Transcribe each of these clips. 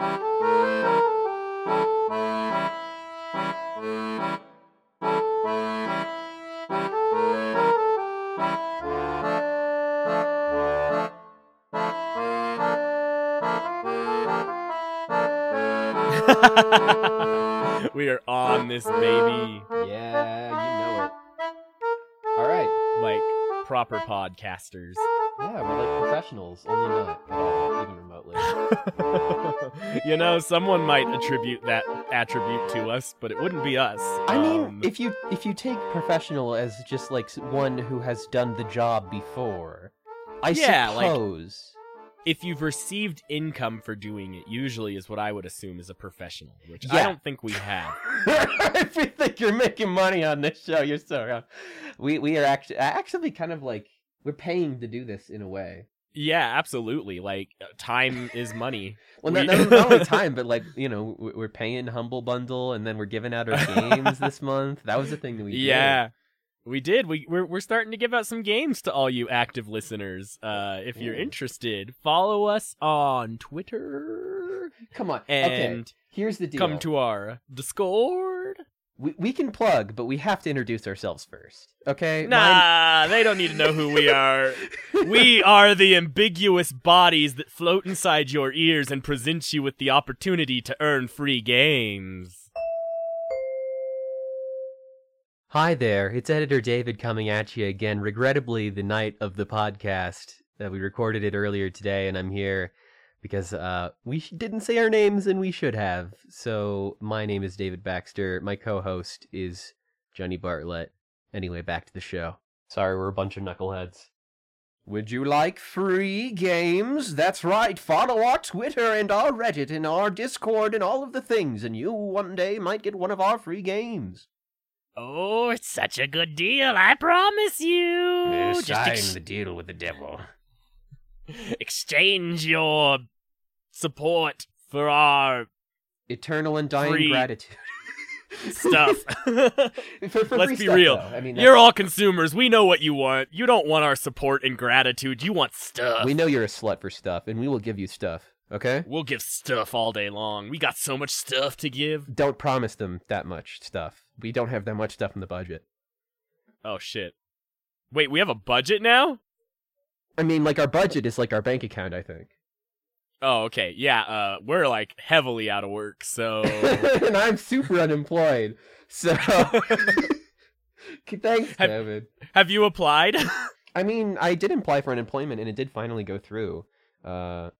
we are on this baby Yeah, you know it. All right. like proper podcasters. Yeah, we're like professionals, only not at all, even. you know, someone might attribute that attribute to us, but it wouldn't be us. I mean, Um, if you if you take professional as just like one who has done the job before, I Yeah, like- suppose. if you've received income for doing it, usually is what I would assume is a professional, which I don't think we have. if you think you're making money on this show, you're so wrong. We we are actually actually kind of like we're paying to do this in a way. Yeah, absolutely. Like uh, time is money. Well, We- not, not, only time, but like you know, we- we're paying Humble Bundle, and then we're giving out our games this month. That was the thing that we did. yeah. We did. We we're we're starting to give out some games to all you active listeners. Uh, if you're Yeah. interested, follow us on Twitter Come on. okay, and here's the deal. come to our Discord. We we can plug, but we have to introduce ourselves first. Okay? Nah, they don't need to know who we are. we are the ambiguous bodies that float inside your ears and present you with the opportunity to earn free games. Hi there, it's editor David coming at you again. Regrettably, the night of the podcast that we recorded it earlier today, and I'm here because uh, we sh- didn't say our names and we should have. So my name is David Baxter. My co-host is Johnny Bartlett. Anyway, back to the show. Sorry, we're a bunch of knuckleheads. Would you like free games? That's right. Follow our Twitter and our Reddit and our Discord and all of the things, and you one day might get one of our free games. Oh, it's such a good deal, I promise you. Just ex- the deal with the devil. Exchange your support for our Eternal and dying gratitude. stuff. For- for Let's be stuff, real. though. I mean, You're all consumers. We know what you want. You don't want our support and gratitude. You want stuff. we know you're a slut for stuff, and we will give you stuff. Okay? We'll give stuff all day long. We got so much stuff to give. Don't promise them that much stuff. We don't have that much stuff in the budget. Oh shit. Wait, we have a budget now? I mean, like our budget is like our bank account. I think. Oh, okay. Yeah, uh we're like heavily out of work, so and I'm super unemployed. So. Thanks, Have- David. have you applied? I mean, I did apply for unemployment, and it did finally go through. Uh,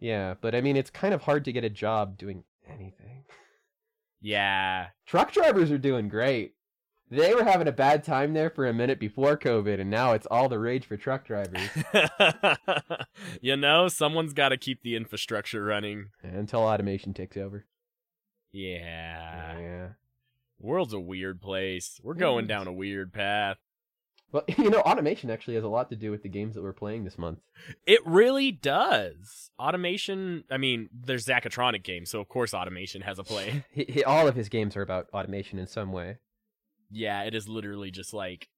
yeah, but I mean, it's kind of hard to get a job doing anything. yeah. Truck drivers are doing great. They were having a bad time there for a minute before COVID, and now it's all the rage for truck drivers you know, someone's got to keep the infrastructure running. until automation takes over. Yeah. yeah. World's a weird place. We're going down a weird path. Well, you know, automation actually has a lot to do with the games that we're playing this month. It really does. Automation, I mean, there's Zachatronic games, so of course automation has a play. He, he, all of his games are about automation in some way. Yeah, it is literally just like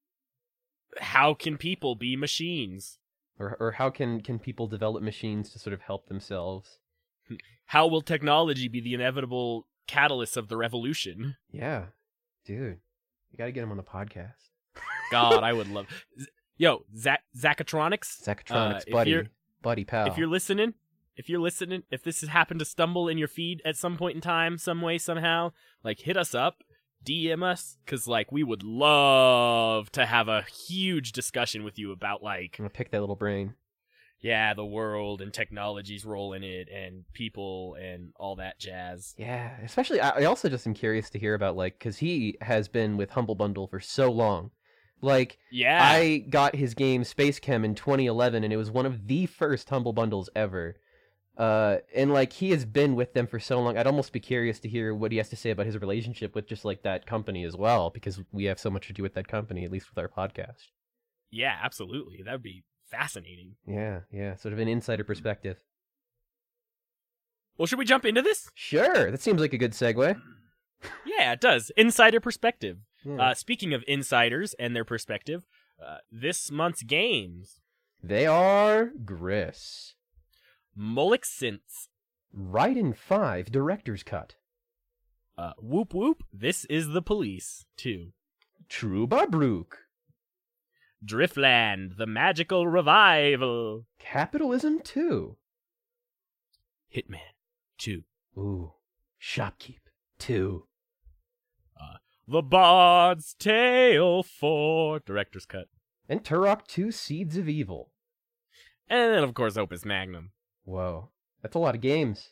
how can people be machines? Or, or how can, can people develop machines to sort of help themselves? How will technology be the inevitable catalyst of the revolution? Yeah, dude, you gotta get him on the podcast. God, I would love. Yo, Zach Zachatronics. Zachatronics, Uh, buddy, buddy pal. If you're listening, if you're listening, if this has happened to stumble in your feed at some point in time, some way, somehow, like hit us up, DM us, cause like we would love to have a huge discussion with you about like, I'm gonna pick that little brain. yeah, the world and technology's role in it and people and all that jazz. Yeah, especially I, I also just am curious to hear about like because he has been with Humble Bundle for so long. Like Yeah, I got his game SpaceChem in 2011, and it was one of the first Humble Bundles ever. Uh, and like he has been with them for so long, I'd almost be curious to hear what he has to say about his relationship with just like that company as well, because we have so much to do with that company, at least with our podcast. yeah, absolutely. That would be fascinating. Yeah, yeah, sort of an insider perspective. Well, should we jump into this? Sure, that seems like a good segue. Yeah, it does. Insider perspective. Yeah. Uh, speaking of insiders and their perspective, uh, this month's games they are Gris. Molek-Syntez, in 5 Director's Cut. Uh, whoop whoop, this is the police, 2. Trüberbrook. Driftland, the magical revival. Capitalism 2. Hitman, 2. Ooh. Shoppe Keep 2. The Bard's Tale 4, director's cut. And Turok 2 Seeds of Evil. And then, of course, Opus Magnum. Whoa. That's a lot of games.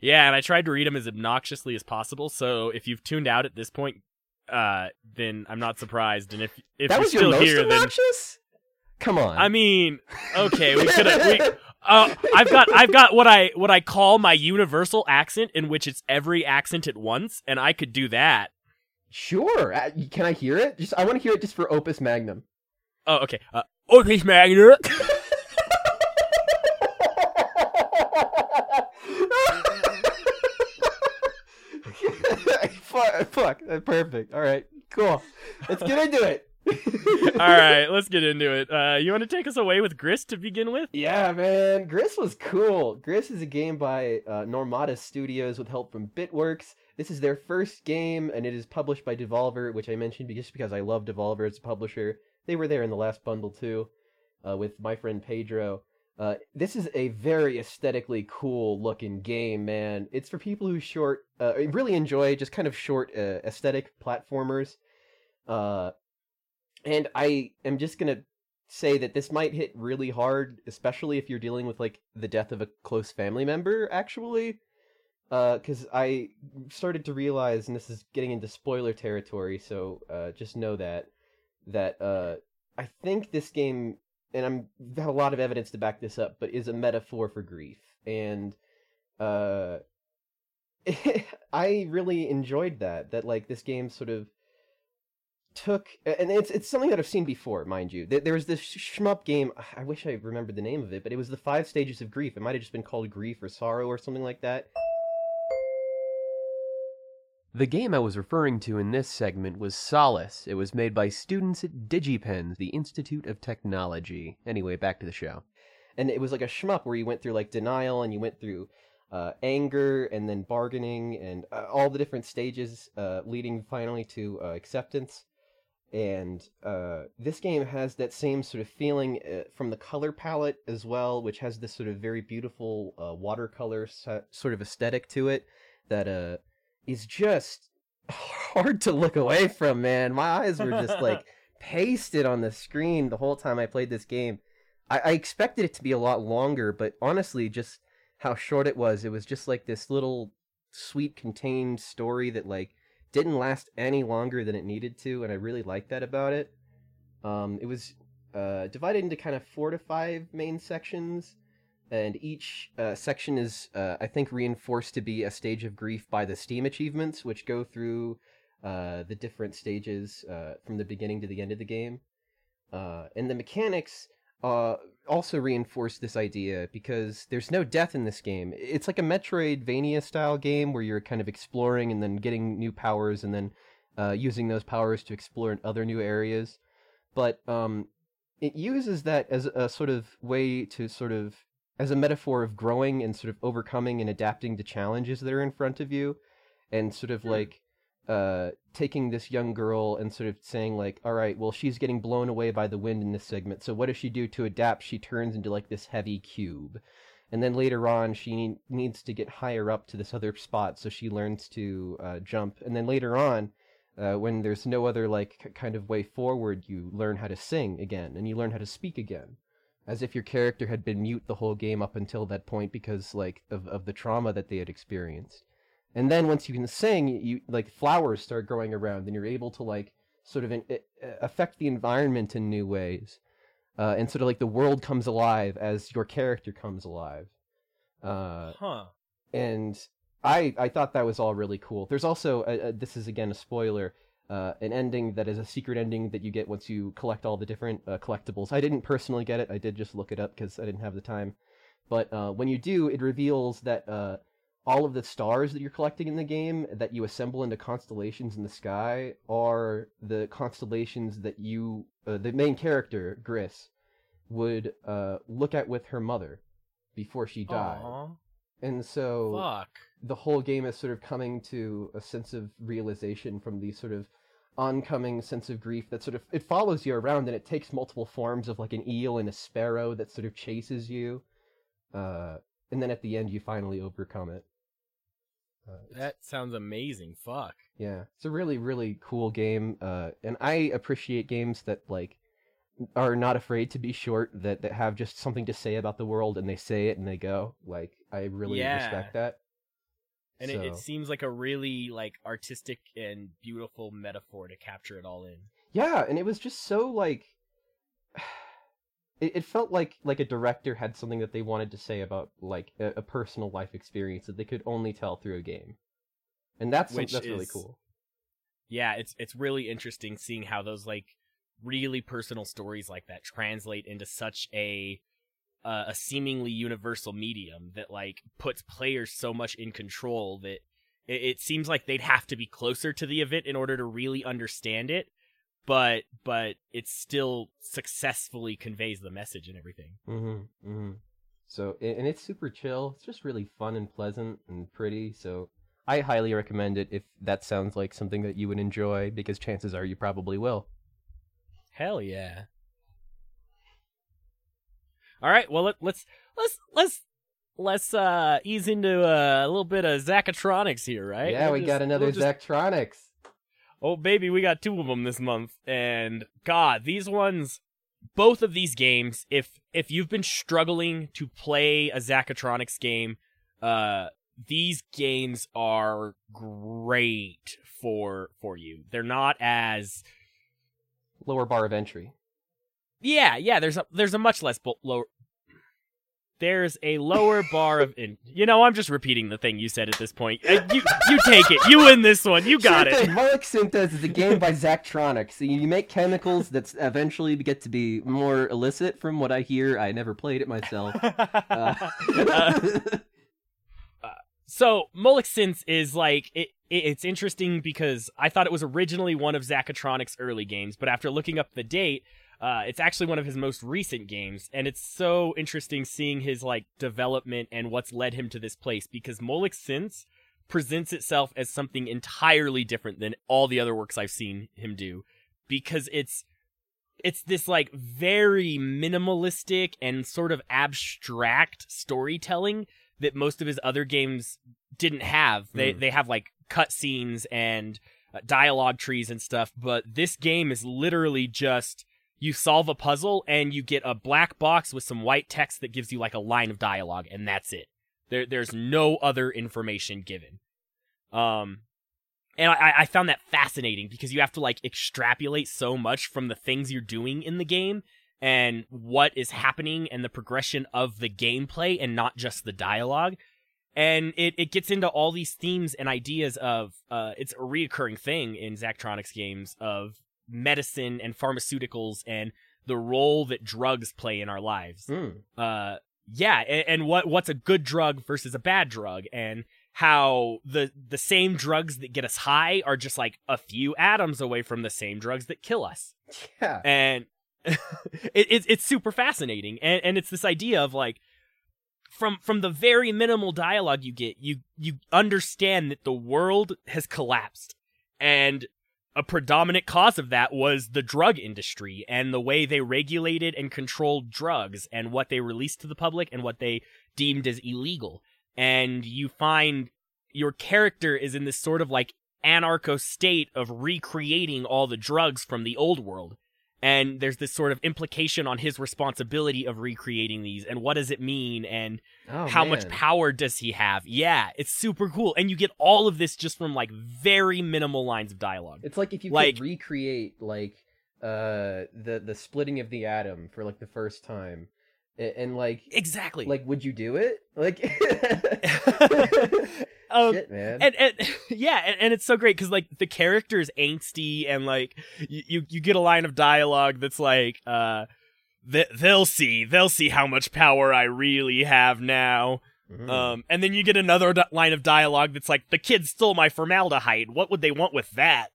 Yeah, and I tried to read them as obnoxiously as possible. So if you've tuned out at this point, uh, then I'm not surprised. And if if that you're was still your most here, then obnoxious? Come on. I mean, okay, we could have. Uh, I've got I've got what I what I call my universal accent, in which it's every accent at once, and I could do that. Sure. Uh, can I hear it? Just I want to hear it just for Opus Magnum. Oh, okay. Uh, Opus Magnum. fuck, fuck, perfect. All right, cool. Let's get into it. All right, let's get into it. Uh, you want to take us away with Gris to begin with? Yeah, man. Gris was cool. Gris is a game by uh, Nomada Studios with help from Bitworks. This is their first game, and it is published by Devolver, which I mentioned just because I love Devolver as a publisher. They were there in the last bundle too, uh, with my friend Pedro. Uh, this is a very aesthetically cool looking game, man. It's for people who short, uh, really enjoy just kind of short uh, aesthetic platformers. Uh, and I am just gonna say that this might hit really hard, especially if you're dealing with like the death of a close family member. Actually, because I started to realize, and this is getting into spoiler territory, so uh, just know that that uh, I think this game, and I'm have a lot of evidence to back this up, but is a metaphor for grief, and uh, I really enjoyed that. That like this game sort of took, and it's it's something that I've seen before, mind you. There, there was this shmup game. I wish I remembered the name of it, but it was the five stages of grief. It might have just been called Grief or Sorrow or something like that. The game I was referring to in this segment was Solace. It was made by students at DigiPens, the Institute of Technology. Anyway, back to the show. And it was like a shmup where you went through like denial and you went through uh, anger and then bargaining and uh, all the different stages uh, leading finally to uh, acceptance. And uh, this game has that same sort of feeling uh, from the color palette as well, which has this sort of very beautiful watercolor sort of aesthetic to it that is just hard to look away from, man. My eyes were just like pasted on the screen the whole time I played this game. I, I expected it to be a lot longer, but honestly, just how short it was, it was just like this little sweet contained story that like didn't last any longer than it needed to, and I really liked that about it. Um, it was uh, divided into kind of four to five main sections, and each uh, section is, uh, I think, reinforced to be a stage of grief by the Steam achievements, which go through uh, the different stages uh, from the beginning to the end of the game. Uh, and the mechanics uh, also reinforce this idea because there's no death in this game. It's like a Metroidvania style game where you're kind of exploring and then getting new powers and then using those powers to explore in other new areas. But um, it uses that as a sort of way to sort of as a metaphor of growing and sort of overcoming and adapting to challenges that are in front of you and sort of like uh, taking this young girl and sort of saying like all right well she's getting blown away by the wind in this segment so what does she do to adapt? She turns into like this heavy cube. And then later on she needs to get higher up to this other spot so she learns to uh, jump. And then later on uh, when there's no other like kind of way forward you learn how to sing again and you learn how to speak again as if your character had been mute the whole game up until that point because like of, of the trauma that they had experienced. And then once you can sing you like flowers start growing around and you're able to like sort of in, affect the environment in new ways. Uh, and sort of like the world comes alive as your character comes alive. Uh, huh. and i i thought that was all really cool. There's also a, a, this is again a spoiler uh, an ending that is a secret ending that you get once you collect all the different uh, collectibles. I didn't personally get it. I did just look it up because I didn't have the time. But uh, when you do, it reveals that uh, all of the stars that you're collecting in the game that you assemble into constellations in the sky are the constellations that you, uh, the main character, Gris, would uh, look at with her mother before she died. Aww. and so Fuck. the whole game is sort of coming to a sense of realization from the sort of oncoming sense of grief that sort of it follows you around and it takes multiple forms of like an eel and a sparrow that sort of chases you uh and then at the end you finally overcome it uh, That sounds amazing. Fuck. yeah it's a really really cool game uh and i appreciate games that like are not afraid to be short that that have just something to say about the world and they say it and they go like i really Yeah. respect that And it, it seems like a really like artistic and beautiful metaphor to capture it all in. Yeah, and it was just so like it, it felt like like a director had something that they wanted to say about like a, a personal life experience that they could only tell through a game. And that's Which that's really cool. Yeah, it's it's really interesting seeing how those like really personal stories like that translate into such a uh, a seemingly universal medium that like puts players so much in control that it, it seems like they'd have to be closer to the event in order to really understand it but but it still successfully conveys the message and everything Mhm. Mhm. So and it's super chill. It's just really fun and pleasant and pretty. So I highly recommend it if that sounds like something that you would enjoy because chances are you probably will. hell yeah all right well let, let's let's let's let's uh ease into uh, a little bit of zachatronics here right yeah, We'll we just- got another we'll just- Zachtronics. Oh baby, we got two of them this month, and God, these ones, both of these games. If if you've been struggling to play a Zachatronics game, uh, these games are great for for you. They're not as Lower bar of entry. Yeah yeah. There's a there's a much less bo- lower. There's a lower bar of in. You know, I'm just repeating the thing you said at this point. Uh, you you take it. You win this one. You got sure it. Thing. Molek-Syntez is a game by Zachtronics. So you make chemicals that eventually get to be more illicit, from what I hear. I never played it myself. Uh, So Molek Synth is like it, it. It's interesting because I thought it was originally one of Zachatronics' early games, but after looking up the date, uh, it's actually one of his most recent games, and it's so interesting seeing his like development and what's led him to this place because Molek Synth presents itself as something entirely different than all the other works I've seen him do, because it's it's this like very minimalistic and sort of abstract storytelling that most of his other games didn't have. They Hmm. they have like cutscenes and uh, dialogue trees and stuff, but this game is literally just you solve a puzzle and you get a black box with some white text that gives you like a line of dialogue and that's it. There there's no other information given. Um and I, I found that fascinating because you have to like extrapolate so much from the things you're doing in the game and what is happening and the progression of the gameplay and not just the dialogue. And it, it gets into all these themes and ideas of uh, it's a reoccurring thing in Zachtronics games of medicine and pharmaceuticals and the role that drugs play in our lives Hmm. uh yeah and, and what what's a good drug versus a bad drug and how the the same drugs that get us high are just like a few atoms away from the same drugs that kill us Yeah. and it, it's it's super fascinating and and it's this idea of like from from the very minimal dialogue you get you you understand that the world has collapsed and a predominant cause of that was the drug industry and the way they regulated and controlled drugs and what they released to the public and what they deemed as illegal. And you find your character is in this sort of like anarcho state of recreating all the drugs from the old world and there's this sort of implication on his responsibility of recreating these and what does it mean and Oh, how much power does he have? Yeah it's super cool. And you get all of this just from like very minimal lines of dialogue. It's like if you Like- could recreate like uh the the splitting of the atom for like the first time, A- and, like exactly like would you do it? Like um, shit, man. and, and yeah and, and it's so great because like the character is angsty and like you, you you get a line of dialogue that's like uh th- they'll see they'll see how much power i really have now Mhm. um and then you get another di- line of dialogue that's like the kid stole my formaldehyde what would they want with that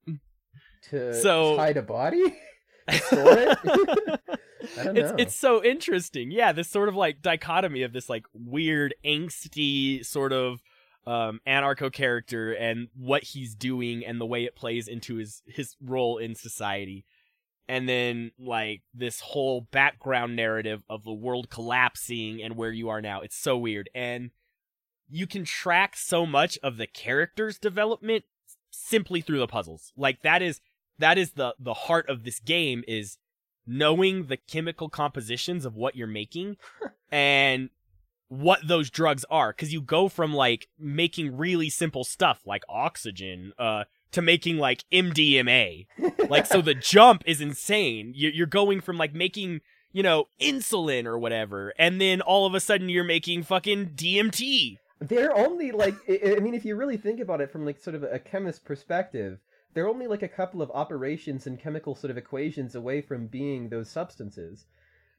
to so- hide a body. Store it? I don't it's know. it's so interesting. Yeah, this sort of like dichotomy of this like weird angsty sort of um anarcho character and what he's doing and the way it plays into his his role in society. And then like this whole background narrative of the world collapsing and where you are now. It's so weird. And you can track so much of the character's development simply through the puzzles. Like that is that is the the heart of this game is knowing the chemical compositions of what you're making and what those drugs are cuz you go from like making really simple stuff like oxygen uh to making like MDMA. Like so the jump is insane. You- You're going from like making you know insulin or whatever and then all of a sudden you're making fucking DMT. They're only like I I mean, if you really think about it from like sort of a chemist perspective, they're only like a couple of operations and chemical sort of equations away from being those substances.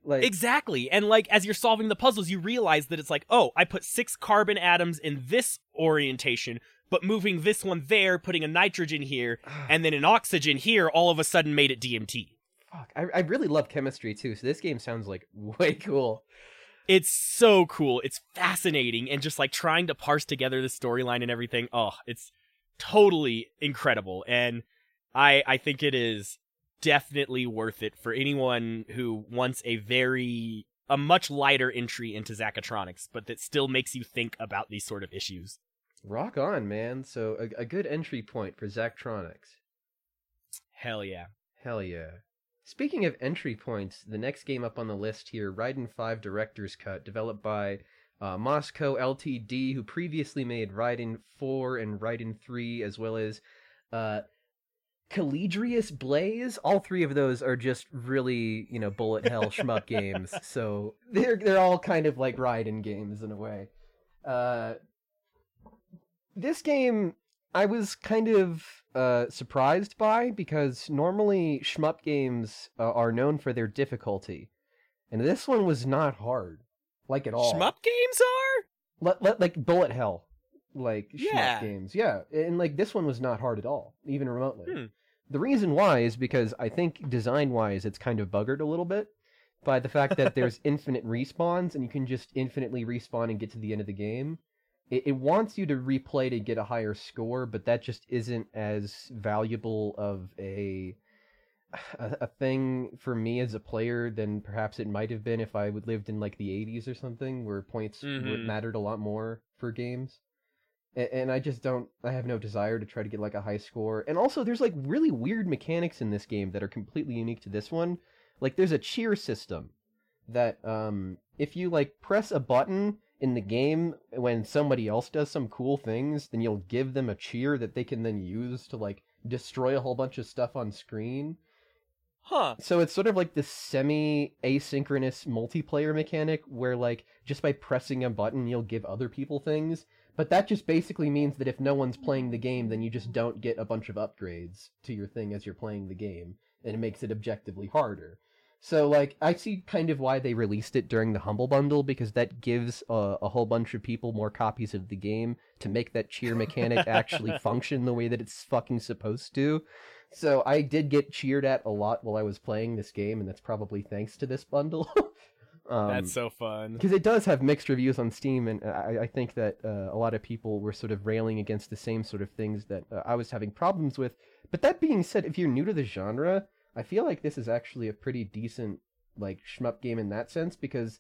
Like Exactly. And like as you're solving the puzzles, you realize that it's like, oh, I put six carbon atoms in this orientation, but moving this one there, putting a nitrogen here, and then an oxygen here, all of a sudden made it DMT. fuck, I, I really love chemistry too. So this game sounds like way cool. It's so cool. It's fascinating and just like trying to parse together the storyline and everything. Oh, it's totally incredible. And I I think it is definitely worth it for anyone who wants a very a much lighter entry into Zachatronics, but that still makes you think about these sort of issues. Rock on, man. So a, a good entry point for Zachtronics. Hell yeah. Hell yeah. Speaking of entry points, the next game up on the list here, Raiden 5 Director's Cut, developed by uh, Moss Co. LTD, who previously made Raiden 4 and Raiden 3, as well as uh, Caladrius Blaze. All three of those are just really, you know, bullet hell shmup games. So they're they're all kind of like Raiden games in a way. Uh, this game I was kind of uh, surprised by because normally shmup games uh, are known for their difficulty, and this one was not hard, like at all. Shmup games are? Let, let, like bullet hell, like Yeah. shmup games, yeah, and like this one was not hard at all, even remotely. Hmm. The reason why is because I think design wise it's kind of buggered a little bit by the fact that there's infinite respawns and you can just infinitely respawn and get to the end of the game. It, it wants you to replay to get a higher score, but that just isn't as valuable of a a, a thing for me as a player than perhaps it might have been if I would lived in like the 80s or something where points Mhm. mattered a lot more for games. A- And I just don't. I have no desire to try to get like a high score. And also, there's like really weird mechanics in this game that are completely unique to this one. Like, there's a cheer system that, um, if you like press a button in the game when somebody else does some cool things, then you'll give them a cheer that they can then use to like destroy a whole bunch of stuff on screen. Huh. So it's sort of like this semi asynchronous multiplayer mechanic where like just by pressing a button you'll give other people things, but that just basically means that if no one's playing the game then you just don't get a bunch of upgrades to your thing as you're playing the game and it makes it objectively harder. So like I see kind of why they released it during the Humble Bundle because that gives a, a whole bunch of people more copies of the game to make that cheer mechanic actually function the way that it's fucking supposed to. So I did get cheered at a lot while I was playing this game, and that's probably thanks to this bundle. um, That's so fun. because it does have mixed reviews on Steam, and I, I think that uh, a lot of people were sort of railing against the same sort of things that uh, I was having problems with. But that being said, if you're new to the genre, I feel like this is actually a pretty decent like shmup game in that sense because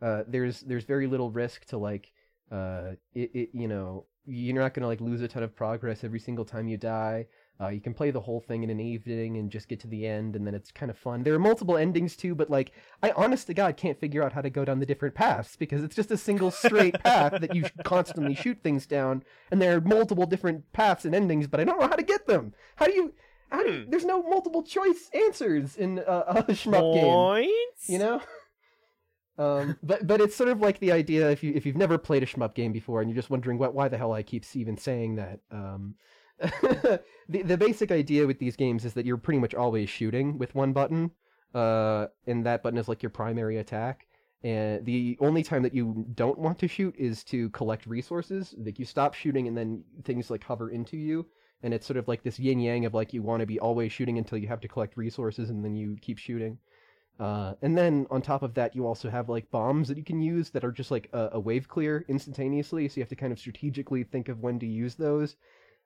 uh, there's there's very little risk to like uh, it, it you know you're not gonna like lose a ton of progress every single time you die. Uh, you can play the whole thing in an evening and just get to the end, and then it's kind of fun. There are multiple endings too, but like I honest to God can't figure out how to go down the different paths because it's just a single straight path that you constantly shoot things down, and there are multiple different paths and endings, but I don't know how to get them. How do you? Do Hmm. there's no multiple choice answers in uh, a shmup game, Points? you know? Um, but but it's sort of like the idea if you if you've never played a shmup game before and you're just wondering what why the hell I keep even saying that. Um, the the basic idea with these games is that you're pretty much always shooting with one button, uh, and that button is like your primary attack. And the only time that you don't want to shoot is to collect resources. Like you stop shooting and then things like hover into you, and it's sort of like this yin yang of like you want to be always shooting until you have to collect resources and then you keep shooting. Uh, and then on top of that, you also have like bombs that you can use that are just like a, a wave clear instantaneously. So you have to kind of strategically think of when to use those.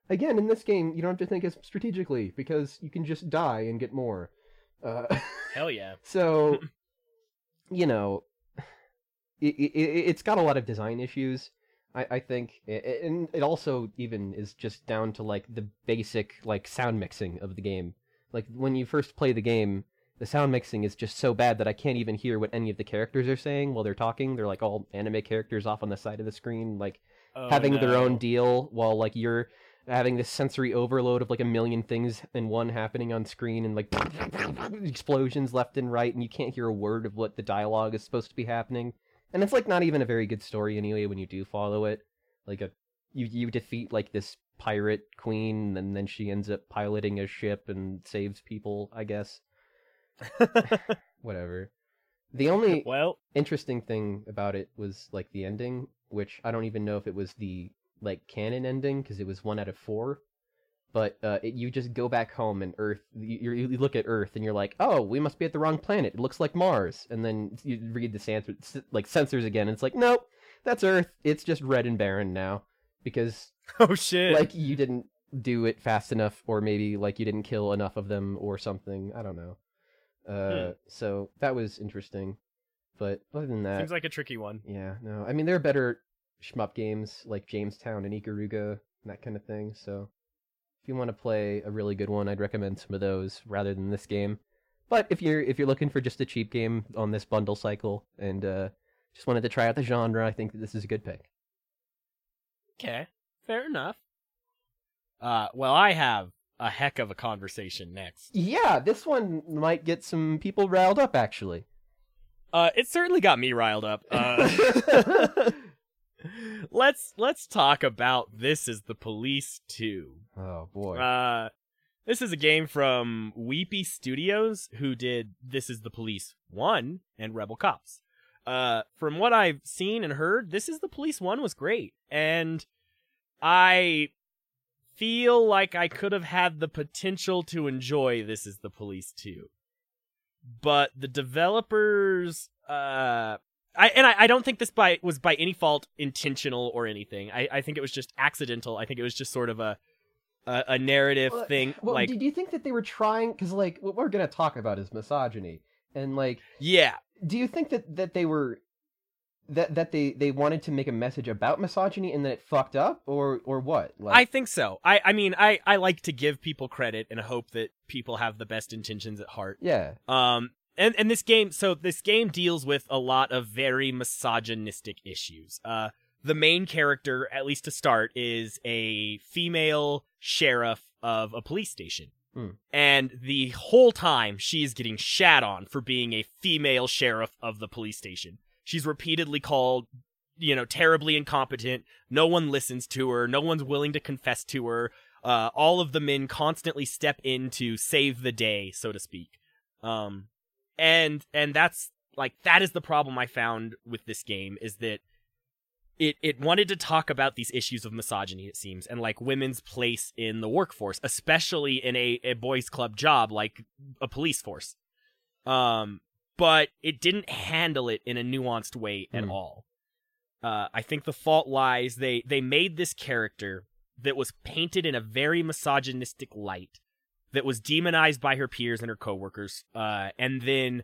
Again, in this game, you don't have to think as strategically because you can just die and get more. Uh, Hell yeah. so, you know, it, it, it's got a lot of design issues. I, I think, A- and it also even is just down to like the basic like sound mixing of the game. Like when you first play the game, the sound mixing is just so bad that I can't even hear what any of the characters are saying while they're talking. They're like all anime characters off on the side of the screen, like Oh, having their own deal while like you're having this sensory overload of like a million things in one happening on screen and like explosions left and right and you can't hear a word of what the dialogue is supposed to be happening and it's like not even a very good story anyway when you do follow it. Like a you you defeat like this pirate queen and then she ends up piloting a ship and saves people i guess. Whatever. The only well, interesting thing about it was like the ending, which I don't even know if it was the like canon ending because it was one out of four. But uh, it, you just go back home and Earth. You, you look at Earth and you're like, oh, we must be at the wrong planet. It looks like Mars. And then you read the sans- like sensors again. And it's like, nope, that's Earth. It's just red and barren now because oh shit. like you didn't do it fast enough, or maybe like you didn't kill enough of them or something. I don't know. Uh, Hmm. so that was interesting. But other than that, Seems like a tricky one. yeah, no. I mean, there are better shmup games like Jamestown and Ikaruga and that kind of thing. So if you want to play a really good one, I'd recommend some of those rather than this game. But if you're if you're looking for just a cheap game on this bundle cycle and uh, just wanted to try out the genre, I think that this is a good pick. Okay, fair enough. Uh, well, I have a heck of a conversation next. Yeah, this one might get some people riled up actually. Uh, it certainly got me riled up. Uh, let's let's talk about this is the police 2 oh boy. uh this is a game from Weappy studios who did this is the police 1 and rebel cops. Uh from what i've seen and heard this is the police 1 was great and i feel like i could have had the potential to enjoy this is the police 2 but the developers uh I and I, I don't think this by was by any fault intentional or anything. I, I think it was just accidental. I think it was just sort of a a, a narrative Well, thing. Well, like do you think that they were trying? Because like what we're gonna talk about is misogyny, and like, yeah, do you think that that they were that that they they wanted to make a message about misogyny and then it fucked up, or or what? Like, I think so. I I mean I I like to give people credit and hope that people have the best intentions at heart. yeah, Um and and this game so this game deals with a lot of very misogynistic issues. Uh the main character at least to start is a female sheriff of a police station. Hmm. And the whole time she is getting shat on for being a female sheriff of the police station. She's repeatedly called you know terribly incompetent. No one listens to her. No one's willing to confess to her. Uh, all of the men constantly step in to save the day, so to speak. Um, and and that's like that is the problem I found with this game is that it it wanted to talk about these issues of misogyny it seems and like women's place in the workforce especially in a, a boys club job like a police force um but it didn't handle it in a nuanced way at Hmm. all uh i think the fault lies they they made this character that was painted in a very misogynistic light that was demonized by her peers and her coworkers uh and then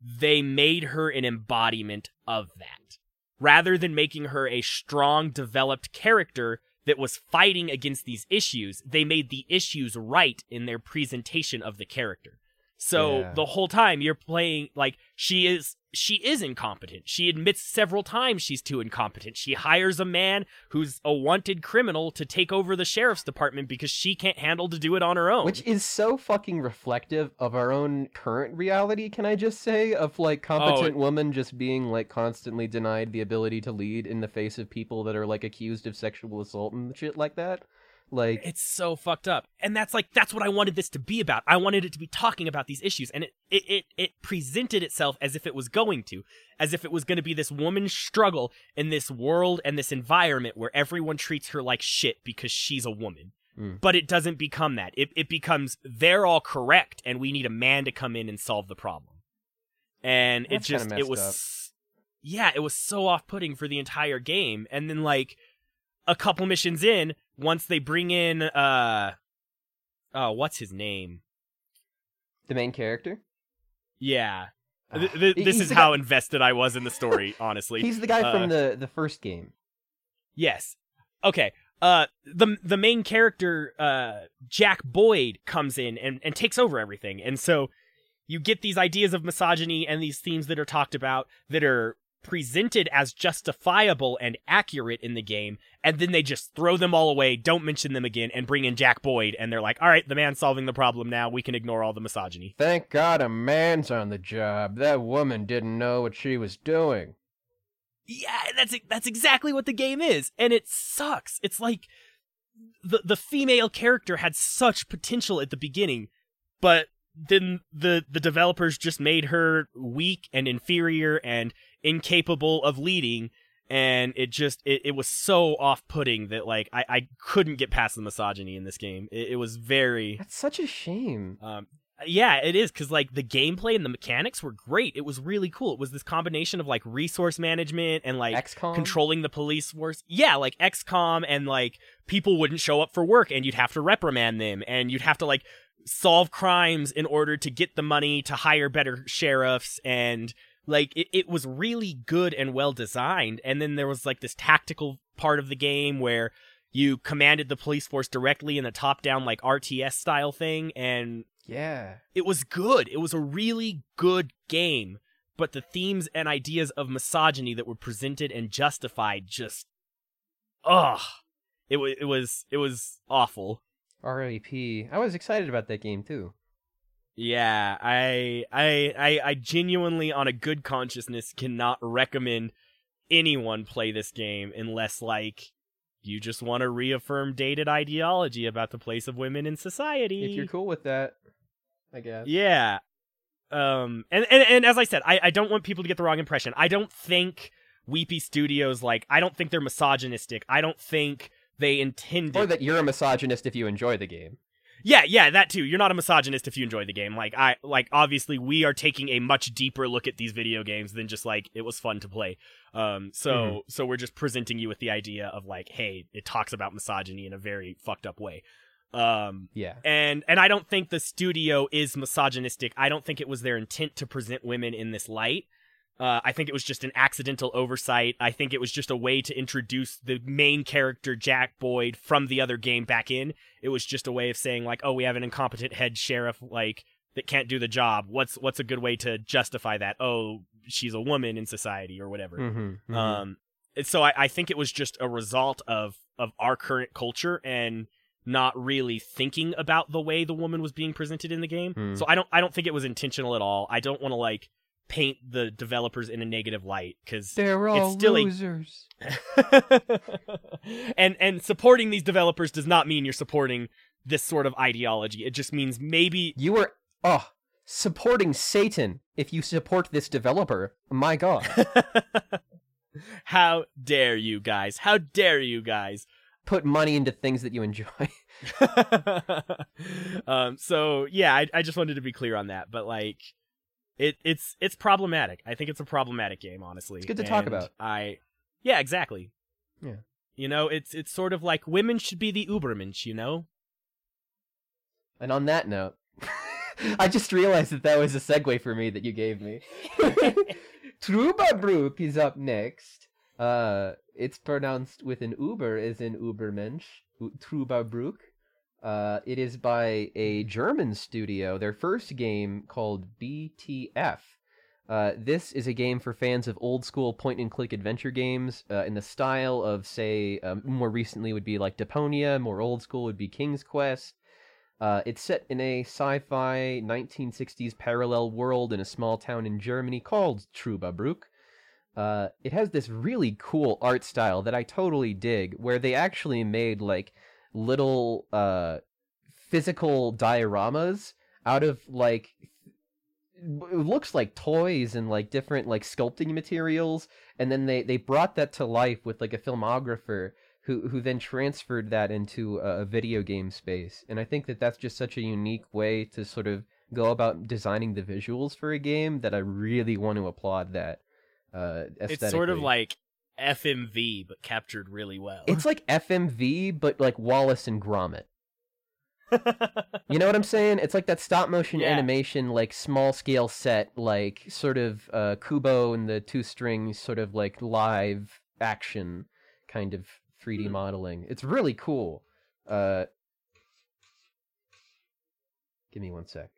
they made her an embodiment of that rather than making her a strong developed character that was fighting against these issues they made the issues right in their presentation of the character so Yeah. the whole time you're playing like she is she is incompetent she admits several times she's too incompetent she hires a man who's a wanted criminal to take over the sheriff's department because she can't handle to do it on her own which is so fucking reflective of our own current reality. Can I just say of like competent oh. women just being like constantly denied the ability to lead in the face of people that are like accused of sexual assault and shit like that? Like, it's so fucked up and that's like that's what i wanted this to be about i wanted it to be talking about these issues and it it it, it presented itself as if it was going to as if it was going to be this woman's struggle in this world and this environment where everyone treats her like shit because she's a woman Mm. but it doesn't become that it, it becomes they're all correct and we need a man to come in and solve the problem and it That's kinda just it was up. yeah, it was so off-putting for the entire game. And then like a couple missions in, once they bring in uh oh, what's his name? The main character. Yeah. Ah, Th- th- this is how guy- invested I was in the story, honestly. He's the guy Uh, from the the first game. Yes. Okay. Uh, the the main character, uh, Jack Boyd, comes in and and takes over everything, and so you get these ideas of misogyny and these themes that are talked about that are presented as justifiable and accurate in the game, and then they just throw them all away, don't mention them again, and bring in Jack Boyd, and they're like, "All right, the man's solving the problem now. We can ignore all the misogyny." Thank God a man's on the job. That woman didn't know what she was doing. Yeah, that's that's exactly what the game is, and it sucks. It's like the the female character had such potential at the beginning, but then the the developers just made her weak and inferior and incapable of leading, and it just it, it was so off putting that like I I couldn't get past the misogyny in this game. It, it was very That's such a shame. um, yeah, it is because like the gameplay and the mechanics were great. It was really cool. It was this combination of like resource management and like XCOM. controlling the police force. Yeah, like XCOM and like people wouldn't show up for work and you'd have to reprimand them and you'd have to like solve crimes in order to get the money to hire better sheriffs and like it, it was really good and well designed and then there was like this tactical part of the game where you commanded the police force directly in a top down like RTS style thing and Yeah. it was good. It was a really good game, but the themes and ideas of misogyny that were presented and justified just ugh. It was it was it was awful. RAP. I was excited about that game too. Yeah, I I I I genuinely on a good consciousness cannot recommend anyone play this game unless like you just want to reaffirm dated ideology about the place of women in society. If you're cool with that, I guess. Yeah. Um and, and and as I said, I, I don't want people to get the wrong impression. I don't think Weappy Studios like I don't think they're misogynistic. I don't think they intended Or that you're a misogynist if you enjoy the game. Yeah, yeah, that too. You're not a misogynist if you enjoy the game. Like I like obviously we are taking a much deeper look at these video games than just like it was fun to play. Um so Mhm. so we're just presenting you with the idea of like hey, it talks about misogyny in a very fucked up way. Um Yeah. and and I don't think the studio is misogynistic. I don't think it was their intent to present women in this light. Uh, I think it was just an accidental oversight. I think it was just a way to introduce the main character Jack Boyd from the other game back in. It was just a way of saying like, oh, we have an incompetent head sheriff like that can't do the job. What's what's a good way to justify that? Oh, she's a woman in society or whatever. Mm-hmm. Um, so I, I think it was just a result of of our current culture and not really thinking about the way the woman was being presented in the game. Hmm. So I don't I don't think it was intentional at all. I don't want to like paint the developers in a negative light because They're all still a- losers. and and supporting these developers does not mean you're supporting this sort of ideology. It just means maybe You were oh supporting Satan if you support this developer. My God. How dare you guys? How dare you guys? Put money into things that you enjoy. um so yeah I, I just wanted to be clear on that but like it it's it's problematic i think it's a problematic game honestly It's good to talk about. i yeah exactly Yeah. you know it's it's sort of like women should be the ubermensch you know And on that note, I just realized that that was a segue for me that you gave me. Trüberbrook is up next. Uh, it's pronounced with an Uber as in Ubermensch. U- Trüberbrook. Uh, it is by a German studio. Their first game called BTF. Uh, this is a game for fans of old school point and click adventure games uh, in the style of, say, um, more recently would be like Deponia, more old school would be King's Quest. Uh, it's set in a sci-fi 1960s parallel world in a small town in Germany called Trüberbrook. Uh, it has this really cool art style that I totally dig, where they actually made like little uh, physical dioramas out of like it looks like toys and like different like sculpting materials, and then they they brought that to life with like a filmographer who who then transferred that into a, a video game space. And I think that that's just such a unique way to sort of go about designing the visuals for a game that I really want to applaud that. Uh, It's sort of like FMV, but captured really well. it's like FMV, but like Wallace and Gromit. You know what I'm saying? It's like that stop motion Yeah. animation, like small scale set, like sort of uh, Kubo and the two strings, sort of like live action kind of 3D Hmm. modeling. It's really cool. Uh, give me one sec.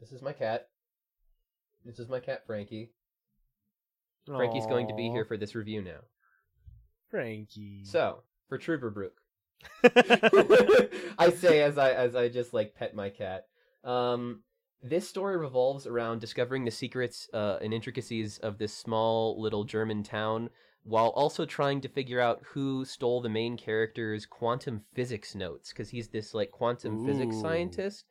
This is my cat. This is my cat, Frankie. Frankie's going to be here for this review now. Frankie. So, for Trüberbrook, I say as I as I just like pet my cat. Um, this story revolves around discovering the secrets uh, and intricacies of this small little German town, while also trying to figure out who stole the main character's quantum physics notes, because he's this like quantum physics scientist,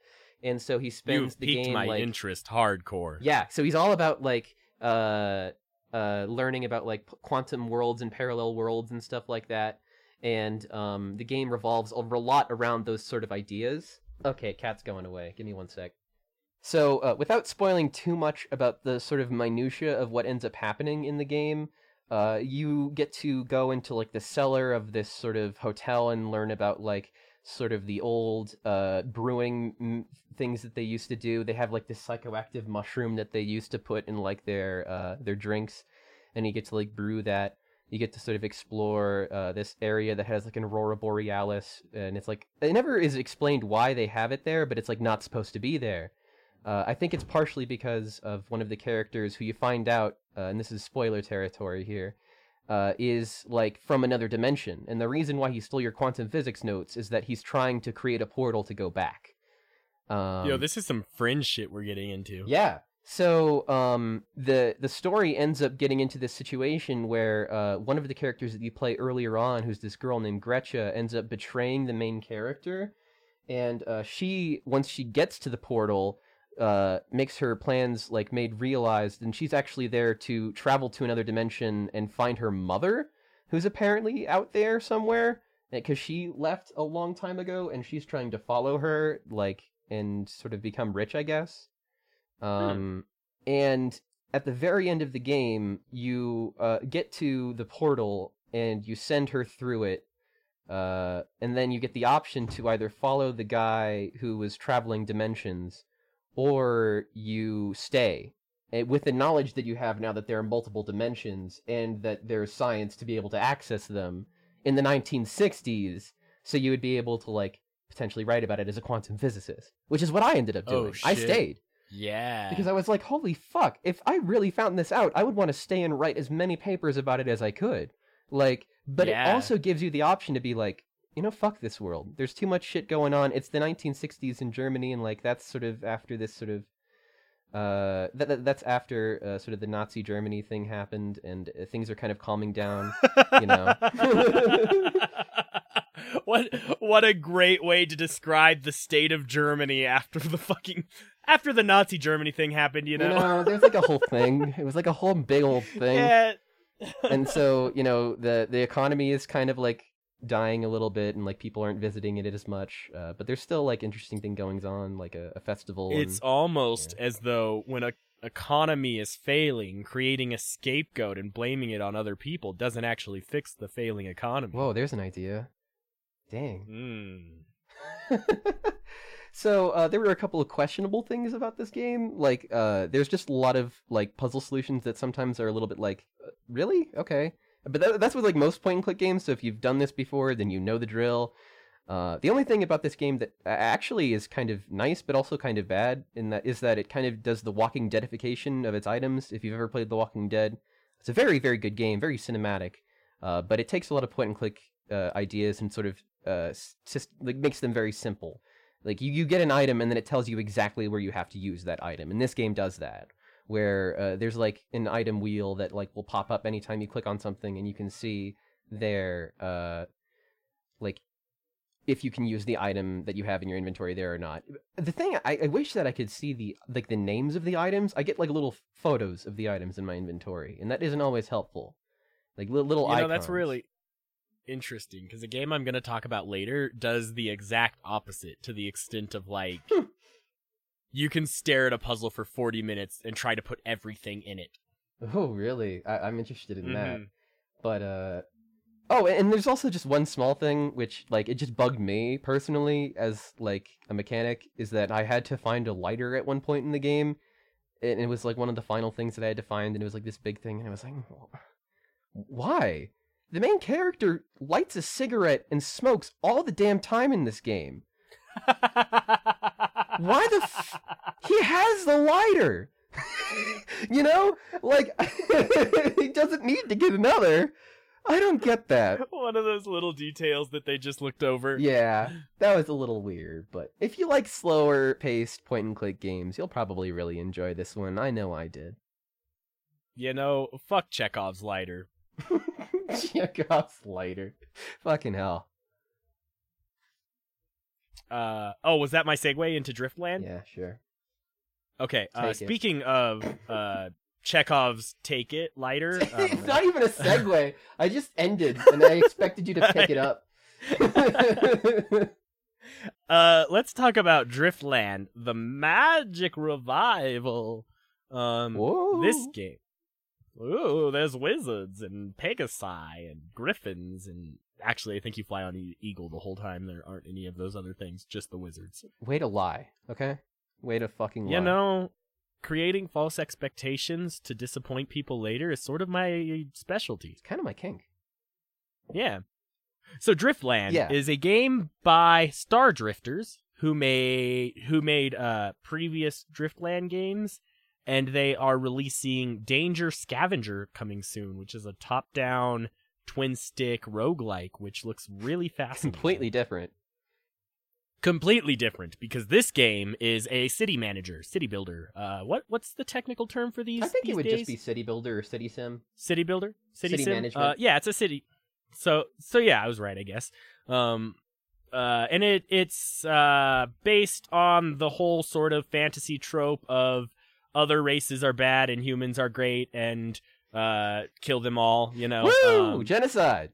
and so he spends You've the piqued game my like interest hardcore. yeah, so he's all about like uh uh learning about like quantum worlds and parallel worlds and stuff like that. And um the game revolves a lot around those sort of ideas. Okay, cat's going away. Give me one sec. So, uh, without spoiling too much about the sort of minutia of what ends up happening in the game, uh, you get to go into like the cellar of this sort of hotel and learn about like sort of the old uh, brewing m- things that they used to do. They have like this psychoactive mushroom that they used to put in like their uh, their drinks, and you get to like brew that. You get to sort of explore uh, this area that has like an aurora borealis, and it's like it never is explained why they have it there, but it's like not supposed to be there. Uh, I think it's partially because of one of the characters who you find out, uh, and this is spoiler territory here, uh, is like from another dimension. And the reason why he stole your quantum physics notes is that he's trying to create a portal to go back. Um, Yo, this is some fringe shit we're getting into. yeah. So um, the the story ends up getting into this situation where uh, one of the characters that you play earlier on, who's this girl named Gretcha, ends up betraying the main character, and uh, she once she gets to the portal, uh, makes her plans like made realized, and she's actually there to travel to another dimension and find her mother, who's apparently out there somewhere, because she left a long time ago, and she's trying to follow her, like and sort of become rich, I guess. Um, and at the very end of the game, you uh, get to the portal and you send her through it. Uh, and then you get the option to either follow the guy who was traveling dimensions, or you stay eh, with the knowledge that you have now that there are multiple dimensions and that there's science to be able to access them in the 1960s. So you would be able to like potentially write about it as a quantum physicist, which is what I ended up Oh, doing. I stayed Yeah. because I was like, holy fuck, if I really found this out, I would want to stay and write as many papers about it as I could. Like, but it also gives you the option to be like, you know, fuck this world. There's too much shit going on. It's the 1960s in Germany, and like that's sort of after this sort of. Uh, that, that that's after uh, sort of the Nazi Germany thing happened, and uh, things are kind of calming down. you know. what what a great way to describe the state of Germany after the fucking after the Nazi Germany thing happened, you know. there's like a whole thing. It was like a whole big old thing. Yeah. and so you know the the economy is kind of like dying a little bit and like people aren't visiting it as much uh, but there's still like interesting thing goings on like a, a festival it's and, almost as though when a economy is failing, creating a scapegoat and blaming it on other people doesn't actually fix the failing economy. whoa there's an idea. Dang. Mm. so uh, there were a couple of questionable things about this game. Like uh, there's just a lot of like puzzle solutions that sometimes are a little bit like uh, really? Okay but that, that's with like most point and click games so if you've done this before then you know the drill. Uh, the only thing about this game that actually is kind of nice but also kind of bad in that is that it kind of does the walking deadification of its items if you've ever played the walking dead. It's a very very good game very cinematic uh, but it takes a lot of point and click uh, ideas and sort of uh, s- like makes them very simple. Like you, you get an item and then it tells you exactly where you have to use that item and this game does that where uh, there's like an item wheel that like will pop up anytime you click on something and you can see there uh like if you can use the item that you have in your inventory there or not. The thing I, I wish that i could see the like the names of the items. I get like little photos of the items in my inventory and that isn't always helpful. Like li- little You know, icons. that's really interesting because the game I'm going to talk about later does the exact opposite to the extent of like. You can stare at a puzzle for 40 minutes and try to put everything in it. Oh, really? I- I'm interested in that. Mhm. But uh Oh, and there's also just one small thing which like it just bugged me personally as like a mechanic is that I had to find a lighter at one point in the game. And it was like one of the final things that I had to find and it was like this big thing and I was like why? The main character lights a cigarette and smokes all the damn time in this game. Why the f- He has the lighter. you know? Like he doesn't need to get another. I don't get that. One of those little details that they just looked over. Yeah, that was a little weird, but if you like slower paced point and click games, you'll probably really enjoy this one. I know I did. You know, fuck Chekhov's lighter. Chekhov's lighter. Fucking hell. Uh oh, was that my segue into Driftland? Yeah, sure. Okay. Uh, speaking of uh Chekhov's take it lighter. um, it's not even a segue. I just ended, and I expected you to pick it up. uh let's talk about Driftland, the magic revival. Um Whoa. this game. Ooh, there's wizards and Pegasi and griffins and actually I think you fly on e- eagle the whole time. There aren't any of those other things, just the wizards. Way to lie, okay? Way to fucking lie. You know, creating false expectations to disappoint people later is sort of my specialty. it's kind of my kink. Yeah. So Driftland Yeah. is a game by Star Drifters who made who made uh previous Driftland games and they are releasing Danger Scavenger coming soon, which is a top-down twin stick roguelike which looks really fascinating. Completely different. completely different because this game is a city manager, city builder. Uh what what's the technical term for these I think these it would days? just be City Builder or City Sim. city builder city, City sim? management. uh, yeah it's a city so so yeah i was right i guess um uh and it it's uh based on the whole sort of fantasy trope of other races are bad and humans are great and uh kill them all you know Woo! um, Genocide.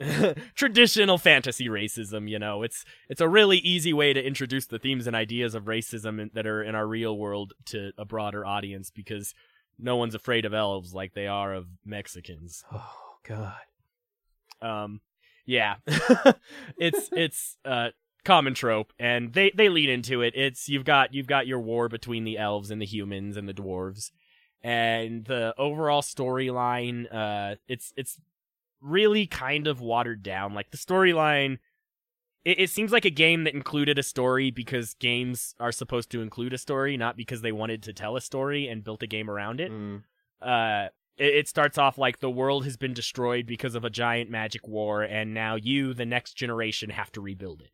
traditional fantasy racism you know it's it's a really easy way to introduce the themes and ideas of racism in, that are in our real world to a broader audience because no one's afraid of elves like they are of mexicans Oh God. um yeah it's it's uh common trope and they they lead into it it's you've got you've got your war between the elves and the humans and the dwarves and the overall storyline uh it's it's really kind of watered down. Like the storyline it, it seems like a game that included a story because games are supposed to include a story not because they wanted to tell a story and built a game around it. Mm. uh it, it starts off like the world has been destroyed because of a giant magic war and now you the next generation have to rebuild it.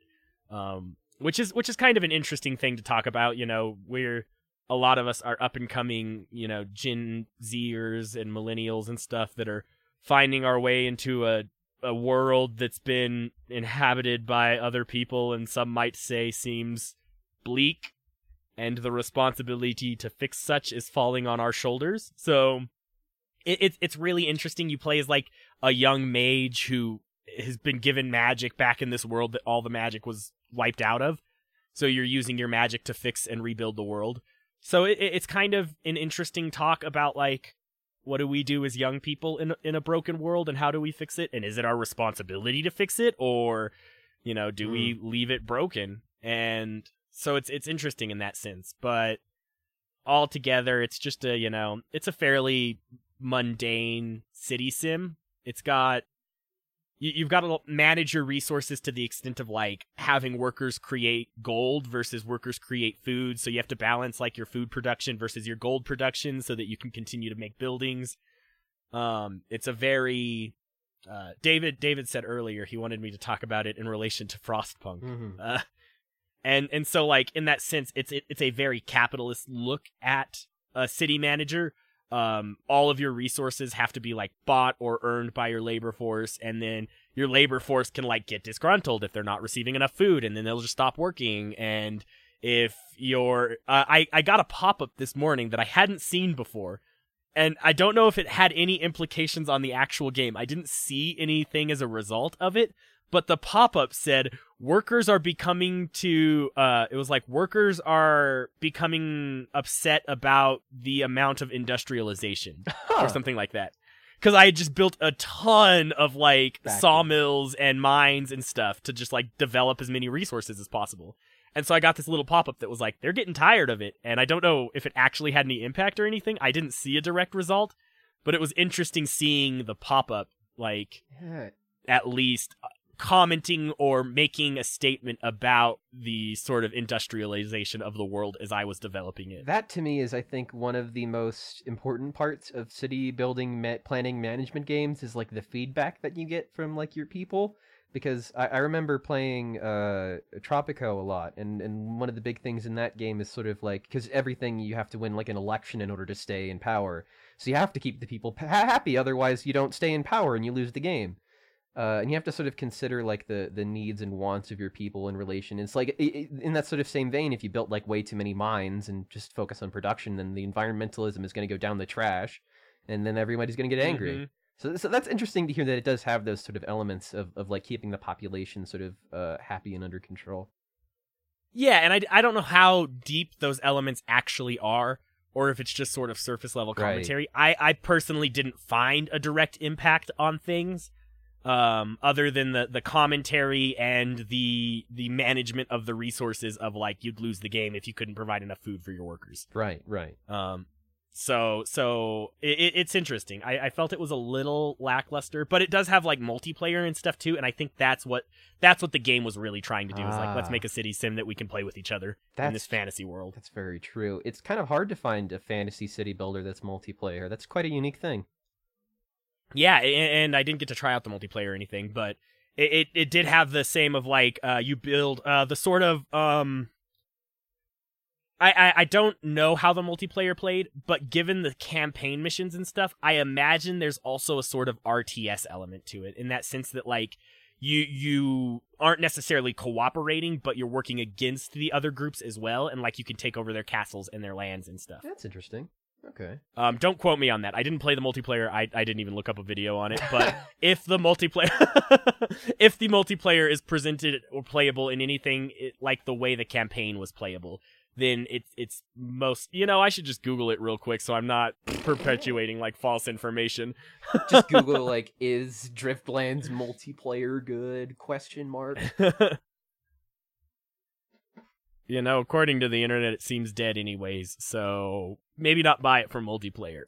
Um which is which is kind of an interesting thing to talk about you know we're a lot of us are up and coming you know gen zers and millennials and stuff that are finding our way into a a world that's been inhabited by other people and some might say seems bleak and the responsibility to fix such is falling on our shoulders so it, it's it's really interesting. You play as like a young mage who has been given magic back in this world that all the magic was wiped out of. So you're using your magic to fix and rebuild the world. So it, it- it's kind of an interesting talk about like what do we do as young people in a- in a broken world and how do we fix it? And is it our responsibility to fix it or you know do we mm. leave it broken? And so it's it's interesting in that sense but altogether it's just a you know it's a fairly mundane city sim. It's got you, you've got to manage your resources to the extent of like having workers create gold versus workers create food. So you have to balance like your food production versus your gold production so that you can continue to make buildings. Um, it's a very uh, David. David said earlier he wanted me to talk about it in relation to Frostpunk. Mhm. Uh, and and so like in that sense, it's it, it's a very capitalist look at a city manager. Um, all of your resources have to be like bought or earned by your labor force, and then your labor force can like get disgruntled if they're not receiving enough food, and then they'll just stop working. And if you're, uh, I I got a pop up this morning that I hadn't seen before, and I don't know if it had any implications on the actual game. I didn't see anything as a result of it, but the pop-up said workers are becoming to uh it was like workers are becoming upset about the amount of industrialization or something like that. Because i had just built a ton of like Back sawmills and mines and stuff to just like develop as many resources as possible. And so i got this little pop-up that was like they're getting tired of it and i don't know if it actually had any impact or anything. I didn't see a direct result but it was interesting seeing the pop-up like Yeah. at least uh, commenting or making a statement about the sort of industrialization of the world as I was developing it. That to me is, I think, one of the most important parts of city building ma- planning management games is like the feedback that you get from like your people. Because I, I remember playing uh, Tropico a lot, and, and one of the big things in that game is sort of like because everything you have to win like an election in order to stay in power, so you have to keep the people happy, otherwise you don't stay in power and you lose the game. Uh, and you have to sort of consider like the the needs and wants of your people in relation. It's like i- i- in that sort of same vein, if you built like way too many mines and just focus on production, then the environmentalism is going to go down the trash, and then everybody's going to get angry. Mhm. So, so that's interesting to hear that it does have those sort of elements of, of like keeping the population sort of uh, happy and under control. Yeah, and I, I don't know how deep those elements actually are, or if it's just sort of surface level Right. commentary. I, I personally didn't find a direct impact on things, um, other than the, the commentary and the the management of the resources of like you'd lose the game if you couldn't provide enough food for your workers. Right, right. Um, so so it, it- it's interesting. I, I felt it was a little lackluster, but it does have like multiplayer and stuff too, and I think that's what that's what the game was really trying to do. Is like let's Ah. make a city sim that we can play with each other in this fantasy world. That's very true. It's kind of hard to find a fantasy city builder that's multiplayer. That's quite a unique thing. Yeah, and I didn't get to try out the multiplayer or anything, but it it, it did have the same of like uh, you build uh, the sort of um. I, I, I don't know how the multiplayer played, but given the campaign missions and stuff, I imagine there's also a sort of RTS element to it in that sense that like you you aren't necessarily cooperating, but you're working against the other groups as well, and like you can take over their castles and their lands and stuff. That's interesting. Okay. Um, don't quote me on that. I didn't play the multiplayer. I, I didn't even look up a video on it. But if the multiplayer, if the multiplayer is presented or playable in anything it, like the way the campaign was playable, then it's it's most. You know, I should just Google it real quick so I'm not perpetuating like false information. Just Google like is Driftlands multiplayer good? Question mark. You know, according to the internet, it seems dead anyways. So maybe not buy it for multiplayer.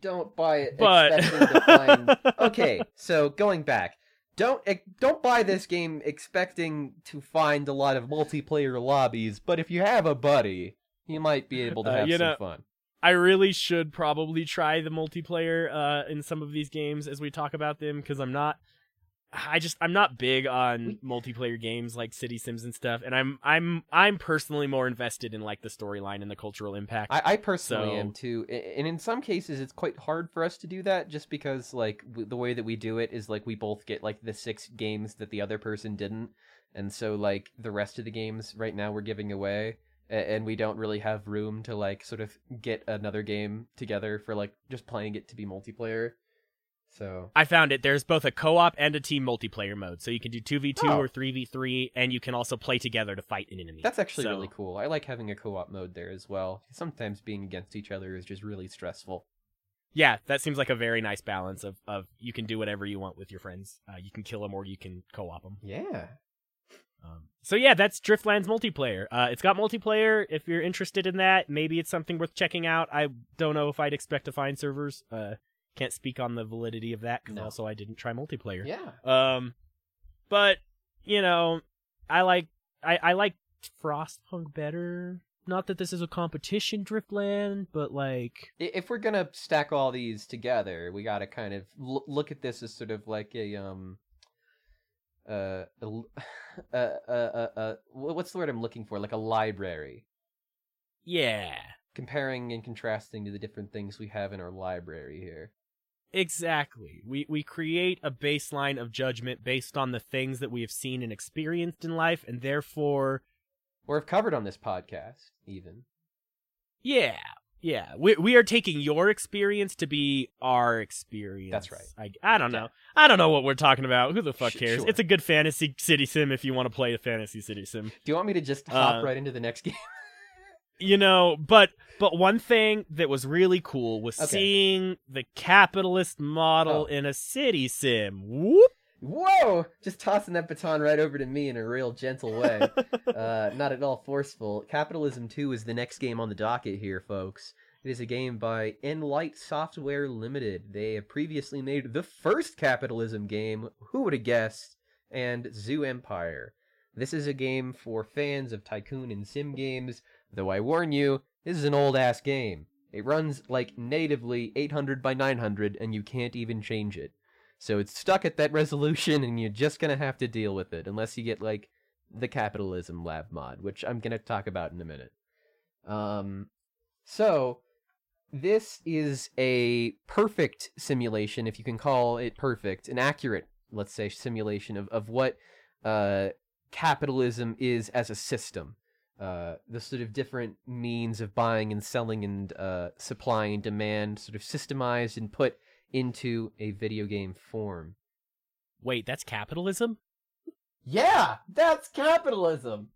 Don't buy it But to find. Okay, so going back, don't don't buy this game expecting to find a lot of multiplayer lobbies. But if you have a buddy, you might be able to Uh, have you some know- fun. I really should probably try the multiplayer uh, in some of these games as we talk about them because I'm not. I just I'm not big on multiplayer games like City Sims and stuff, and I'm I'm I'm personally more invested in like the storyline and the cultural impact. I, I personally So- am too, and in some cases it's quite hard for us to do that, just because like w- the way that we do it is like we both get like the six games that the other person didn't, and so like the rest of the games right now we're giving away, and we don't really have room to like sort of get another game together for like just playing it to be multiplayer. So I found it. There's both a co-op and a team multiplayer mode, so you can do two v two or three v three, and you can also play together to fight an enemy. that's actually So- really cool. I like having a co-op mode there as well. Sometimes being against each other is just really stressful. Yeah, that seems like a very nice balance of of you can do whatever you want with your friends. Uh, you can kill them or you can co-op them. Yeah. Um, so yeah, that's Driftlands multiplayer. Uh, it's got multiplayer. If you're interested in that, maybe it's something worth checking out. I don't know if I'd expect to find servers. Uh, can't speak on the validity of that because No. also I didn't try multiplayer. Yeah. Um, but you know, I like I I like Frostpunk better. Not that this is a competition, Driftland, but like if we're gonna stack all these together, we gotta kind of l- look at this as sort of like a um, uh, uh, uh, uh, uh, what's the word I'm looking for? Like a library, yeah, comparing and contrasting to the different things we have in our library here. Exactly. We we create a baseline of judgment based on the things that we have seen and experienced in life, and therefore, Or have covered on this podcast, even. yeah, Yeah, we we are taking your experience to be our experience. That's right. I, I don't know. I don't know what we're talking about. Who the fuck cares? sure. It's a good fantasy city sim if you want to play a fantasy city sim. Do you want me to just hop Uh, right into the next game? You know, but but one thing that was really cool was Okay. seeing the capitalist model Oh. in a city sim. Whoop. Whoa! Just tossing that baton right over to me in a real gentle way. uh, not at all forceful. Capitalism 2 is the next game on the docket here, folks. It is a game by Enlight Software Limited. They have previously made the first capitalism game, who would have guessed, and Zoo Empire. This is a game for fans of tycoon and sim games, though I warn you, this is an old ass game. It runs like natively 800 by 900, and you can't even change it. So it's stuck at that resolution, and you're just gonna have to deal with it, unless you get like the capitalism lab mod, which I'm gonna talk about in a minute. Um, so this is a perfect simulation, if you can call it perfect, an accurate, let's say, simulation of of what uh, capitalism is as a system. Uh, the sort of different means of buying and selling and uh, supply and demand, sort of systemized and put into a video game form. Wait, that's capitalism? Yeah, that's capitalism.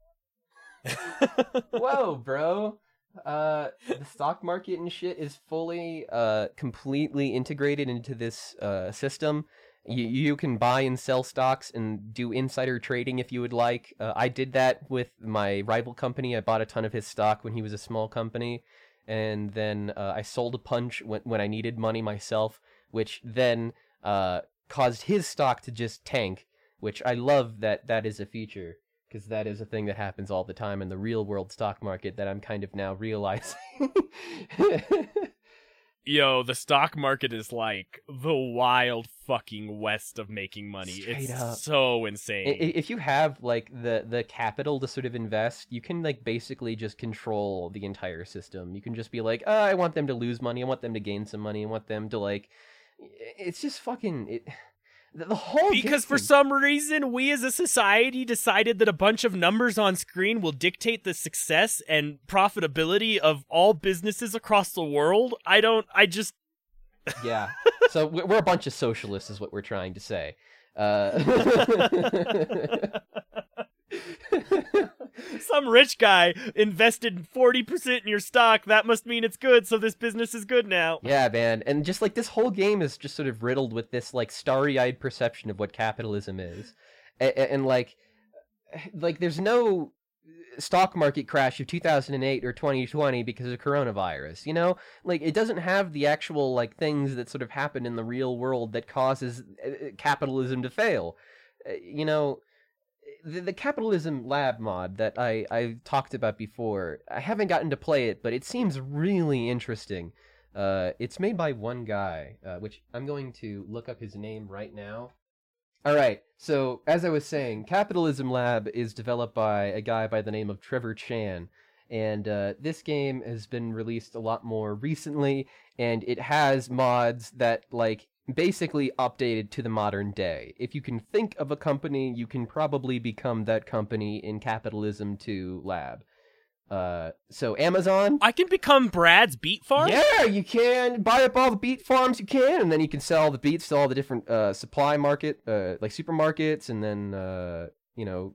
Whoa, bro. Uh, the stock market and shit is fully, uh, completely integrated into this uh, system. You you can buy and sell stocks and do insider trading if you would like. Uh, I did that with my rival company. I bought a ton of his stock when he was a small company, and then uh, I sold a punch when when I needed money myself, which then uh, caused his stock to just tank. Which I love that that is a feature because that is a thing that happens all the time in the real world stock market that I'm kind of now realizing. Yo, the stock market is like the wild fucking west of making money. Straight it's up. so insane. if you have like the the capital to sort of invest, you can like basically just control the entire system. You can just be like, oh, I want them to lose money. I want them to gain some money. I want them to like. It's just fucking. It, the, whole because for some reason we as a society decided that a bunch of numbers on screen will dictate the success and profitability of all businesses across the world. I don't I just yeah. So we- we're a bunch of socialists, is what we're trying to say. Uh, some rich guy invested 40% in your stock. That must mean it's good, so this business is good now. yeah, man, and just like this whole game is just sort of riddled with this like starry-eyed perception of what capitalism is, and, and like, like there's no stock market crash of 2008 or 2020 because of coronavirus you know like it doesn't have the actual like things that sort of happen in the real world that causes uh, capitalism to fail Uh, you know the, the capitalism lab mod that I I talked about before. I haven't gotten to play it, but it seems really interesting. Uh, it's made by one guy, uh, which I'm going to look up his name right now. All right. So as I was saying, Capitalism Lab is developed by a guy by the name of Trevor Chan, and uh, this game has been released a lot more recently, and it has mods that like basically updated to the modern day. If you can think of a company, you can probably become that company in Capitalism 2 Lab. Uh, so Amazon. I can become Brad's beet farm? Yeah, you can buy up all the beet farms you can, and then you can sell the beets to all the different uh, supply market, uh, like supermarkets, and then uh, you know,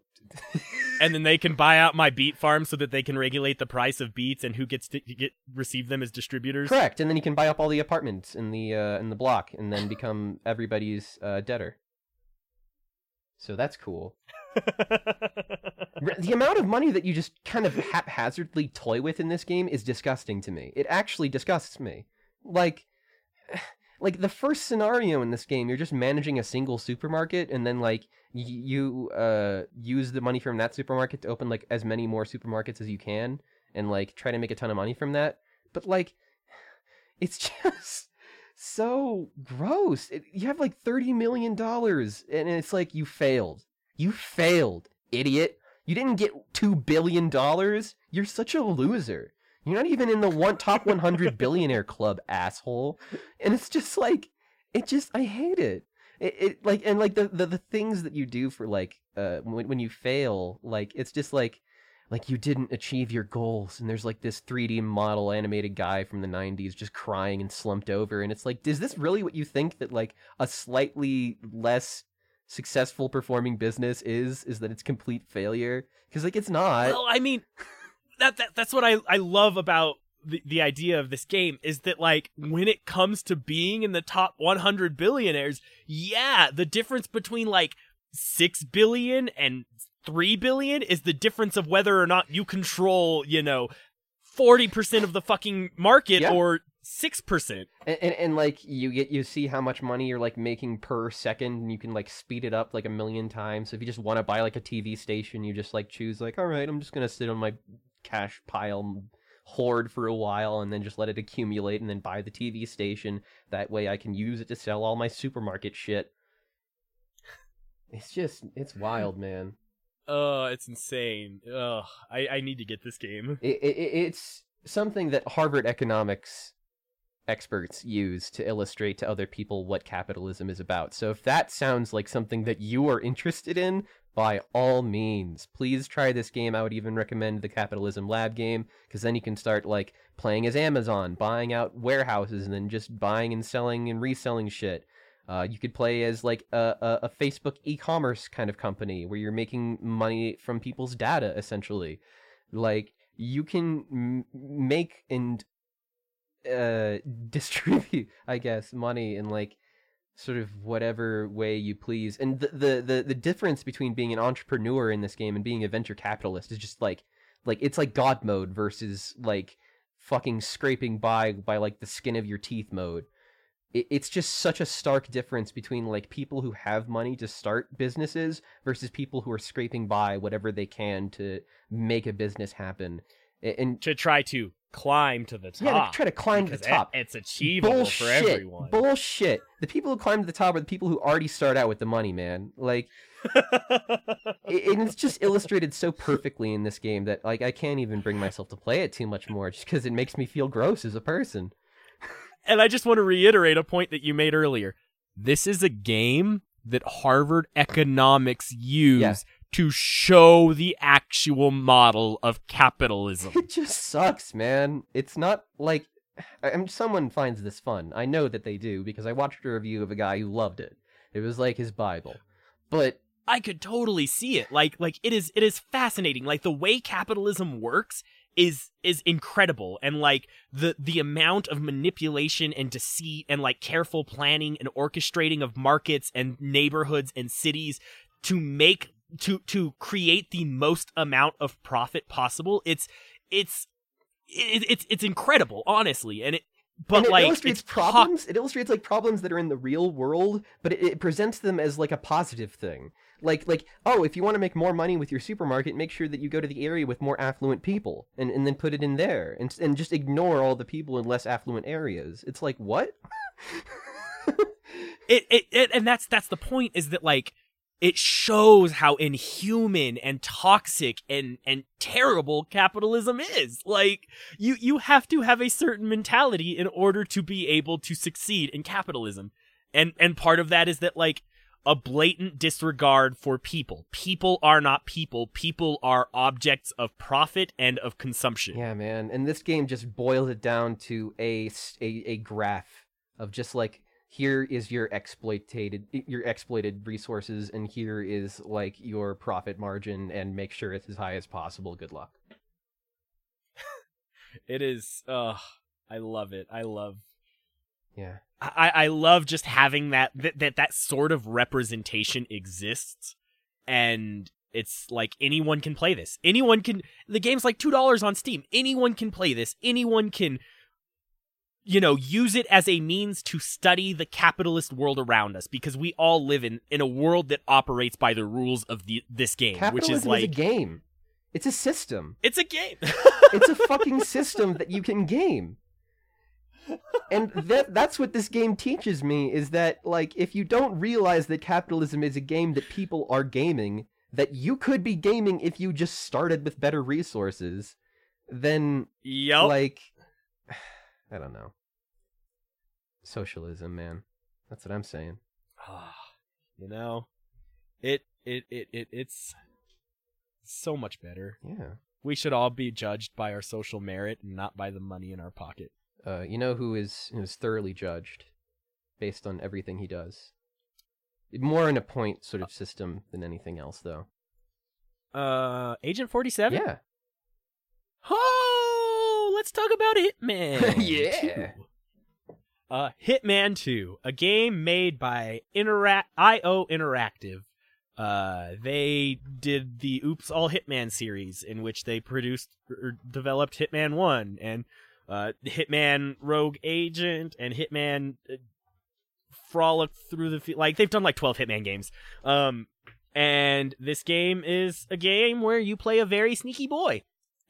And then they can buy out my beet farm so that they can regulate the price of beets and who gets to get receive them as distributors. correct, and then you can buy up all the apartments in the uh, in the block, and then become everybody's uh, debtor. So that's cool. The amount of money that you just kind of haphazardly toy with in this game is disgusting to me. It actually disgusts me. Like, like the first scenario in this game, you're just managing a single supermarket, and then like you uh use the money from that supermarket to open like as many more supermarkets as you can, and like try to make a ton of money from that. But like, it's just so gross. It, you have like thirty million dollars, and it's like you failed. You failed, idiot. You didn't get two billion dollars. You're such a loser. You're not even in the one top 100 billionaire club, asshole. And it's just like, it just, I hate it. It, it like, and like the, the, the things that you do for like, uh, when, when you fail, like, it's just like, like you didn't achieve your goals and there's like this 3D model animated guy from the 90s just crying and slumped over and it's like is this really what you think that like a slightly less successful performing business is is that it's complete failure? Because like it's not. Well, I mean, that, that that's what I I love about the, the idea of this game is that like when it comes to being in the top 100 billionaires, yeah, the difference between like 6 billion and 3 billion is the difference of whether or not you control, you know, 40% of the fucking market Yeah. or 6%. and, and and like you get you see how much money you're like making per second and you can like speed it up like a million times so if you just want to buy like a tv station you just like choose like all right i'm just gonna sit on my cash pile hoard for a while and then just let it accumulate and then buy the tv station that way i can use it to sell all my supermarket shit it's just it's wild man Oh, it's insane. Ugh, I, I need to get this game. it, it, it's something that Harvard economics experts use to illustrate to other people what capitalism is about. So if that sounds like something that you are interested in, by all means, please try this game. I would even recommend the Capitalism Lab game because then you can start like playing as Amazon, buying out warehouses, and then just buying and selling and reselling shit. Uh, you could play as like a, a, a Facebook e-commerce kind of company where you're making money from people's data, essentially. Like you can m- make and uh, distribute, I guess, money in like sort of whatever way you please. And the, the the the difference between being an entrepreneur in this game and being a venture capitalist is just like like it's like God mode versus like fucking scraping by by like the skin of your teeth mode it, it's just such a stark difference between like people who have money to start businesses versus people who are scraping by whatever they can to make a business happen and To try to climb to the top. yeah try to climb to the because it- top it's achievable bullshit for everyone. bullshit the people who climb to the top are the people who already start out with the money man like it, and it's just illustrated so perfectly in this game that like i can't even bring myself to play it too much more just because it makes me feel gross as a person and I just want to reiterate a point that you made earlier. This is a game that Harvard economics use Yeah. To show the actual model of capitalism. It just sucks, man. It's not like I mean, someone finds this fun. I know that they do because I watched a review of a guy who loved it. It was like his Bible. But I could totally see it. Like like it is it is fascinating. Like the way capitalism works is is incredible and like the the amount of manipulation and deceit and like careful planning and orchestrating of markets and neighborhoods and cities to make to to create the most amount of profit possible. It's it's it, it's it's incredible, honestly. And it but and it like illustrates problems. It illustrates like problems that are in the real world, but it, it presents them as like a positive thing. Like like oh, if you want to make more money with your supermarket, make sure that you go to the area with more affluent people, and, and then put it in there, and and just ignore all the people in less affluent areas. It's like what? it, it, it and that's that's the point is that like it shows how inhuman and toxic and and terrible capitalism is. Like you you have to have a certain mentality in order to be able to succeed in capitalism. And and part of that is that like a blatant disregard for people. People are not people. People are objects of profit and of consumption. Yeah, man. And this game just boils it down to a a graph of just like here is your exploited your exploited resources and here is like your profit margin and make sure it's as high as possible. Good luck. it is uh i love it i love Yeah. I, I love just having that, that that that sort of representation exists, and it's like anyone can play this. Anyone can. The game's like two dollars on Steam. Anyone can play this. Anyone can, you know, use it as a means to study the capitalist world around us because we all live in in a world that operates by the rules of the this game, which Capitalism is like a game. It's a system. it's a game. It's a fucking system that you can game. And that that's what this game teaches me is that like if you don't realize that capitalism is a game that people are gaming, that you could be gaming if you just started with better resources, then yep. like I don't know. Socialism, man. That's what I'm saying. Ah, you know, it, it it it it's so much better. Yeah. We should all be judged by our social merit and not by the money in our pocket. Uh, you know who is who is thoroughly judged based on everything he does. More in a point sort of system than anything else, though. Uh, Agent Forty Seven. Yeah. Oh, let's talk about Hitman. Yeah. Uh, Hitman 2, a game made by Interact IO Interactive. Uh, they did the Oops All Hitman series, in which they produced or developed Hitman 1 and uh, Hitman Rogue Agent and Hitman uh, Frolic through the Field. Like they've done like 12 Hitman games. Um, and this game is a game where you play a very sneaky boy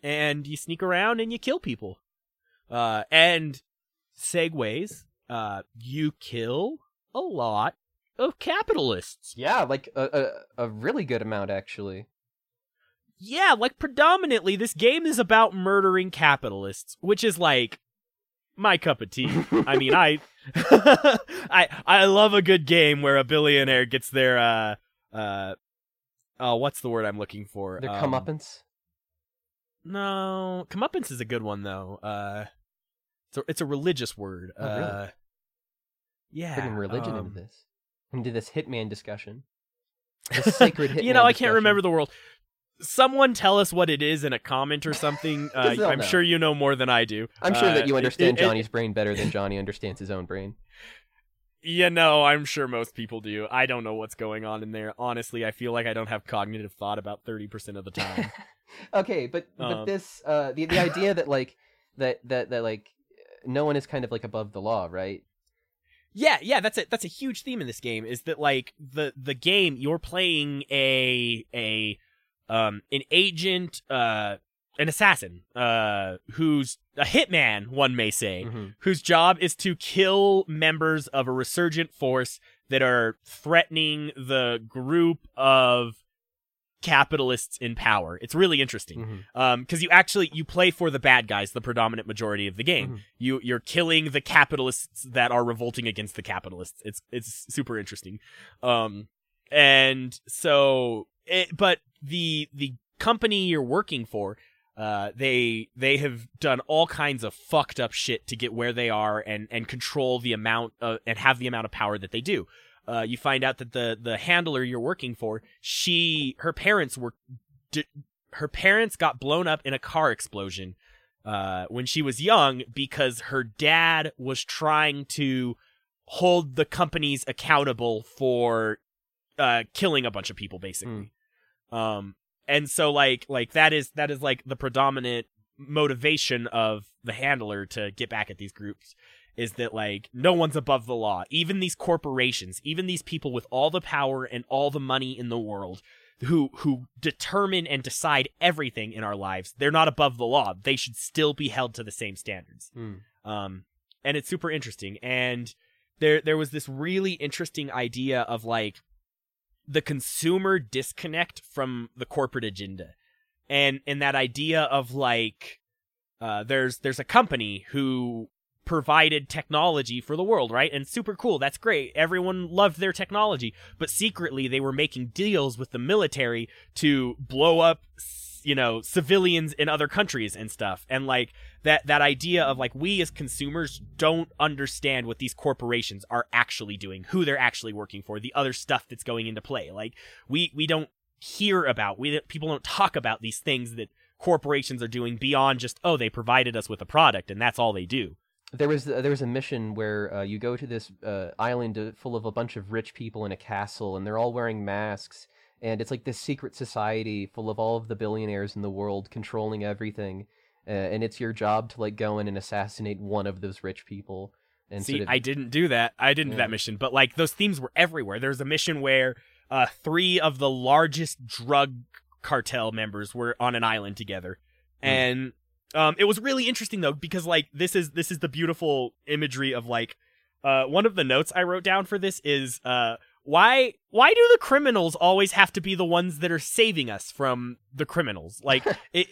and you sneak around and you kill people. Uh, and segues, uh, you kill a lot of capitalists. Yeah, like a, a a really good amount actually. Yeah, like predominantly, this game is about murdering capitalists, which is like my cup of tea. I mean, I, I, I love a good game where a billionaire gets their, uh, uh, oh, what's the word I'm looking for? Their Um, comeuppance. No, comeuppance is a good one though. Uh, it's a, it's a religious word. Oh, really? uh, yeah, Bringing religion um, into this, into this Hitman discussion. The sacred Hitman. you know, I can't remember the world. Someone tell us what it is in a comment or something. Uh, I'm know. sure you know more than I do. I'm sure Uh, that you understand it- it- Johnny's brain better than Johnny understands his own brain. Yeah, no, I'm sure most people do. I don't know what's going on in there. Honestly, I feel like I don't have cognitive thought about 30% of the time. okay, but but Um, this uh the the idea that like that that that like no one is kind of like above the law, right? yeah, yeah, that's a that's a huge theme in this game is that like the the game you're playing a a um an agent uh an assassin uh who's a hitman, one may say. Mhm. whose job is to kill members of a resurgent force that are threatening the group of capitalists in power. It's really interesting Mhm. um because you actually you play for the bad guys the predominant majority of the game Mhm. you you're killing the capitalists that are revolting against the capitalists it's it's super interesting um and so it, but the the company you're working for uh they they have done all kinds of fucked up shit to get where they are and and control the amount of, and have the amount of power that they do. Uh, you find out that the the handler you're working for, she her parents were, d- her parents got blown up in a car explosion, uh, when she was young because her dad was trying to hold the companies accountable for, uh, killing a bunch of people basically, um, and so like like that is that is like the predominant motivation of the handler to get back at these groups is that like no one's above the law. Even these corporations, even these people with all the power and all the money in the world who who determine and decide everything in our lives, they're not above the law. They should still be held to the same standards. Mm. Um and it's super interesting and there there was this really interesting idea of like the consumer disconnect from the corporate agenda. And and that idea of like uh, there's there's a company who provided technology for the world, right? And super cool. That's great. Everyone loved their technology, but secretly they were making deals with the military to blow up, you know, civilians in other countries and stuff. And like that that idea of like we as consumers don't understand what these corporations are actually doing, who they're actually working for, the other stuff that's going into play. Like we we don't hear about we people don't talk about these things that corporations are doing beyond just oh they provided us with a product and that's all they do. There was there was a mission where uh, you go to this uh, island uh, full of a bunch of rich people in a castle, and they're all wearing masks, and it's like this secret society full of all of the billionaires in the world controlling everything, uh, and it's your job to like go in and assassinate one of those rich people. And See, sort of, I didn't do that. I didn't do that mission, but like those themes were everywhere. There's a mission where uh three of the largest drug cartel members were on an island together. Hmm. And um it was really interesting though because like this is this is the beautiful imagery of like uh one of the notes I wrote down for this is uh why why do the criminals always have to be the ones that are saving us from the criminals like it,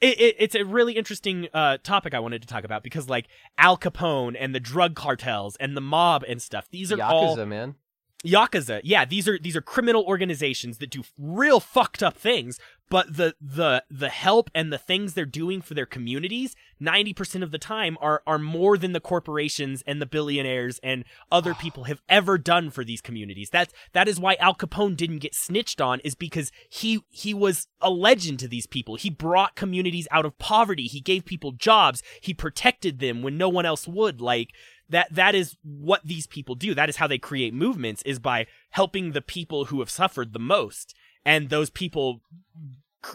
it, it it's a really interesting uh topic i wanted to talk about because like al capone and the drug cartels and the mob and stuff these are Yakuza, all man. yakuza yeah these are these are criminal organizations that do real fucked up things but the the the help and the things they're doing for their communities 90% of the time are are more than the corporations and the billionaires and other people have ever done for these communities. That's that is why Al Capone didn't get snitched on is because he he was a legend to these people. He brought communities out of poverty. He gave people jobs. He protected them when no one else would. Like that that is what these people do. That is how they create movements is by helping the people who have suffered the most and those people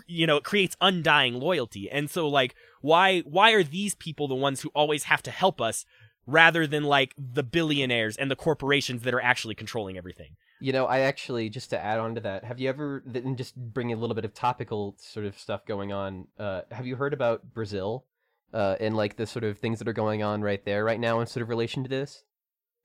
you know it creates undying loyalty and so like why why are these people the ones who always have to help us rather than like the billionaires and the corporations that are actually controlling everything You know, I actually just to add on to that, have you ever and just bring a little bit of topical sort of stuff going on? Uh, have you heard about Brazil uh, and like the sort of things that are going on right there right now in sort of relation to this?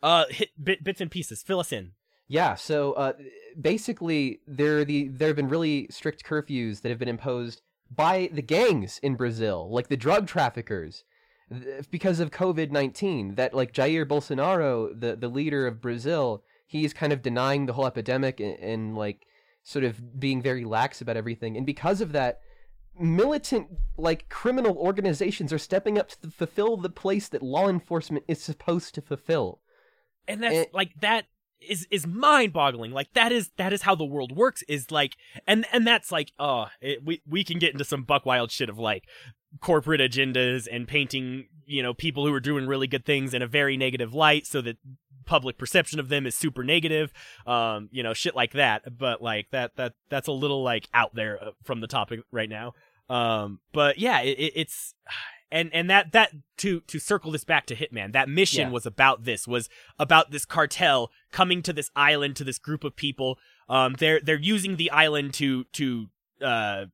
uh hit bit, bits and pieces fill us in Yeah, so uh, basically, there are the there have been really strict curfews that have been imposed by the gangs in Brazil, like the drug traffickers, th- because of COVID nineteen. That like Jair Bolsonaro, the the leader of Brazil, he's kind of denying the whole epidemic and, and like sort of being very lax about everything, and because of that. Militant, like criminal organizations, are stepping up to fulfill the place that law enforcement is supposed to fulfill. and that's Eh. like that is is mind boggling like that is that is how the world works is like and and that's like oh it, we we can get into some buck wild shit of like corporate agendas and painting you know people who are doing really good things in a very negative light so that public perception of them is super negative um you know shit like that. But like that that that's a little like out there uh, from the topic right now. Um but yeah it, it, it's and and that that to to circle this back to hitman that mission Yeah. was about this was about this cartel coming to this island to this group of people um they're they're using the island to to uh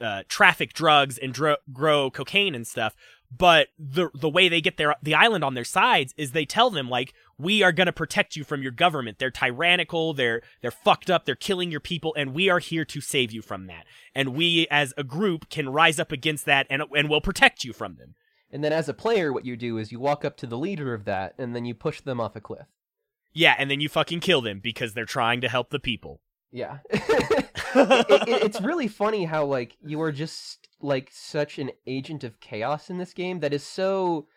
uh traffic drugs and dro- grow cocaine and stuff but the the way they get their the island on their sides is they tell them like we are going to protect you from your government they're tyrannical they're they're fucked up they're killing your people and we are here to save you from that and we as a group can rise up against that and and will protect you from them And then as a player, what you do is you walk up to the leader of that, and then you push them off a cliff. yeah and then you fucking kill them because they're trying to help the people Yeah. it, it- it's really funny how like you are just like such an agent of chaos in this game that is so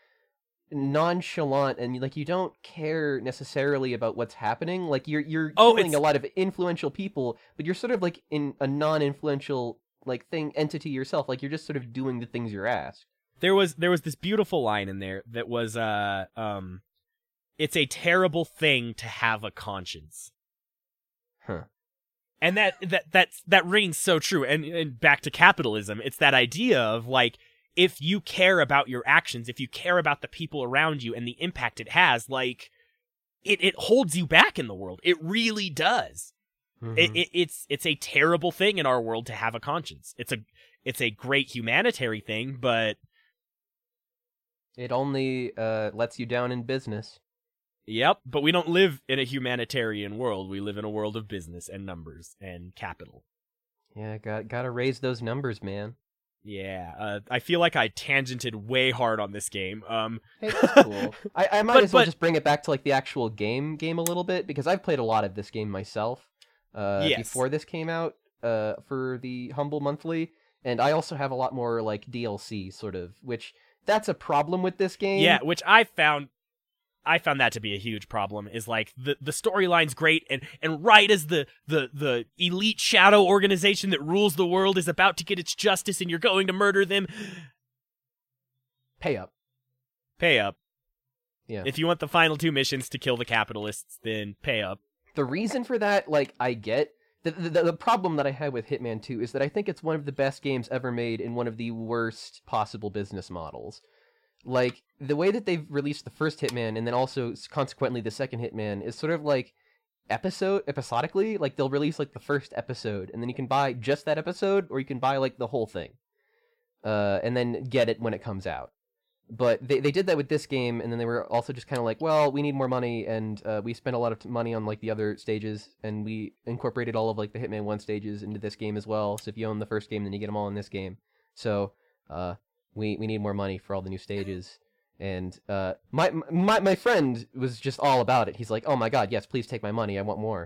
nonchalant and like you don't care necessarily about what's happening. Like you're you're Oh, killing a lot of influential people but you're sort of like in a non-influential like thing entity yourself. Like you're just sort of doing the things you're asked there was there was this beautiful line in there that was uh um it's a terrible thing to have a conscience. Huh. and that that that's that rings so true. And, and back to capitalism it's that idea of like if you care about your actions if you care about the people around you and the impact it has like it it holds you back in the world. It really does. It, it, it's it's a terrible thing in our world to have a conscience. It's a it's a great humanitarian thing but it only uh lets you down in business. Yep, but we don't live in a humanitarian world. We live in a world of business and numbers and capital. yeah got gotta raise those numbers man Yeah, uh, I feel like I tangented way hard on this game. Um, Hey, that's cool. I, I might But- as well but- just bring it back to like the actual game game a little bit because I've played a lot of this game myself uh, Yes. before this came out uh, for the Humble Monthly, and I also have a lot more like DLC sort of, which that's a problem with this game. yeah, which I found, I found that to be a huge problem. Is like the the storyline's great, and and right as the the the elite shadow organization that rules the world is about to get its justice, and you're going to murder them, pay up. pay up. Yeah. If you want the final two missions to kill the capitalists, then pay up. the reason for that, like, I get. The, the, the problem that I had with Hitman 2 is that I think it's one of the best games ever made in one of the worst possible business models. Like, the way that they've released the first Hitman and then also consequently the second Hitman is sort of like episode episodically like they'll release like the first episode and then you can buy just that episode or you can buy like the whole thing uh and then get it when it comes out. But they, they did that with this game and then they were also just kind of like well we need more money and uh, we spent a lot of money on like the other stages and we incorporated all of like the hitman 1 stages into this game as well so if you own the first game then you get them all in this game. So uh, we we need more money for all the new stages and uh, my my my friend was just all about it he's like oh my god yes please take my money i want more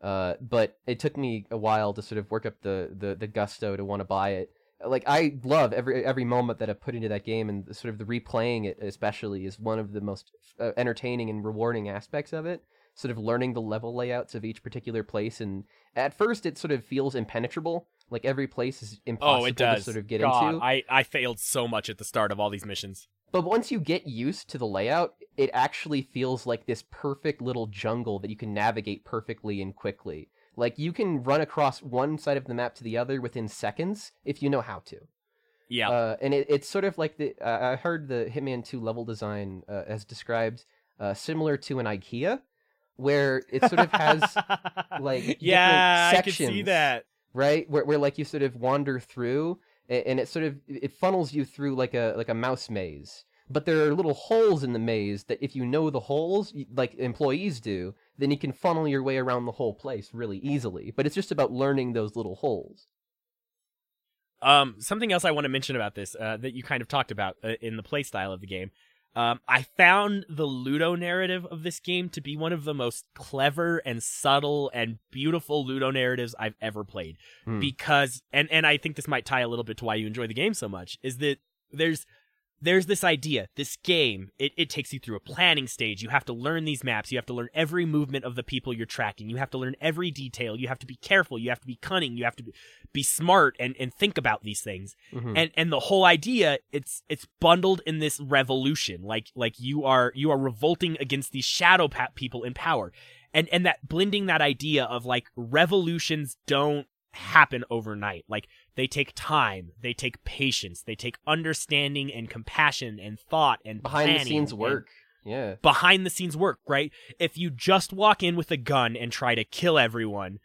Uh, but it took me a while to sort of work up the the, the gusto to want to buy it. Like I love every every moment that I put into that game, and sort of the replaying it especially is one of the most uh, entertaining and rewarding aspects of it. Sort of learning the level layouts of each particular place, and at first it sort of feels impenetrable. Like every place is impossible Oh, it does. to sort of get God, into. I I failed so much at the start of all these missions. But once you get used to the layout, it actually feels like this perfect little jungle that you can navigate perfectly and quickly. Like you can run across one side of the map to the other within seconds if you know how to. Yeah. Uh, and it, it's sort of like the uh, I heard the Hitman 2 level design uh, as described uh, similar to an IKEA, where it sort of has like, yeah, I can see that. Right? Where, where like you sort of wander through and it sort of it funnels you through like a like a mouse maze. But there are little holes in the maze that if you know the holes like employees do then you can funnel your way around the whole place really easily. But it's just about learning those little holes. Um, something else I want to mention about this uh, that you kind of talked about uh, in the playstyle of the game. Um, I found the ludonarrative of this game to be one of the most clever and subtle and beautiful ludonarratives I've ever played. Hmm. Because, and and I think this might tie a little bit to why you enjoy the game so much, is that there's there's this idea, this game, it, it takes you through a planning stage. You have to learn these maps. You have to learn every movement of the people you're tracking. You have to learn every detail. You have to be careful. You have to be cunning. You have to be, be smart and, and think about these things. Mhm. And and the whole idea, it's it's bundled in this revolution. Like like you are you are revolting against these shadow pa- people in power. And and that blending that idea of like revolutions don't happen overnight. Like they take time, they take patience, they take understanding and compassion and thought and behind the scenes work yeah behind the scenes work, right? If you just walk in with a gun and try to kill everyone,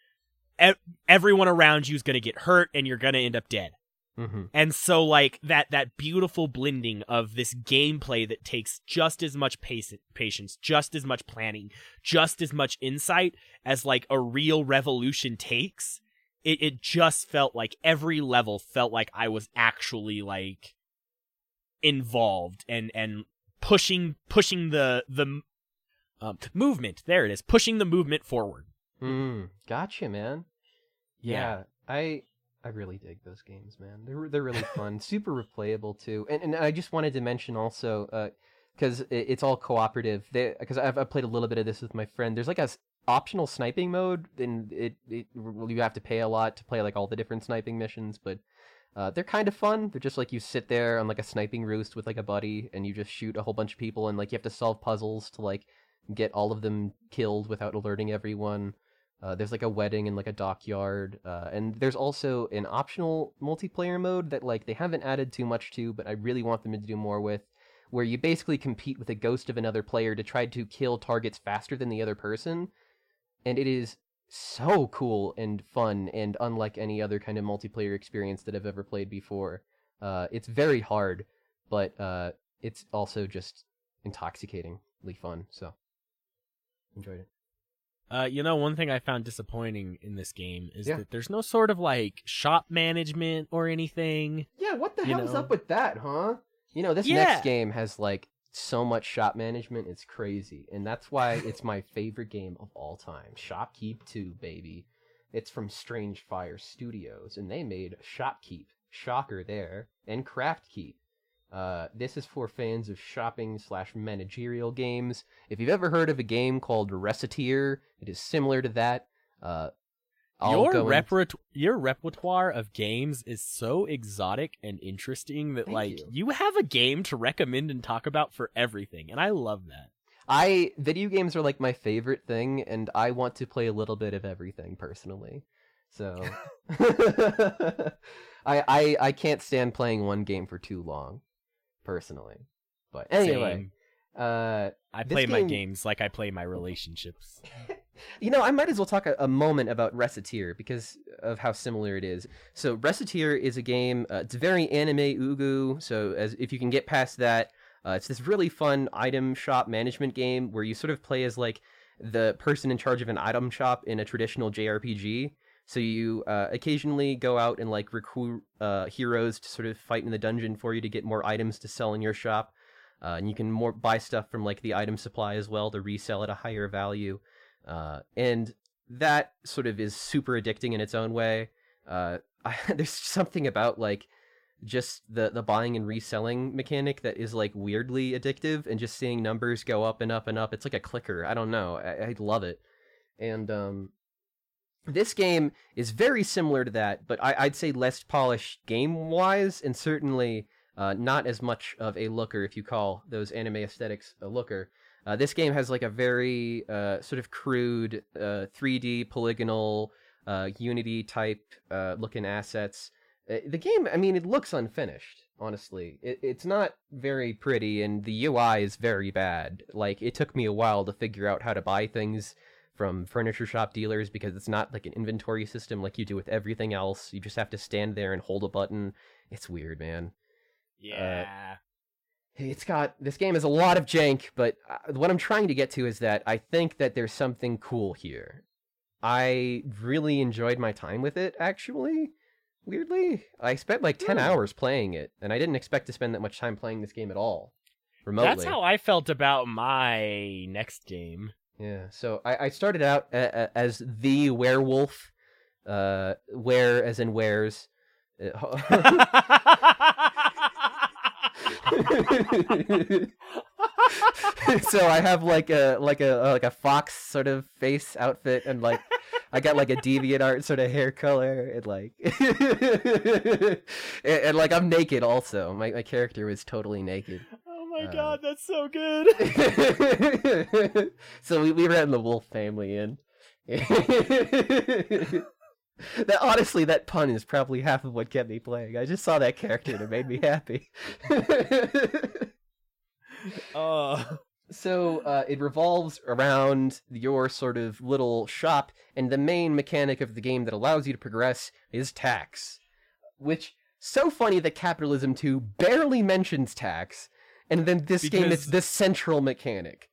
e- everyone around you is going to get hurt and you're going to end up dead. hmm And so like that that beautiful blending of this gameplay that takes just as much pace- patience, just as much planning, just as much insight as like a real revolution takes. It it just felt like every level felt like I was actually like involved and and pushing pushing the the um, movement. There it is, pushing the movement forward. mm. gotcha man Yeah, I I really dig those games, man. They're they're really fun, super replayable too. And and I just wanted to mention also Uh, because it's all cooperative. Because I've, I've played a little bit of this with my friend. There's like a optional sniping mode, and it, it you have to pay a lot to play like all the different sniping missions, but. Uh, they're kind of fun. They're just like you sit there on like a sniping roost with like a buddy, and you just shoot a whole bunch of people, and like you have to solve puzzles to like get all of them killed without alerting everyone. Uh, there's like a wedding in like a dockyard, uh, and there's also an optional multiplayer mode that like they haven't added too much to, but I really want them to do more with, where you basically compete with a ghost of another player to try to kill targets faster than the other person, and it is so cool and fun and unlike any other kind of multiplayer experience that I've ever played before. Uh, it's very hard, but uh, it's also just intoxicatingly fun. So enjoyed it. Uh, you know, one thing I found disappointing in this game is Yeah. that there's no sort of like shop management or anything. Yeah, what the hell's know? up with that, huh? You know, this Yeah. next game has like so much shop management, it's crazy. And that's why it's my favorite game of all time. Shoppe Keep 2, baby. It's from Strange Fire Studios, and they made Shoppe Keep, shocker there, and Craftkeep. Uh, this is for fans of shopping slash managerial games. If you've ever heard of a game called Recettear, it is similar to that. Uh, I'll your repertoire, your repertoire of games is so exotic and interesting that Thank like you. you have a game to recommend and talk about for everything, and I love that. I video games are like my favorite thing, and I want to play a little bit of everything personally. So I I I can't stand playing one game for too long, personally. But anyway, Same. uh, I play my games like I play my relationships. you know, I might as well talk a, a moment about Recettear because of how similar it is. So, Recettear is a game. Uh, it's very anime ugu. So, as if you can get past that, uh, it's this really fun item shop management game where you sort of play as like the person in charge of an item shop in a traditional JRPG. So you uh, occasionally go out and like recruit uh, heroes to sort of fight in the dungeon for you to get more items to sell in your shop, uh, and you can more buy stuff from like the item supply as well to resell at a higher value. Uh, and that sort of is super addicting in its own way. Uh, I, there's something about like just the the buying and reselling mechanic that is like weirdly addictive, and just seeing numbers go up and up and up. It's like a clicker. I don't know. I, I love it, and um, this game is very similar to that, but I, would say less polished game wise, and certainly uh, not as much of a looker if you call those anime aesthetics a looker. Uh, this game has like a very uh, sort of crude 3D uh, polygonal uh, Unity type uh, looking assets. the game, I mean, it looks unfinished. Honestly, it, it's not very pretty, and the UI is very bad. Like, it took me a while to figure out how to buy things from furniture shop dealers because it's not like an inventory system like you do with everything else. You just have to stand there and hold a button. It's weird, man. Yeah. Uh, it's got this game has a lot of jank, but uh, what I'm trying to get to is that I think that there's something cool here. I really enjoyed my time with it actually. Weirdly, I spent like 10 mm. hours playing it and I didn't expect to spend that much time playing this game at all. Remotely. That's how I felt about my next game. Yeah, so I, I started out a, a, as the werewolf, uh, where as in wears. so I have like a like a like a fox sort of face outfit and like I got like a DeviantArt sort of hair color and like and, and, like I'm naked also. My my character was totally naked. Oh my uh, god, that's so good. so we we ran the wolf family in. that honestly, that pun is probably half of what kept me playing. I just saw that character and it made me happy. uh. So uh, it revolves around your sort of little shop, and the main mechanic of the game that allows you to progress is tax. Which so funny that Capitalism 2 barely mentions tax, and then this because... game is the central mechanic.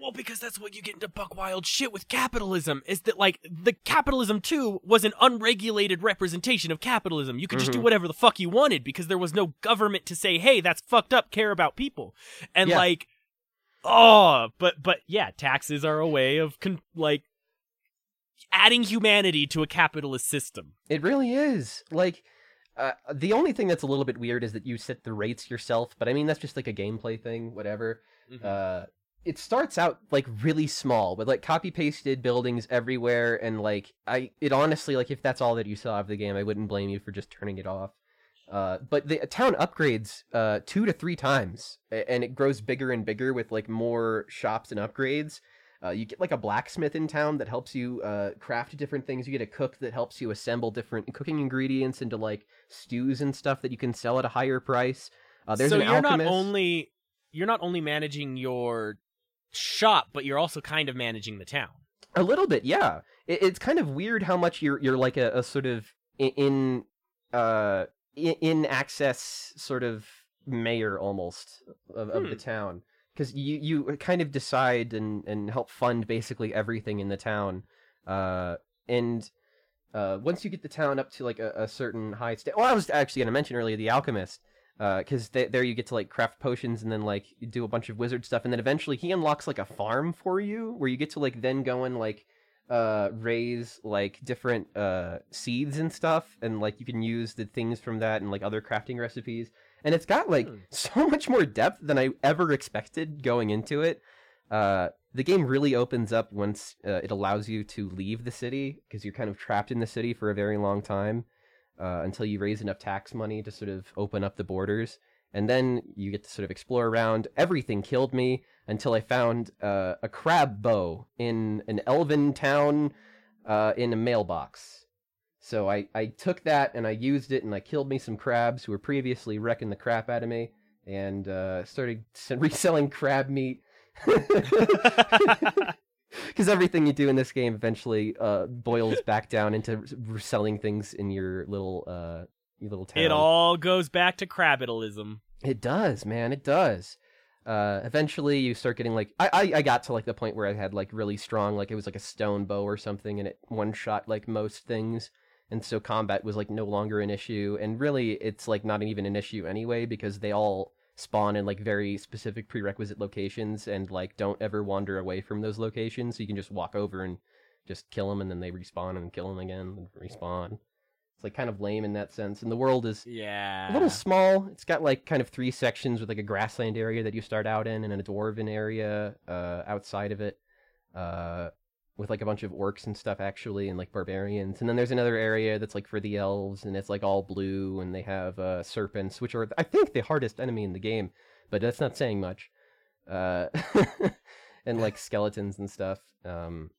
Well, because that's what you get into buck wild shit with capitalism is that like the capitalism too was an unregulated representation of capitalism. You could just mm-hmm. do whatever the fuck you wanted because there was no government to say, "Hey, that's fucked up. Care about people." And yeah. like, oh, but but yeah, taxes are a way of con- like adding humanity to a capitalist system. It really is. Like. Uh, the only thing that's a little bit weird is that you set the rates yourself, but I mean that's just like a gameplay thing, whatever. Mm-hmm. Uh, it starts out like really small with like copy pasted buildings everywhere and like i it honestly like if that's all that you saw of the game i wouldn't blame you for just turning it off. Uh, but the town upgrades uh, two to three times and it grows bigger and bigger with like more shops and upgrades. Uh, you get like a blacksmith in town that helps you uh, craft different things. You get a cook that helps you assemble different cooking ingredients into like stews and stuff that you can sell at a higher price. Uh, there's so an you're alchemist. not only you're not only managing your shop, but you're also kind of managing the town. A little bit, yeah. It, it's kind of weird how much you're you're like a, a sort of in uh in access sort of mayor almost of, of the hmm. town because you you kind of decide and and help fund basically everything in the town uh and uh once you get the town up to like a, a certain high state well i was actually going to mention earlier the alchemist because uh, there you get to like craft potions and then like do a bunch of wizard stuff. And then eventually he unlocks like a farm for you where you get to like then go and like uh raise like different uh seeds and stuff. And like you can use the things from that and like other crafting recipes. And it's got like hmm. so much more depth than i ever expected going into it. Uh the game really opens up once uh, it allows you to leave the city because you're kind of trapped in the city for a very long time uh, until you raise enough tax money to sort of open up the borders. And then you get to sort of explore around. Everything killed me until I found uh, a crab bow in an elven town uh, in a mailbox. So I, I took that and I used it and I killed me some crabs who were previously wrecking the crap out of me and uh, started reselling crab meat. because everything you do in this game eventually uh, boils back down into selling things in your little uh, your little town. It all goes back to crabitalism. It does, man. It does. Uh, eventually, you start getting like I, I I got to like the point where I had like really strong like it was like a stone bow or something, and it one shot like most things. And so combat was like no longer an issue, and really it's like not even an issue anyway because they all spawn in like very specific prerequisite locations and like don't ever wander away from those locations so you can just walk over and just kill them and then they respawn and kill them again and respawn. It's like kind of lame in that sense. And the world is Yeah. a little small. It's got like kind of three sections with like a grassland area that you start out in, and then a dwarven area uh, outside of it, uh, with like a bunch of orcs and stuff actually, and like barbarians. And then there's another area that's like for the elves, and it's like all blue, and they have uh, serpents, which are I think the hardest enemy in the game, but that's not saying much. Uh, and like skeletons and stuff. Um,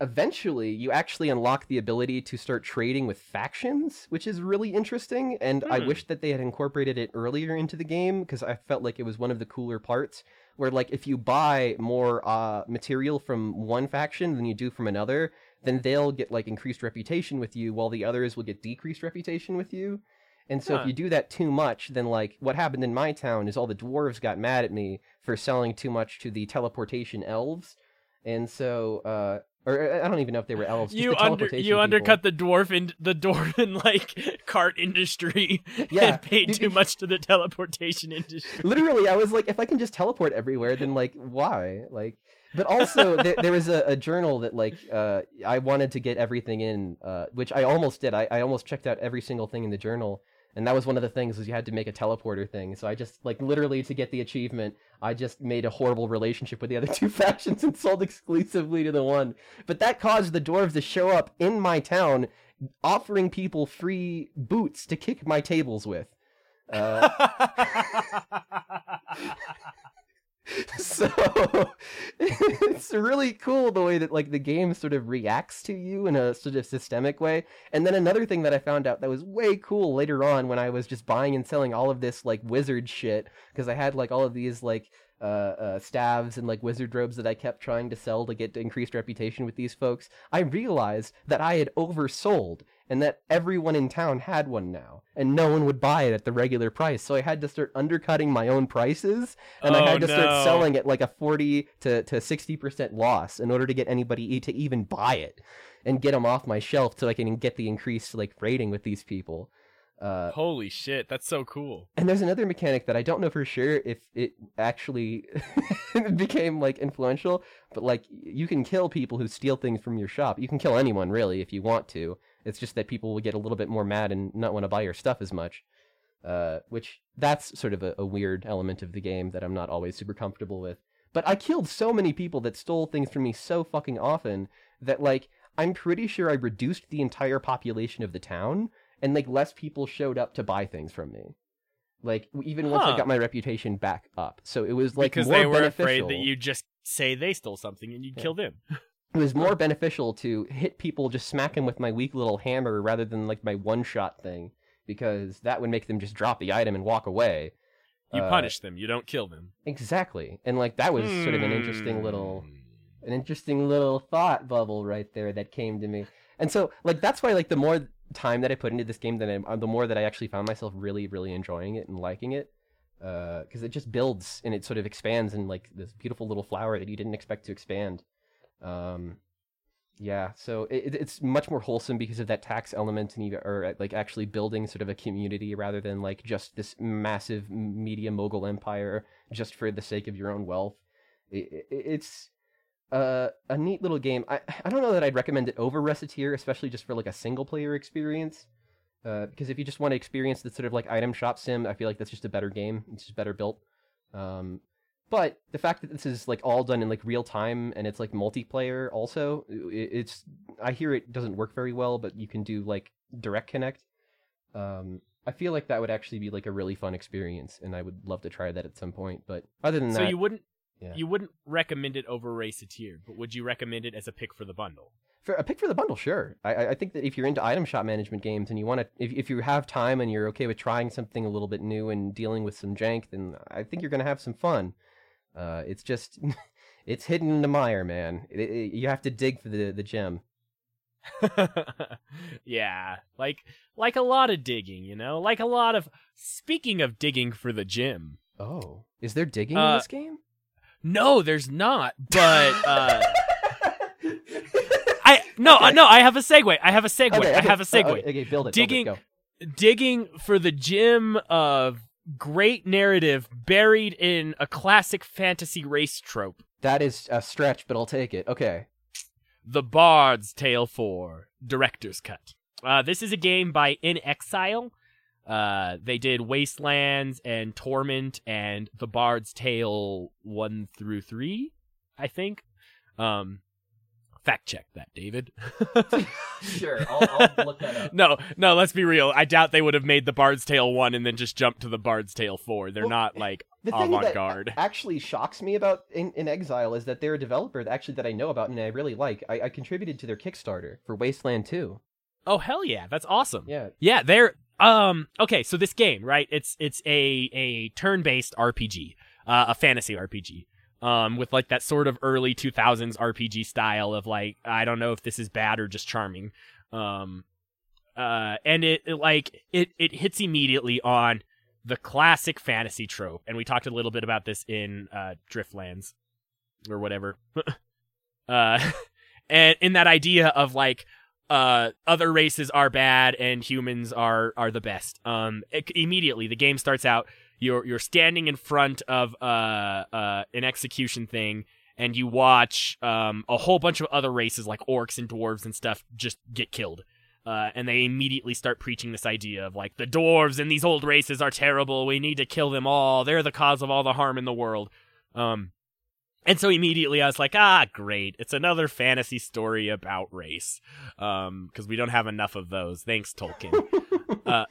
eventually you actually unlock the ability to start trading with factions which is really interesting and i Hmm. wish that they had incorporated it earlier into the game because i felt like it was one of the cooler parts where like if you buy more uh, material from one faction than you do from another then they'll get like increased reputation with you while the others will get decreased reputation with you and so Huh. if you do that too much then like what happened in my town is all the dwarves got mad at me for selling too much to the teleportation elves and so uh or I don't even know if they were elves. you the under you people. undercut the dwarf in the dwarven like cart industry Yeah. and paid too much to the teleportation industry. Literally, I was like, if I can just teleport everywhere, then like, why? Like, but also there, there was a, a journal that like uh, I wanted to get everything in, uh, which I almost did. I, I almost checked out every single thing in the journal, and that was one of the things was you had to make a teleporter thing. So I just like literally to get the achievement, I just made a horrible relationship with the other two factions and sold exclusively to the one. But that caused the dwarves to show up in my town, offering people free boots to kick my tables with. Uh, so it's really cool the way that like the game sort of reacts to you in a sort of systemic way. And then another thing that i found out that was way cool later on when i was just buying and selling all of this like wizard shit because i had like all of these like uh, uh, staves and like wizard robes that I kept trying to sell to get increased reputation with these folks, I realized that I had oversold and that everyone in town had one now, and no one would buy it at the regular price. So I had to start undercutting my own prices, and I Oh, had to no. start selling at like a forty to to sixty percent loss in order to get anybody to even buy it and get them off my shelf so I can get the increased like rating with these people. Uh, Holy shit, that's so cool. and there's another mechanic that I don't know for sure if it actually became like influential, but like you can kill people who steal things from your shop. You can kill anyone really if you want to. It's just that people will get a little bit more mad and not want to buy your stuff as much. Uh, which that's sort of a, a weird element of the game that I'm not always super comfortable with. But I killed so many people that stole things from me so fucking often that like I'm pretty sure I reduced the entire population of the town and like less people showed up to buy things from me. Like even once I got my reputation back up, so it was like because more they were beneficial. afraid that you just say they stole something and you'd Yeah. kill them. It was more beneficial to hit people, just smack them with my weak little hammer rather than like my one shot thing, because that would make them just drop the item and walk away. You Uh, punish them, you don't kill them. Exactly, and like that was sort of an interesting little Hmm. an interesting little thought bubble right there that came to me. And so, like, that's why, like, the more time that I put into this game, then the more that I actually found myself really, really enjoying it and liking it, because it just builds and it sort of expands in like this beautiful little flower that you didn't expect to expand. Um, yeah, so it- it's much more wholesome because of that tax element and even, or like actually building sort of a community rather than like just this massive media mogul empire just for the sake of your own wealth. It, it, it's uh, a neat little game. I I don't know that I'd recommend it over Recettear, especially just for like a single player experience. Uh, because if you just want to experience the sort of like item shop sim, I feel like that's just a better game. It's just better built. Um, but the fact that this is like all done in like real time and it's like multiplayer also, i- it's I hear it doesn't work very well, but you can do like direct connect. Um, I feel like that would actually be like a really fun experience, and I would love to try that at some point. But other than So that, so you wouldn't yeah. you wouldn't recommend it over Recettear, but would you recommend it as a pick for the bundle? For a pick for the bundle, sure. I- I, think that if you're into item shop management games and you want to, if, if you have time and you're okay with trying something a little bit new and dealing with some jank, then I think you're going to have some fun. Uh, it's just, it's hidden in the mire, man. It, it- you have to dig for the, the gem. yeah, like like a lot of digging, you know, like a lot of. Speaking of digging for the gym, Oh. Is there digging in Uh, this game? No, there's not. But uh, I no uh, no, I have a segue. I have a segue. Okay, I have a Uh, segue. okay, build it. build it, Digging-. Digging for the gym of great narrative buried in a classic fantasy race trope. That is a stretch, but I'll take it. Okay. The Bard's Tale 4 Director's Cut. Uh, this is a game by inXile. Uh, they did Wastelands and Torment and The Bard's Tale 1 through 3, I think. Um, fact check that, David. Sure, I'll, I'll look that up. no, no, let's be real. I doubt they would have made The Bard's Tale 1 and then just jumped to The Bard's Tale 4. They're Well, not like avant garde. actually shocks me about in, inXile is that they're a developer that actually that I know about and I really like. I, I contributed to their Kickstarter for Wasteland 2. Oh, hell yeah. That's awesome. Yeah. Yeah, they're um okay, so this game, right? It's it's a a turn-based RPG, uh, a fantasy RPG. Um with like that sort of early 2000s RPG style of like I don't know if this is bad or just charming. Um uh and it, it like it it hits immediately on the classic fantasy trope. And we talked a little bit about this in uh Driftlands or whatever. uh and in that idea of like uh other races are bad and humans are are the best um it, immediately the game starts out you're you're standing in front of uh uh an execution thing and you watch um a whole bunch of other races like orcs and dwarves and stuff just get killed uh, and they immediately start preaching this idea of like the dwarves and these old races are terrible. We need to kill them all. They're the cause of all the harm in the world. Um, and so immediately I was like, ah, great. It's another fantasy story about race. Um, cause we don't have enough of those. Thanks, Tolkien. uh,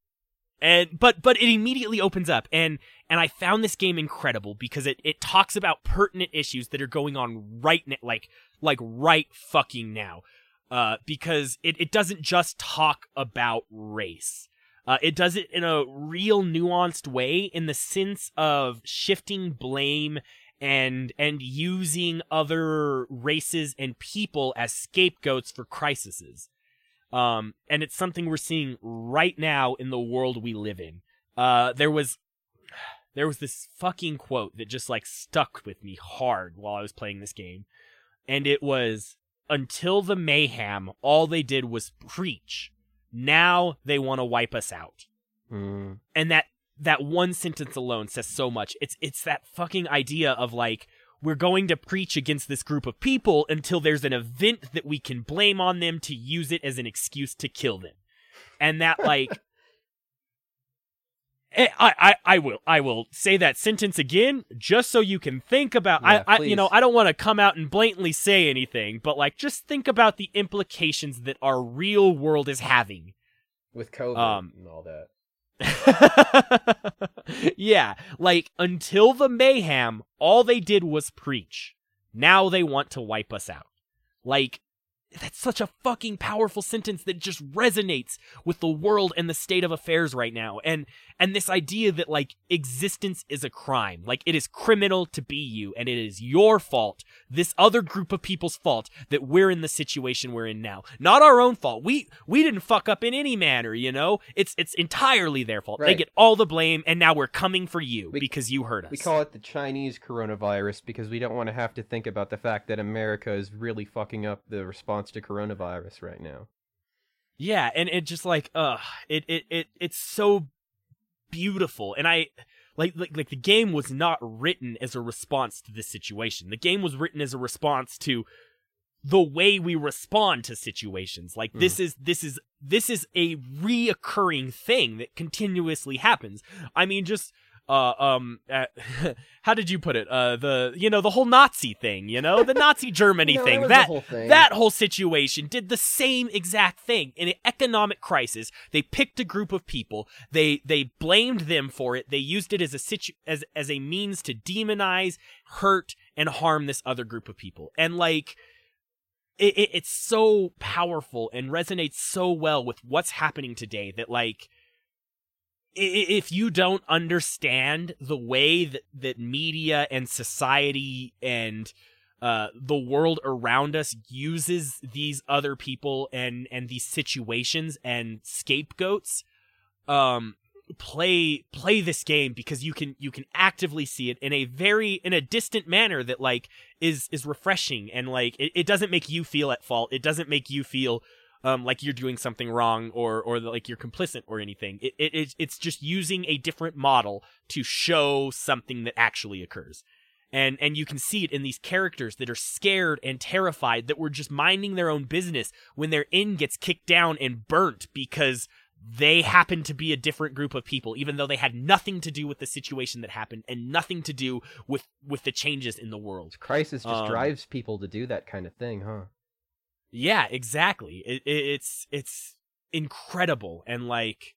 and, but, but it immediately opens up and, and I found this game incredible because it, it talks about pertinent issues that are going on right now, like, like right fucking now. Uh, because it, it doesn't just talk about race. Uh, it does it in a real nuanced way in the sense of shifting blame and and using other races and people as scapegoats for crises. Um, and it's something we're seeing right now in the world we live in. Uh, there was there was this fucking quote that just like stuck with me hard while I was playing this game, and it was until the mayhem, all they did was preach. Now they want to wipe us out. Hmm. And that that one sentence alone says so much. It's it's that fucking idea of like we're going to preach against this group of people until there's an event that we can blame on them to use it as an excuse to kill them. And that like Eh, I, I, I will I will say that sentence again just so you can think about Yeah, I, I you know. I don't want to come out and blatantly say anything but like just think about the implications that our real world is having With COVID Um, and all that. yeah, like until the mayhem, all they did was preach. Now they want to wipe us out. Like that's such a fucking powerful sentence that just resonates with the world and the state of affairs right now. And and this idea that like existence is a crime. Like it is criminal to be you and it is your fault, this other group of people's fault that we're in the situation we're in now. Not our own fault. We we didn't fuck up in any manner, you know? It's it's entirely their fault. They get all the blame and now we're coming for you We- because you hurt us. We call it the Chinese coronavirus because we don't want to have to think about the fact that America is really fucking up the response to coronavirus right now. Yeah, and it just like uh it it, it it's so beautiful. And I like, like like the game was not written as a response to this situation. The game was written as a response to the way we respond to situations. Like this is this is this is a reoccurring thing that continuously happens. I mean just uh um uh, how did you put it? Uh the you know the whole Nazi thing, you know? The Nazi Germany No, thing. was That whole thing. that whole situation did the same exact thing in an economic crisis. They picked a group of people. They they blamed them for it. They used it as a situ- as as a means to demonize, hurt, and harm this other group of people. And like it, it it's so powerful and resonates so well with what's happening today that like if you don't understand the way that, that media and society and uh, the world around us uses these other people and and these situations and scapegoats um play play this game because you can you can actively see it in a very in a distant manner that like is is refreshing and like it, it doesn't make you feel at fault. It doesn't make you feel um, like you're doing something wrong or or like you're complicit or anything. It, it it's it's just using a different model to show something that actually occurs. And and you can see it in these characters that are scared and terrified that were just minding their own business when their inn gets kicked down and burnt because they happen to be a different group of people even though they had nothing to do with the situation that happened and nothing to do with with the changes in the world Crisis just Um, drives people to do that kind of thing, huh? Yeah, exactly. It, it, it's it's incredible and like,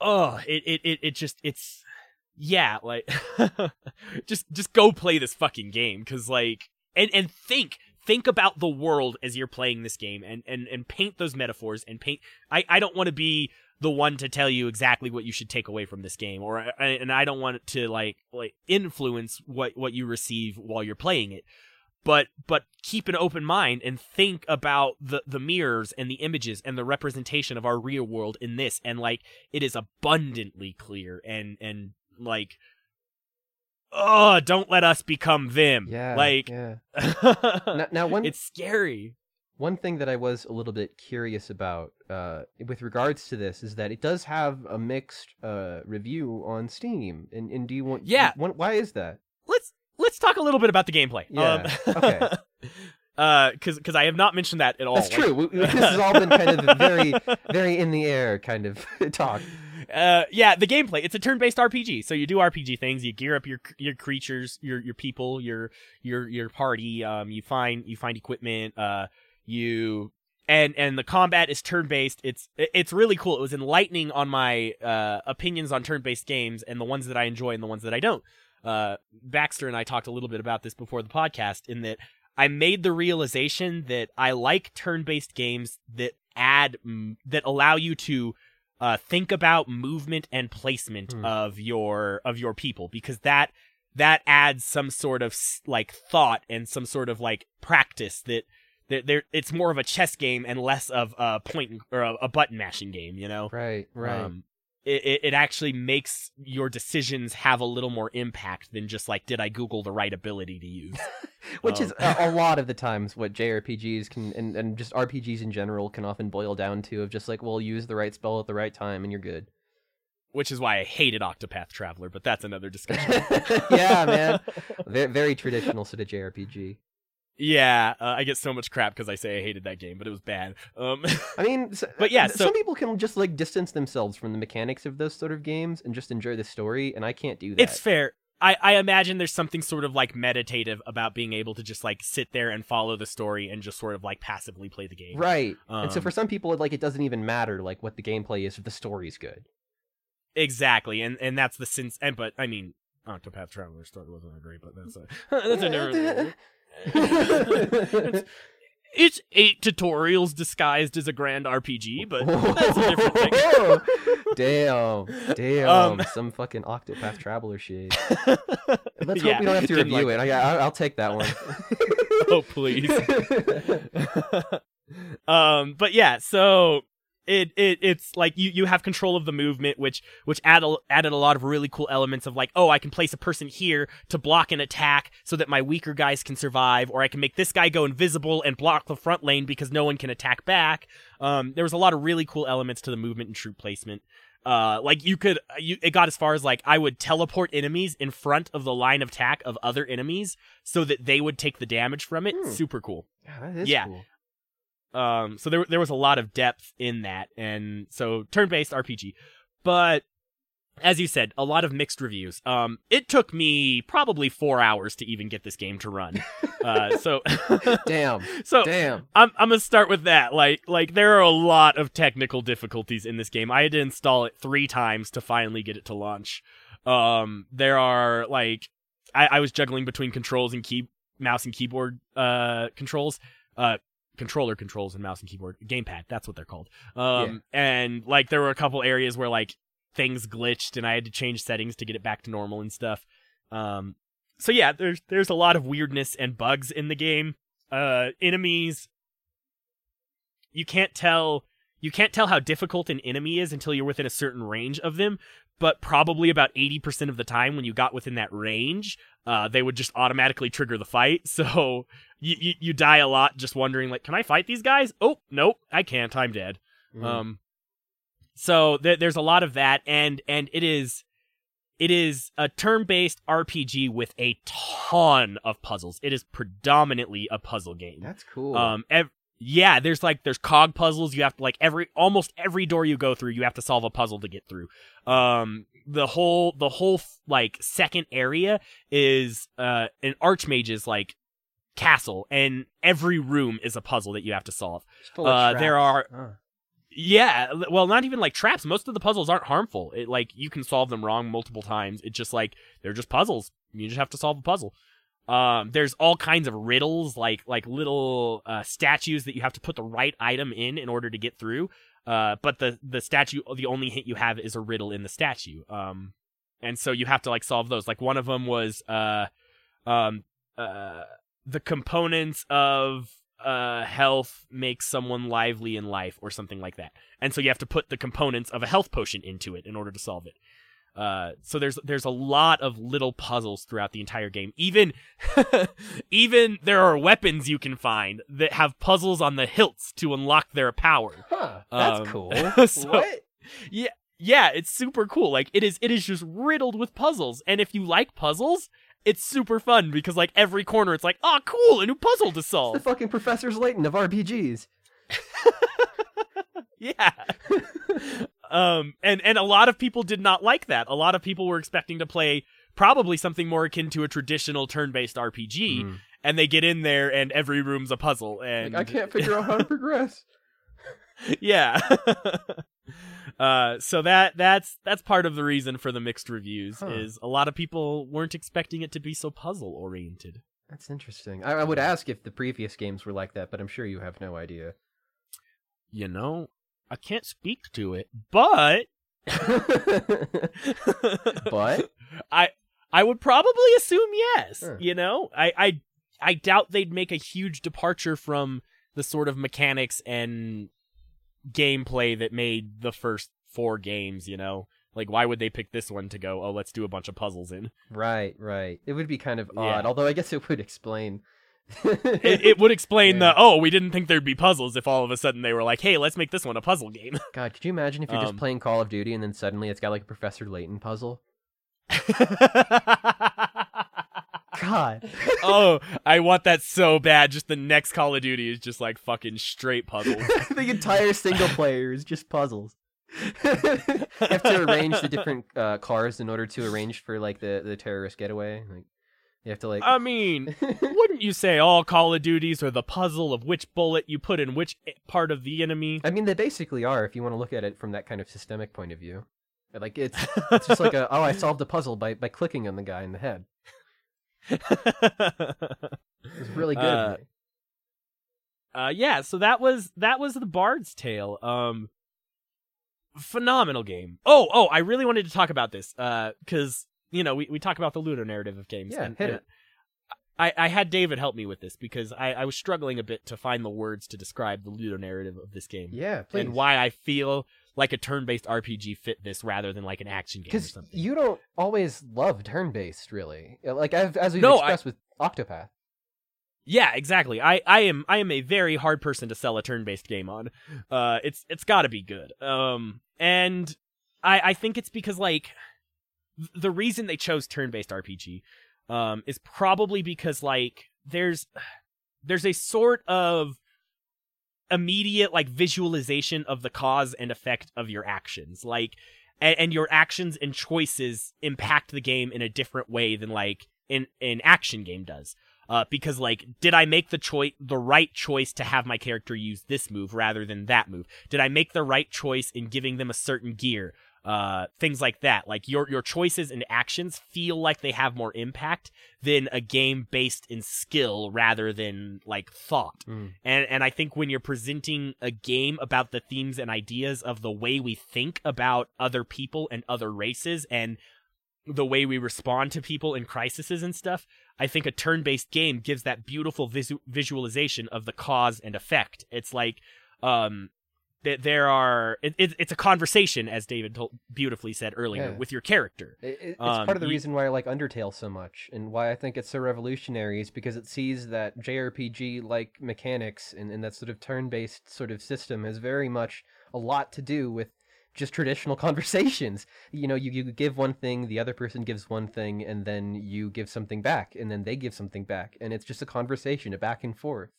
oh, it it it, it just it's yeah, like just just go play this fucking game because like and and think think about the world as you're playing this game and and and paint those metaphors and paint. I I don't want to be the one to tell you exactly what you should take away from this game or and I don't want to like like influence what what you receive while you're playing it but but keep an open mind and think about the the mirrors and the images and the representation of our real world in this and like it is abundantly clear and and like oh don't let us become them Yeah. like yeah. Now, now one it's scary one thing that I was a little bit curious about uh, with regards to this is that it does have a mixed uh, review on Steam. And, and do you want? Yeah. One, why is that? Talk a little bit about the gameplay Yeah, um, okay. uh because because i have not mentioned that at all That's true. This has all been kind of very, very in the air kind of talk. uh yeah the gameplay it's a turn-based rpg so you do rpg things you gear up your your creatures your your people your your your party um you find you find equipment uh you and and the combat is turn-based it's it's really cool it was enlightening on my uh opinions on turn-based games and the ones that i enjoy and the ones that i don't uh baxter and i talked a little bit about this before the podcast in that i made the realization that i like turn-based games that add mm, that allow you to uh, think about movement and placement Hmm. of your of your people because that that adds some sort of like thought and some sort of like practice that that there it's more of a chess game and less of a point or a, a button mashing game you know Right, right. um, it, it actually makes your decisions have a little more impact than just like did I Google the right ability to use Which um, is a, a lot of the times what JRPGs can and, and just RPGs in general can often boil down to of just like, well, use the right spell at the right time and you're good. which is why I hated Octopath Traveler but that's another discussion yeah, man. Very, very traditional sort of JRPG. Yeah, uh, I get so much crap because I say I hated that game, but it was bad. Um, I mean, s- But yeah, so- some people can just like distance themselves from the mechanics of those sort of games and just enjoy the story, and I can't do that. it's fair. I, I imagine there's something sort of like meditative about being able to just like sit there and follow the story and just sort of like passively play the game. right. and so Um, for some people, it, like it doesn't even matter like what the gameplay is if the story's good. Exactly, and and that's the sense. And but I mean, Octopath Traveler story wasn't great, but that's a that's a different. It's, it's eight tutorials disguised as a grand RPG, but that's a different thing. damn, damn, Um, some fucking Octopath Traveler shit. Let's Let's hope we don't have to review it. I, I, I'll take that one. oh please. um, but yeah, so it, it it's like you you have control of the movement, which which add a, added a lot of really cool elements of like, oh, I can place a person here to block an attack so that my weaker guys can survive, or I can make this guy go invisible and block the front lane because no one can attack back. Um, there was a lot of really cool elements to the movement and troop placement. Uh, like you could, you it got as far as like I would teleport enemies in front of the line of attack of other enemies so that they would take the damage from it. Hmm. Super cool. Yeah, that is Yeah. cool. Um, so there there was a lot of depth in that, and so turn based RPG, but as you said, a lot of mixed reviews. Um, it took me probably four hours to even get this game to run. uh, so Damn, so damn. I'm I'm gonna start with that. Like like there are a lot of technical difficulties in this game. I had to install it three times to finally get it to launch. Um, there are like I, I was juggling between controls and key mouse and keyboard uh controls. Uh controller controls and mouse and keyboard gamepad that's what they're called. Um and like there were a couple areas where like things glitched and i had to change settings to get it back to normal and stuff. Um so yeah there's there's a lot of weirdness and bugs in the game. Uh enemies you can't tell you can't tell how difficult an enemy is until you're within a certain range of them. But probably about eighty percent of the time, when you got within that range, uh, they would just automatically trigger the fight. So you, you you die a lot just wondering like, can I fight these guys? Oh nope, I can't. I'm dead. Mm. Um, so th- there's a lot of that, and and it is it is a turn-based RPG with a ton of puzzles. It is predominantly a puzzle game. That's cool. Um, ev- yeah, there's like there's cog puzzles. You have to like every almost every door you go through, you have to solve a puzzle to get through. Um, the whole the whole like second area is uh an archmage's like castle, and every room is a puzzle that you have to solve. It's full of uh, there are- Huh. Yeah, well, not even like traps. Most of the puzzles aren't harmful. It like you can solve them wrong multiple times. It's just like they're just puzzles. You just have to solve a puzzle. Um, there's all kinds of riddles, like like little uh, statues that you have to put the right item in in order to get through. Uh, but the the statue, the only hint you have is a riddle in the statue. Um, and so you have to like solve those. Like one of them was uh, um, uh, the components of uh health makes someone lively in life or something like that and so you have to put the components of a health potion into it in order to solve it uh so there's there's a lot of little puzzles throughout the entire game even even there are weapons you can find that have puzzles on the hilts to unlock their power Huh, that's Um, cool. so- what? yeah yeah, it's super cool like it is it is just riddled with puzzles and if you like puzzles it's super fun because like every corner it's like oh cool a new puzzle to It's solve the fucking Professor Layton of RPGs. Yeah. Um and and a lot of people did not like that. A lot of people were expecting to play probably something more akin to a traditional turn-based RPG Mm. and they get in there and every room's a puzzle and Like, I can't figure out how to progress. yeah. uh so that that's that's part of the reason for the mixed reviews Huh. is a lot of people weren't expecting it to be so puzzle oriented. That's interesting. I, I would ask if the previous games were like that, but I'm sure you have no idea. You know, I can't speak to it, but but I I would probably assume yes. Huh. You know, I I I doubt they'd make a huge departure from the sort of mechanics and gameplay that made the first four games. You know, like why would they pick this one to go? Oh, let's do a bunch of puzzles in. right, right. It would be kind of Yeah. odd, although I guess it would explain. It, it would explain Yeah. the oh, we didn't think there'd be puzzles if all of a sudden they were like, hey, let's make this one a puzzle game. God, could you imagine if you're just Um, playing Call of Duty and then suddenly it's got like a Professor Layton puzzle? God. oh, I want that so bad. Just the next Call of Duty is just like fucking straight puzzles. the entire single player is just puzzles. you have to arrange the different uh, cars in order to arrange for like the, the terrorist getaway. Like you have to like I mean, wouldn't you say all Call of Duties are the puzzle of which bullet you put in which part of the enemy? I mean they basically are if you want to look at it from that kind of systemic point of view. Like it's it's just like a oh I solved a puzzle by by clicking on the guy in the head. It's really good. Uh, uh, yeah, so that was that was the Bard's Tale. Um, phenomenal game. Oh, oh, I really wanted to talk about this. Uh, because you know we we talk about the ludonarrative of games. Yeah, and, hit and it. I, I had David help me with this because I, I was struggling a bit to find the words to describe the ludonarrative of this game. Yeah, please. and why I feel like a turn-based RPG fit this rather than like an action game or Because something. you don't always love turn-based, really. Like as, as we've No, I- expressed with Octopath. yeah, exactly. I, I am I am a very hard person to sell a turn-based game on. Uh, it's it's got to be good. Um, and I I think it's because like the reason they chose turn-based RPG, um, is probably because like there's there's a sort of immediate like visualization of the cause and effect of your actions. Like and, and your actions and choices impact the game in a different way than like an an action game does. Uh, because like did i make the choice the right choice to have my character use this move rather than that move? Did i make the right choice in giving them a certain gear uh things like that like your your choices and actions feel like they have more impact than a game based in skill rather than like thought Mm. and and I think when you're presenting a game about the themes and ideas of the way we think about other people and other races and the way we respond to people in crises and stuff, I think a turn-based game gives that beautiful visu- visualization of the cause and effect. It's like um that there are it, it, it's a conversation as david told, beautifully said earlier Yeah. with your character It, it- it's Um, part of the you- reason why I like Undertale so much, and why I think it's so revolutionary is because it sees that JRPG like mechanics and, and that sort of turn based sort of system has very much a lot to do with just traditional conversations. You know, you, you give one thing, the other person gives one thing, and then you give something back, and then they give something back, and it's just a conversation, a back and forth.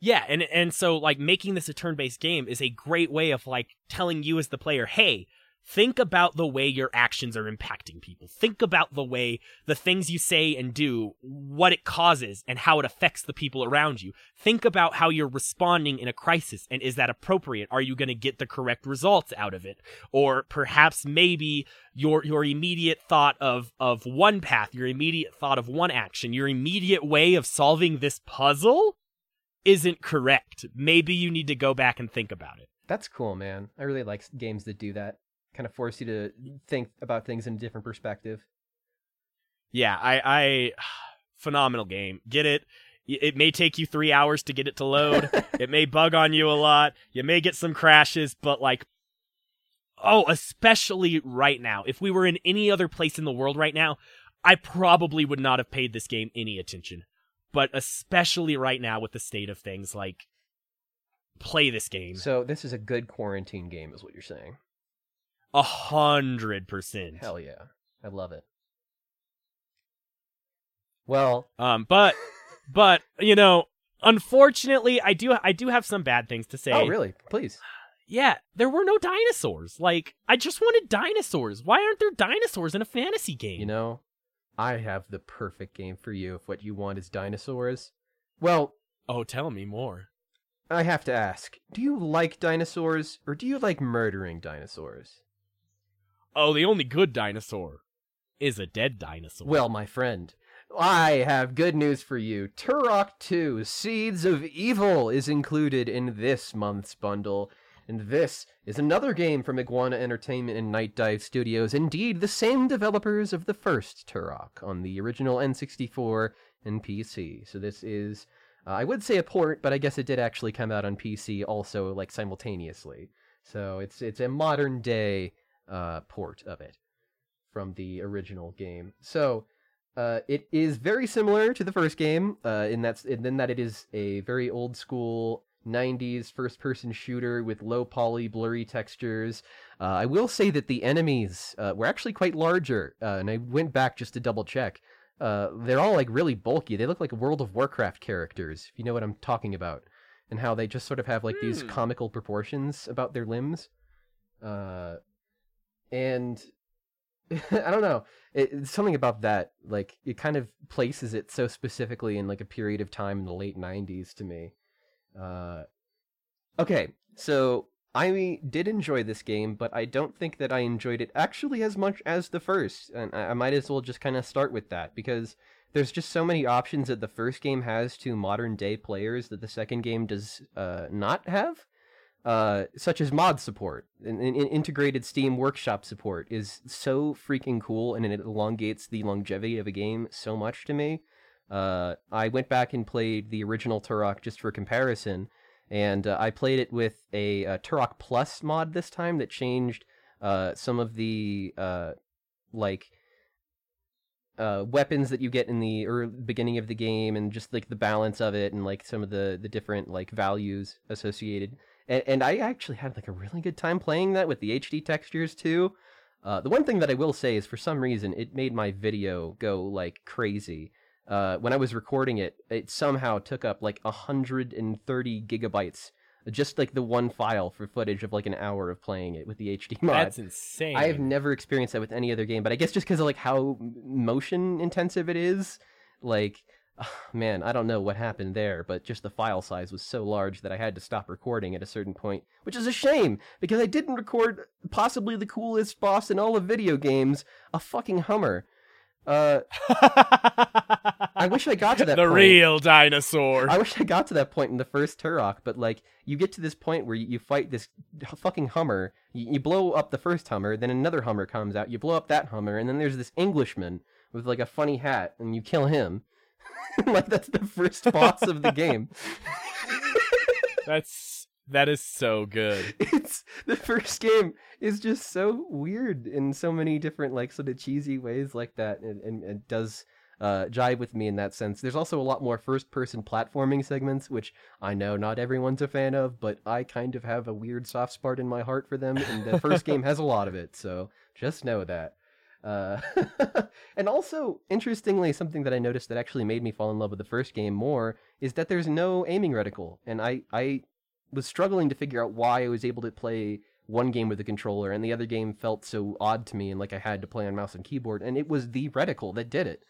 Yeah, and and so like making this a turn-based game is a great way of like telling you as the player, "Hey, think about the way your actions are impacting people. Think about the way the things you say and do, what it causes and how it affects the people around you. Think about how you're responding in a crisis and is that appropriate? Are you going to get the correct results out of it? Or perhaps maybe your your immediate thought of of one path, your immediate thought of one action, your immediate way of solving this puzzle isn't correct. Maybe you need to go back and think about it. That's cool, man. I really like games that do that. Kind of force you to think about things in a different perspective. Yeah, I, I phenomenal game. Get it. It may take you three hours to get it to load. it may bug on you a lot. You may get some crashes, but like, oh, especially right now. If we were in any other place in the world right now, I probably would not have paid this game any attention. But especially right now with the state of things, like, play this game. So this is a good quarantine game, is what you're saying. A hundred percent. Hell yeah, I love it. Well, Um, but, but you know, unfortunately, I do I do have some bad things to say. oh really? Please. Yeah, there were no dinosaurs. Like, I just wanted dinosaurs. Why aren't there dinosaurs in a fantasy game? You know, I have the perfect game for you if what you want is dinosaurs. Well, Oh, tell me more. I have to ask: Do you like dinosaurs, or do you like murdering dinosaurs? Oh, the only good dinosaur is a dead dinosaur. Well, my friend, I have good news for you. Turok 2 Seeds of Evil is included in this month's bundle. And this is another game from Iguana Entertainment and Nightdive Studios, indeed the same developers of the first Turok on the original N64 and PC. So this is, uh, I would say a port, but I guess it did actually come out on PC also, like simultaneously. So it's it's a modern day uh, port of it from the original game. So uh, it is very similar to the first game uh, in that in that it is a very old school 90s first person shooter with low poly blurry textures. Uh, I will say that the enemies uh, were actually quite larger, uh, and I went back just to double check. Uh, they're all like really bulky. They look like World of Warcraft characters, if you know what I'm talking about, and how they just sort of have like these Hmm. comical proportions about their limbs. Uh, and I don't know. It, it's something about that. Like it kind of places it so specifically in like a period of time in the late '90s to me. Uh, okay, so I did enjoy this game, but I don't think that I enjoyed it actually as much as the first. And I, I might as well just kind of start with that because there's just so many options that the first game has to modern day players that the second game does uh, not have uh, such as mod support and, and integrated Steam Workshop support is so freaking cool, and it elongates the longevity of a game so much to me. Uh, I went back and played the original Turok just for comparison, and uh, I played it with a, uh Turok Plus mod this time that changed uh, some of the uh, like uh, weapons that you get in the early, beginning of the game, and just like the balance of it, and like some of the the different like values associated and, and I actually had like a really good time playing that with the HD textures too. Uh, the one thing that I will say is for some reason it made my video go like crazy. Uh, when I was recording it, it somehow took up like 130 gigabytes, just like the one file for footage of like an hour of playing it with the HD mod. That's insane. I have never experienced that with any other game, but I guess just because of like how motion intensive it is, like, man, I don't know what happened there, but just the file size was so large that I had to stop recording at a certain point, which is a shame because I didn't record possibly the coolest boss in all of video games, a fucking Hummer. Uh, I wish I got to that the point. real dinosaur. I wish I got to that point in the first Turok, but like you get to this point where you, you fight this fucking Hummer, you, you blow up the first Hummer, then another Hummer comes out, you blow up that Hummer, and then there's this Englishman with like a funny hat, and you kill him. like that's the first boss of the game. That's That is so good. it's the first game is just so weird in so many different like sort of cheesy ways like that and, and, and does uh, jive with me in that sense. There's also a lot more first person platforming segments, which I know not everyone's a fan of, but I kind of have a weird soft spot in my heart for them, and the first game has a lot of it, so just know that. Uh, and also, interestingly, something that I noticed that actually made me fall in love with the first game more is that there's no aiming reticle, and I I was struggling to figure out why I was able to play one game with a controller and the other game felt so odd to me and like I had to play on mouse and keyboard, and it was the reticle that did it.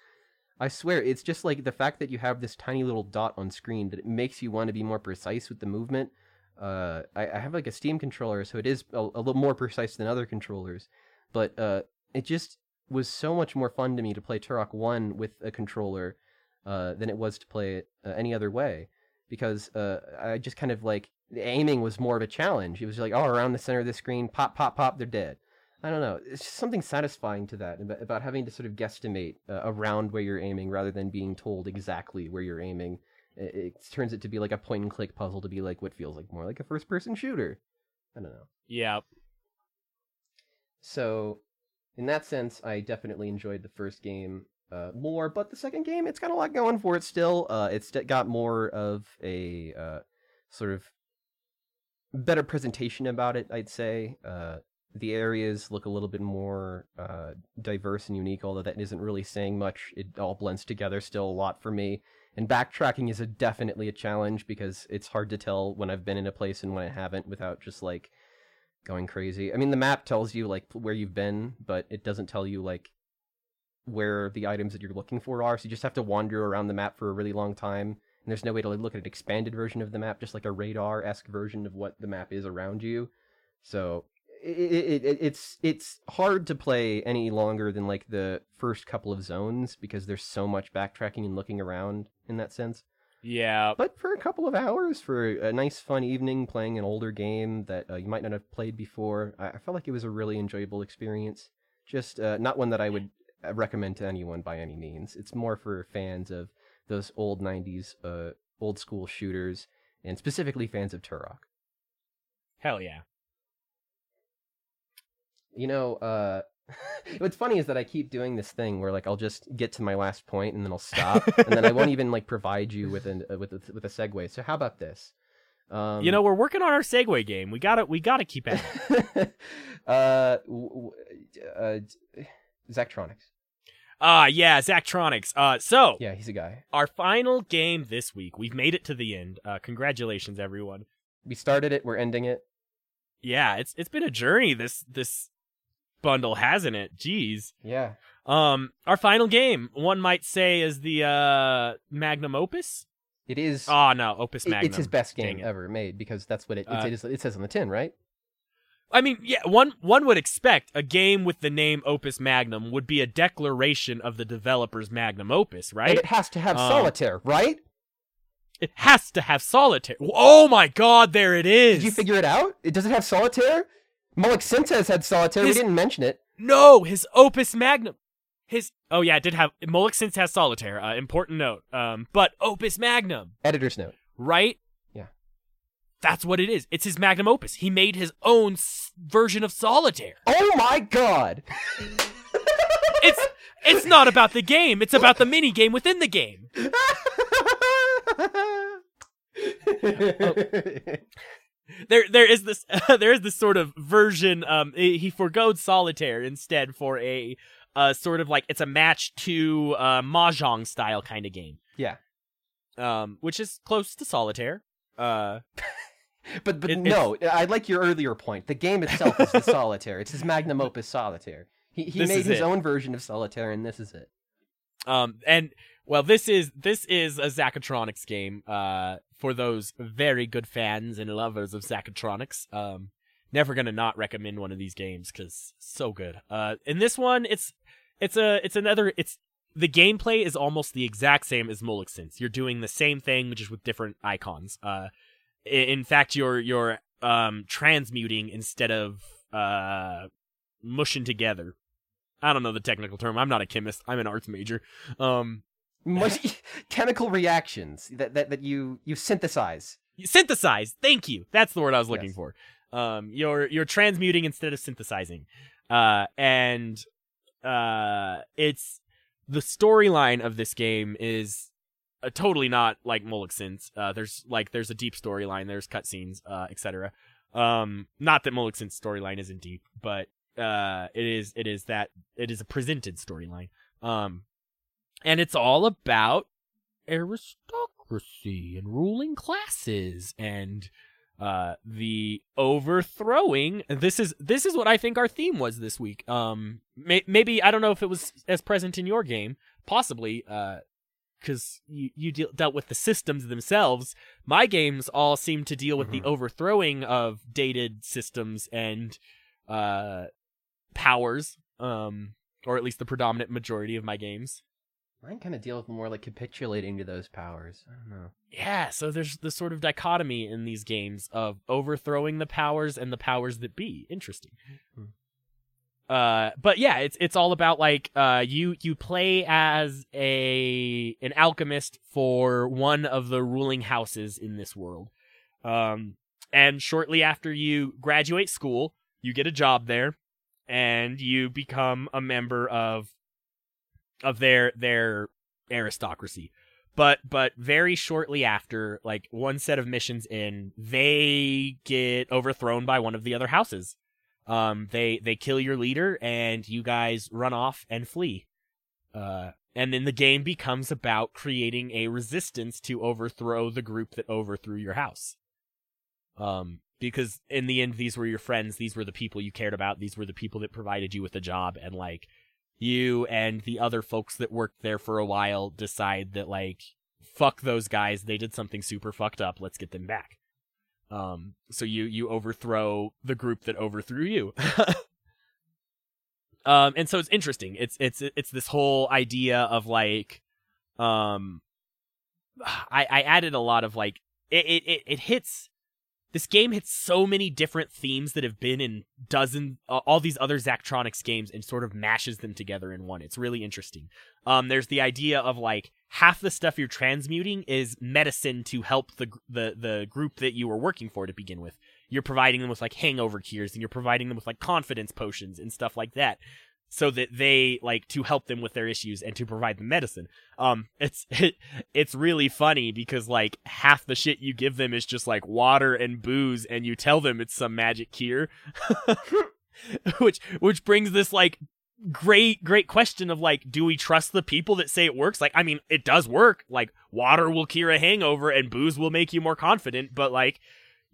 I swear, it's just like the fact that you have this tiny little dot on screen that it makes you want to be more precise with the movement. Uh, I, I have like a Steam controller, so it is a, a little more precise than other controllers, but uh, it just was so much more fun to me to play Turok 1 with a controller uh, than it was to play it uh, any other way. Because uh, I just kind of like, aiming was more of a challenge. It was like, oh, around the center of the screen, pop, pop, pop, they're dead. I don't know. It's just something satisfying to that about, having to sort of guesstimate uh, around where you're aiming rather than being told exactly where you're aiming. It, it turns it to be like a point and click puzzle to be like what feels like more like a first person shooter. I don't know. Yeah. So, in that sense, I definitely enjoyed the first game uh, more, but the second game, it's got a lot going for it still. Uh, it's got more of a uh, sort of better presentation about it, I'd say. Uh, the areas look a little bit more uh, diverse and unique, although that isn't really saying much. It all blends together still a lot for me. And backtracking is a definitely a challenge because it's hard to tell when I've been in a place and when I haven't without just like going crazy. I mean, the map tells you like where you've been, but it doesn't tell you like where the items that you're looking for are. So you just have to wander around the map for a really long time. And there's no way to like, look at an expanded version of the map, just like a radar esque version of what the map is around you. So it, it, it, it's it's hard to play any longer than like the first couple of zones because there's so much backtracking and looking around in that sense. Yeah. But for a couple of hours, for a nice fun evening playing an older game that uh, you might not have played before, I, I, felt like it was a really enjoyable experience. Just uh, not one that I would recommend to anyone by any means. It's more for fans of those old '90s, uh, old school shooters, and specifically fans of Turok. Hell yeah. You know, uh, what's funny is that I keep doing this thing where like I'll just get to my last point and then I'll stop, and then I won't even like provide you with an uh, with a, with a segue. So how about this? Um, you know, we're working on our segue game. We got to we got to keep at it. uh, w- uh, Zachtronics. Ah, uh, yeah, Zachtronics. Uh, so yeah, he's a guy. Our final game this week. We've made it to the end. Uh, congratulations, everyone. We started it. We're ending it. Yeah, it's it's been a journey. This this bundle, hasn't it? Jeez. Yeah. Um, our final game, one might say, is the uh magnum opus. It is. Oh no, opus magnum. It's his best game ever made because that's what it uh, it, is, it says on the tin, right? I mean, yeah, one one would expect a game with the name Opus Magnum would be a declaration of the developer's magnum opus, right? And it has to have um, solitaire, right? It has to have solitaire. Oh my god, there it is. Did you figure it out? It does it have solitaire? Molek-Syntez had solitaire. His, we didn't mention it. No, his Opus Magnum. His oh yeah, it did have Molek-Syntez has solitaire. Uh, important note. Um, but Opus Magnum. Editor's note. Right. That's what it is. It's his magnum opus. He made his own s- version of solitaire. Oh my god. it's it's not about the game. It's about the mini game within the game. there there is this uh, there is this sort of version um he foregoed solitaire instead for a uh sort of like it's a match to uh mahjong style kind of game yeah um which is close to solitaire uh but but it, no i like your earlier point the game itself is the solitaire it's his magnum opus solitaire he he made his it. own version of solitaire and this is it um and well, this is this is a Zachtronics game. Uh, for those very good fans and lovers of Zachtronics. Um, never gonna not recommend one of these games because so good. Uh, in this one, it's it's a it's another it's the gameplay is almost the exact same as Syntez. You're doing the same thing just with different icons. Uh, in fact, you're you're um transmuting instead of uh mushing together. I don't know the technical term. I'm not a chemist. I'm an arts major. Um, chemical reactions that, that that you you synthesize. synthesize. Thank you. That's the word I was looking Yes. for. Um, you're you're transmuting instead of synthesizing, uh, and uh, it's the storyline of this game is uh, totally not like Mulligan's. Uh, there's like there's a deep storyline. There's cutscenes, uh, etc. Um, not that Mulligan's storyline isn't deep, but uh, it is it is that it is a presented storyline. Um, and it's all about aristocracy and ruling classes and uh the overthrowing this is this is what i think our theme was this week. Um may, maybe i don't know if it was as present in your game possibly uh because you you deal, dealt with the systems themselves. My games all seem to deal with Mhm. the overthrowing of dated systems and uh powers um or at least the predominant majority of my games Mine kind of deal with more like capitulating to those powers. I don't know. Yeah, so there's this sort of dichotomy in these games of overthrowing the powers and the powers that be. Interesting. Hmm. Uh, but yeah, it's it's all about like uh you you play as a an alchemist for one of the ruling houses in this world. Um, and shortly after you graduate school, you get a job there, and you become a member of of their their aristocracy. But but very shortly after like one set of missions in they get overthrown by one of the other houses. Um they they kill your leader and you guys run off and flee. Uh and then the game becomes about creating a resistance to overthrow the group that overthrew your house. Um because in the end these were your friends. These were the people you cared about. These were the people that provided you with a job and like you and the other folks that worked there for a while decide that like fuck those guys. They did something super fucked up. Let's get them back. Um so you you overthrow the group that overthrew you. Um and so it's interesting. It's it's it's this whole idea of like um i i added a lot of like it it it, it hits this game hits so many different themes that have been in dozen uh, all these other Zachtronics games and sort of mashes them together in one. It's really interesting. Um, there's the idea of like half the stuff you're transmuting is medicine to help the the the group that you were working for to begin with. You're providing them with like hangover cures and you're providing them with like confidence potions and stuff like that. So that they like to help them with their issues and to provide them medicine. Um, it's it, it's really funny because like half the shit you give them is just like water and booze, and you tell them it's some magic cure, which which brings this like great great question of like do we trust the people that say it works? Like i mean it does work. Like water will cure a hangover and booze will make you more confident but like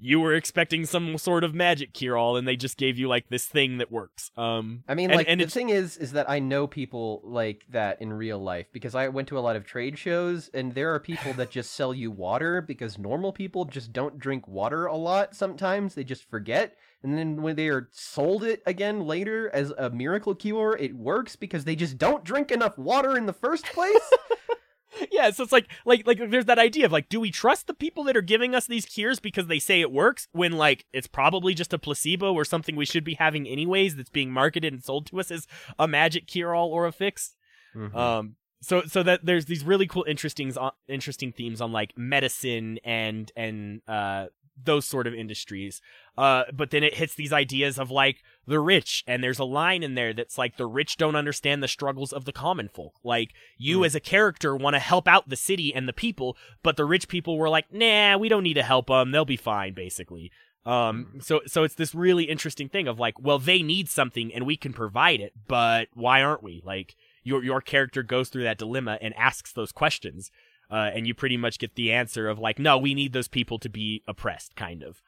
you were expecting some sort of magic cure all and they just gave you like this thing that works um I mean, and- like and the it's- thing is, is that I know people like that in real life because I went to a lot of trade shows, and there are people that just sell you water because normal people just don't drink water a lot. Sometimes they just forget, and then when they are sold it again later as a miracle cure, it works because they just don't drink enough water in the first place. yeah so it's like like like there's that idea of like do we trust the people that are giving us these cures because they say it works when like it's probably just a placebo or something we should be having anyways that's being marketed and sold to us as a magic cure all or a fix Mhm. um so so that there's these really cool interesting interesting themes on like medicine and and uh those sort of industries uh but then it hits these ideas of like the rich and there's a line in there that's like the rich don't understand the struggles of the common folk. Like you Hmm. as a character want to help out the city and the people but the rich people were like nah we don't need to help them they'll be fine basically. Um so so it's this really interesting thing of like well they need something and we can provide it but why aren't we? Like your your character goes through that dilemma and asks those questions uh, and you pretty much get the answer of like no we need those people to be oppressed kind of.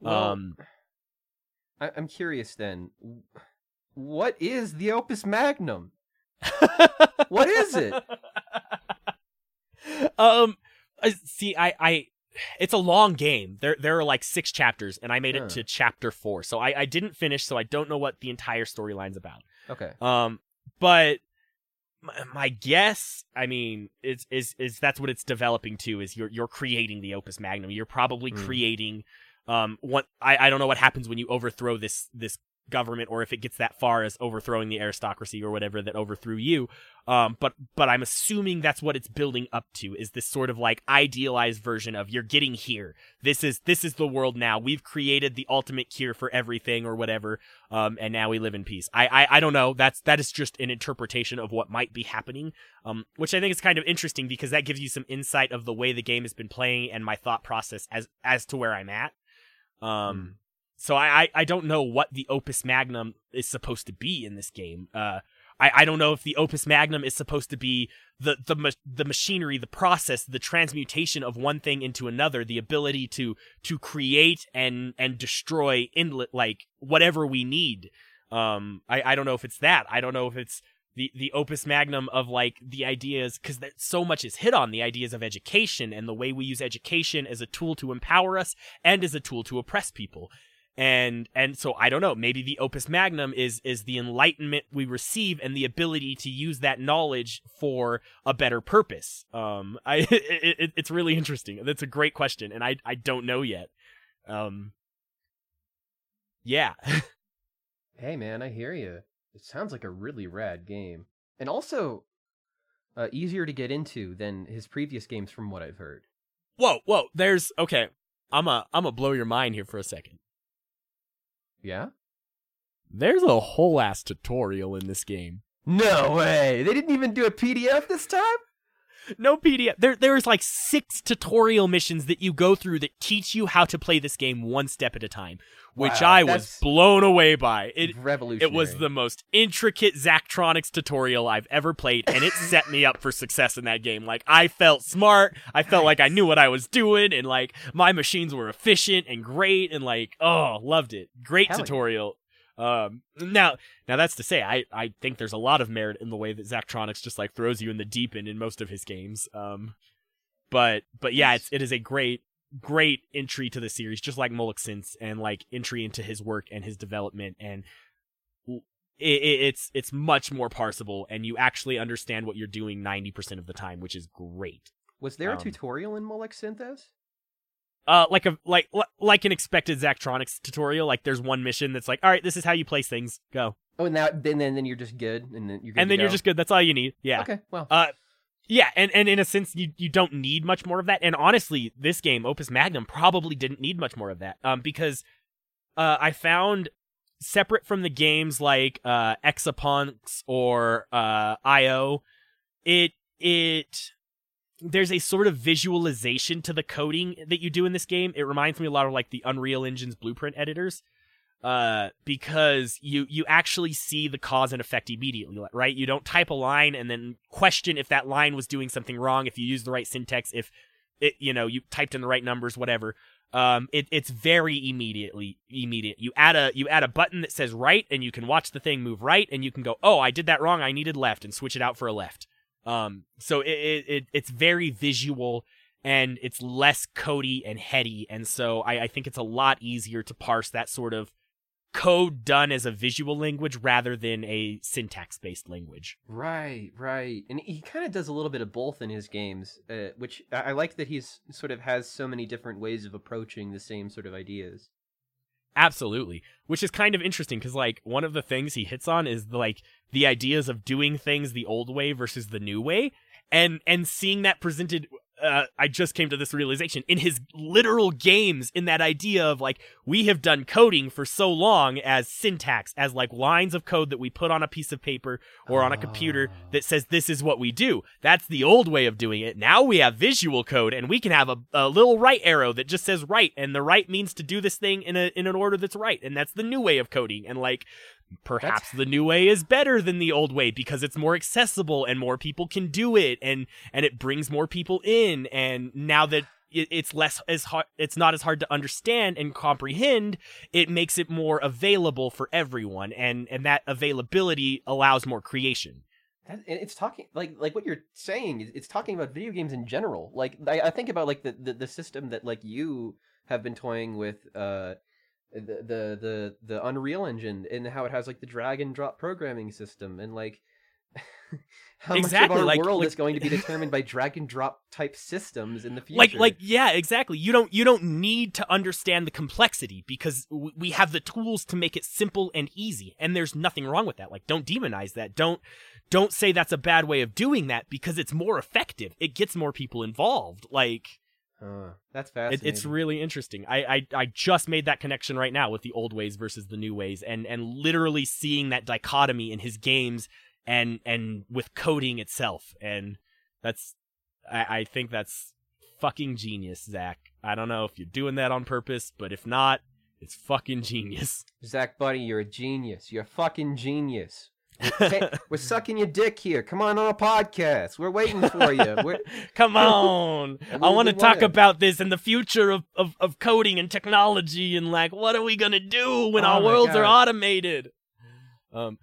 Well, um I- I'm curious then. What is the Opus Magnum? What is it? um I- see i i it's a long game there there are like six chapters and i made it to chapter four so i i didn't finish so i don't know what the entire storyline's about Okay. um but my, guess i mean is is is that's what it's developing to is you're you're creating the opus magnum you're probably Hmm. creating um what i i don't know what happens when you overthrow this this government or if it gets that far as overthrowing the aristocracy or whatever that overthrew you. Um, but but I'm assuming that's what it's building up to is this sort of like idealized version of you're getting here. This is this is the world now. We've created the ultimate cure for everything or whatever. Um, and now we live in peace. I, I I don't know. That's that is just an interpretation of what might be happening. Um, which I think is kind of interesting because that gives you some insight of the way the game has been playing and my thought process as as to where I'm at. Um, so I, I I don't know what the opus magnum is supposed to be in this game. Uh, I, I don't know if the opus magnum is supposed to be the the ma- the machinery, the process, the transmutation of one thing into another, the ability to to create and and destroy in like whatever we need. Um, I I don't know if it's that. I don't know if it's the the opus magnum of like the ideas because that so much is hit on the ideas of education and the way we use education as a tool to empower us and as a tool to oppress people. And and so i don't know maybe the opus magnum is is the enlightenment we receive and the ability to use that knowledge for a better purpose. Um i it, it, it's really interesting. That's a great question and i i don't know yet. Um yeah. Hey man, I hear you. It sounds like a really rad game, and also uh, easier to get into than his previous games, from what I've heard. whoa whoa there's okay i'm a i'm a blow your mind here for a second Yeah. there's a whole ass tutorial in this game No way! They didn't even do a PDF this time. No PDF. There, there's like six tutorial missions that you go through that teach you how to play this game one step at a time, which Wow, I was blown away by. It, Revolutionary. it was the most intricate Zachtronics tutorial I've ever played, and it set me up for success in that game. Like I felt smart, I felt like I knew what I was doing, and like my machines were efficient and great, and like oh, loved it. Great Hell yeah. Um, now, now that's to say, I, I think there's a lot of merit in the way that Zachtronics just like throws you in the deep end in most of his games. Um, but but yeah, it's it is a great great entry to the series, just like Molek-Syntez, and like entry into his work and his development, and it, it, it's it's much more parsable, and you actually understand what you're doing ninety percent of the time, which is great. Was there a um, tutorial in Molek-Syntez? Uh, like a like like an expected Zachtronics tutorial. Like there's one mission that's like, all right, this is how you place things. Go, Oh, and that then then, then you're just good, and then you're good and then you're just good. That's all you need. Yeah. okay. Well, Uh, yeah, and, and in a sense, you, you don't need much more of that. And honestly, this game, Opus Magnum, probably didn't need much more of that. Um, because uh, I found separate from the games like uh, Exapunks or uh, IO, it it there's a sort of visualization to the coding that you do in this game. It reminds me a lot of like the Unreal Engine's blueprint editors uh because you you actually see the cause and effect immediately right? You don't type a line and then question if that line was doing something wrong if you use the right syntax if it you know you typed in the right numbers whatever. Um it, it's very immediately immediate. You add a you add a button that says right and you can watch the thing move right and you can go oh i did that wrong. I needed left and switch it out for a left um so it, it, it it's very visual and it's less cody and heady and so I, I think it's a lot easier to parse that sort of code done as a visual language rather than a syntax based language. Right, right, and he kind of does a little bit of both in his games, uh, which I I like that he's sort of has so many different ways of approaching the same sort of ideas. Absolutely. Which is kind of interesting because, like, one of the things he hits on is like the ideas of doing things the old way versus the new way, and and seeing that presented. Uh, I just came to this realization in his literal games. In that idea of like we have done coding for so long as syntax, as like lines of code that we put on a piece of paper or on a computer Ah. that says this is what we do. That's the old way of doing it. Now we have visual code and we can have a, a little right arrow that just says right and the right means to do this thing in a in an order that's right and that's the new way of coding and like perhaps the new way is better than the old way because it's more accessible and more people can do it and and it brings more people in and now that it, it's less as hard it's not as hard to understand and comprehend it makes it more available for everyone and and that availability allows more creation That, and it's talking like like what you're saying. is It's talking about video games in general. Like I, I think about like the, the the system that like you have been toying with. Uh, the the the the Unreal Engine and how it has like the drag and drop programming system and like How Exactly, much of our like- world like- is going to be determined by drag and drop type systems in the future? like like yeah exactly. You don't you don't need to understand the complexity because w- we have the tools to make it simple and easy and there's nothing wrong with that. Like don't demonize that. Don't don't say that's a bad way of doing that because it's more effective. It gets more people involved. Like Uh, that's it, fascinating. it's really interesting I, I i just made that connection right now with the old ways versus the new ways and and literally seeing that dichotomy in his games and and with coding itself and that's i i think that's fucking genius zach i don't know if you're doing that on purpose but if not it's fucking genius Zach, buddy, you're a genius. You're a fucking genius. Hey, we're sucking your dick here. Come on on a podcast. We're waiting for you. We're, Come on. I want to talk wanna- about this and the future of, of, of coding and technology and like what are we gonna do when Oh our worlds are automated? Um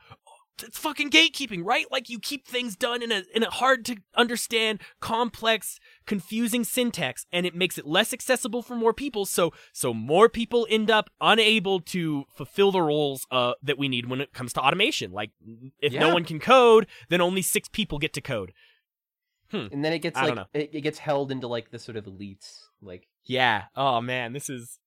it's fucking gatekeeping, right? Like you keep things done in a in a hard to understand, complex, confusing syntax, and it makes it less accessible for more people. So so more people end up unable to fulfill the roles uh that we need when it comes to automation. Like if no one can code, then only six people get to code. and then it gets I like it, it gets held into like the sort of elites. Like Yeah. Oh man, this is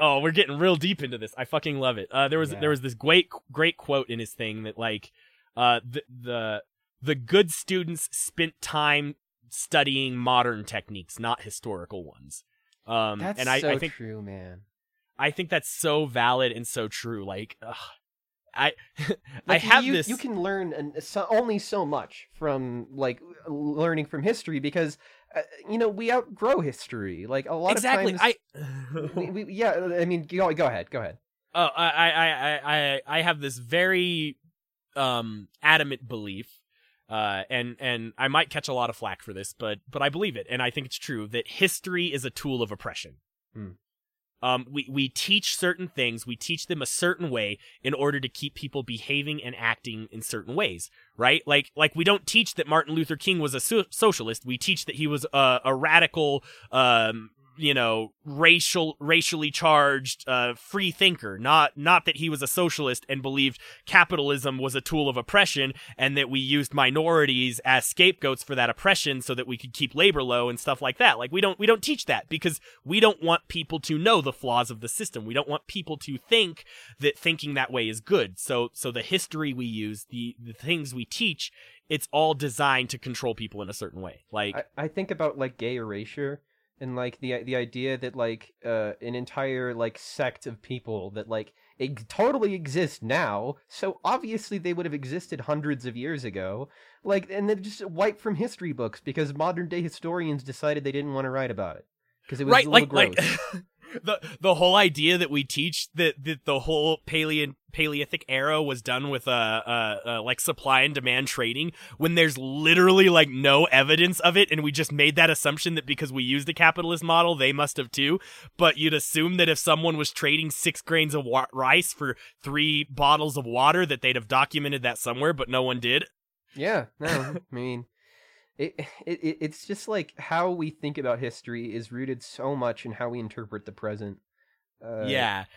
Oh, we're getting real deep into this. I fucking love it. Uh there was Yeah. there was this great great quote in his thing that like uh the the the good students spent time studying modern techniques, not historical ones. Um that's and I, so I think true, man. I think that's so valid and so true. Like ugh, I I have you, this You can learn an, so, only so much from like learning from history because uh, you know we outgrow history. Like a lot exactly. of times. Exactly. I we, yeah, I mean, go go ahead, go ahead. Oh, I, I, I, I, I have this very um adamant belief, uh, and and I might catch a lot of flack for this, but but I believe it, and I think it's true that history is a tool of oppression. Hmm. Um, we we teach certain things, we teach them a certain way in order to keep people behaving and acting in certain ways, right? Like like we don't teach that Martin Luther King was a so- socialist. We teach that he was a, a radical, um, you know, racial racially charged uh, free thinker. Not not that he was a socialist and believed capitalism was a tool of oppression, and that we used minorities as scapegoats for that oppression so that we could keep labor low and stuff like that. Like we don't we don't teach that because we don't want people to know the flaws of the system. We don't want people to think that thinking that way is good. So so the history we use, the the things we teach, it's all designed to control people in a certain way. Like I, I think about like gay erasure and like the the idea that like uh an entire like sect of people that like totally exist now so obviously they would have existed hundreds of years ago like and they're just wiped from history books because modern day historians decided they didn't want to write about it because it was right a little like gross. like the the whole idea that we teach that, that the whole paleo paleolithic era was done with uh, uh uh like supply and demand trading when there's literally like no evidence of it and we just made that assumption that because we used a capitalist model they must have too. But you'd assume that if someone was trading 6 grains of wa- rice for 3 bottles of water that they'd have documented that somewhere but no one did. Yeah, no, I mean, it, it it it's just like how we think about history is rooted so much in how we interpret the present. Uh, yeah.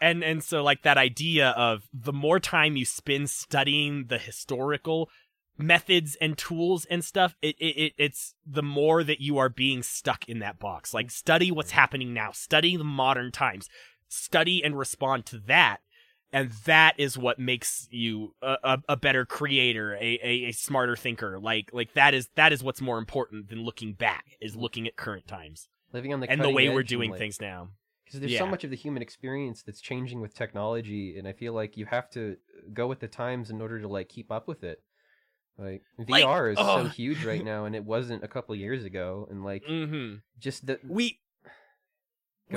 And and so like that idea of the more time you spend studying the historical methods and tools and stuff it, it, it it's the more that you are being stuck in that box. Like study what's happening now. Study the modern times. Study and respond to that and that is what makes you a, a, a better creator a, a, a smarter thinker. Like like that is that is what's more important than looking back is looking at current times living on the and the way we're doing like- things now. because there's so much of the human experience that's changing with technology and i feel like you have to go with the times in order to like keep up with it. Like Like, vr is so huge right now and it wasn't a couple years ago and like mm-hmm. just the we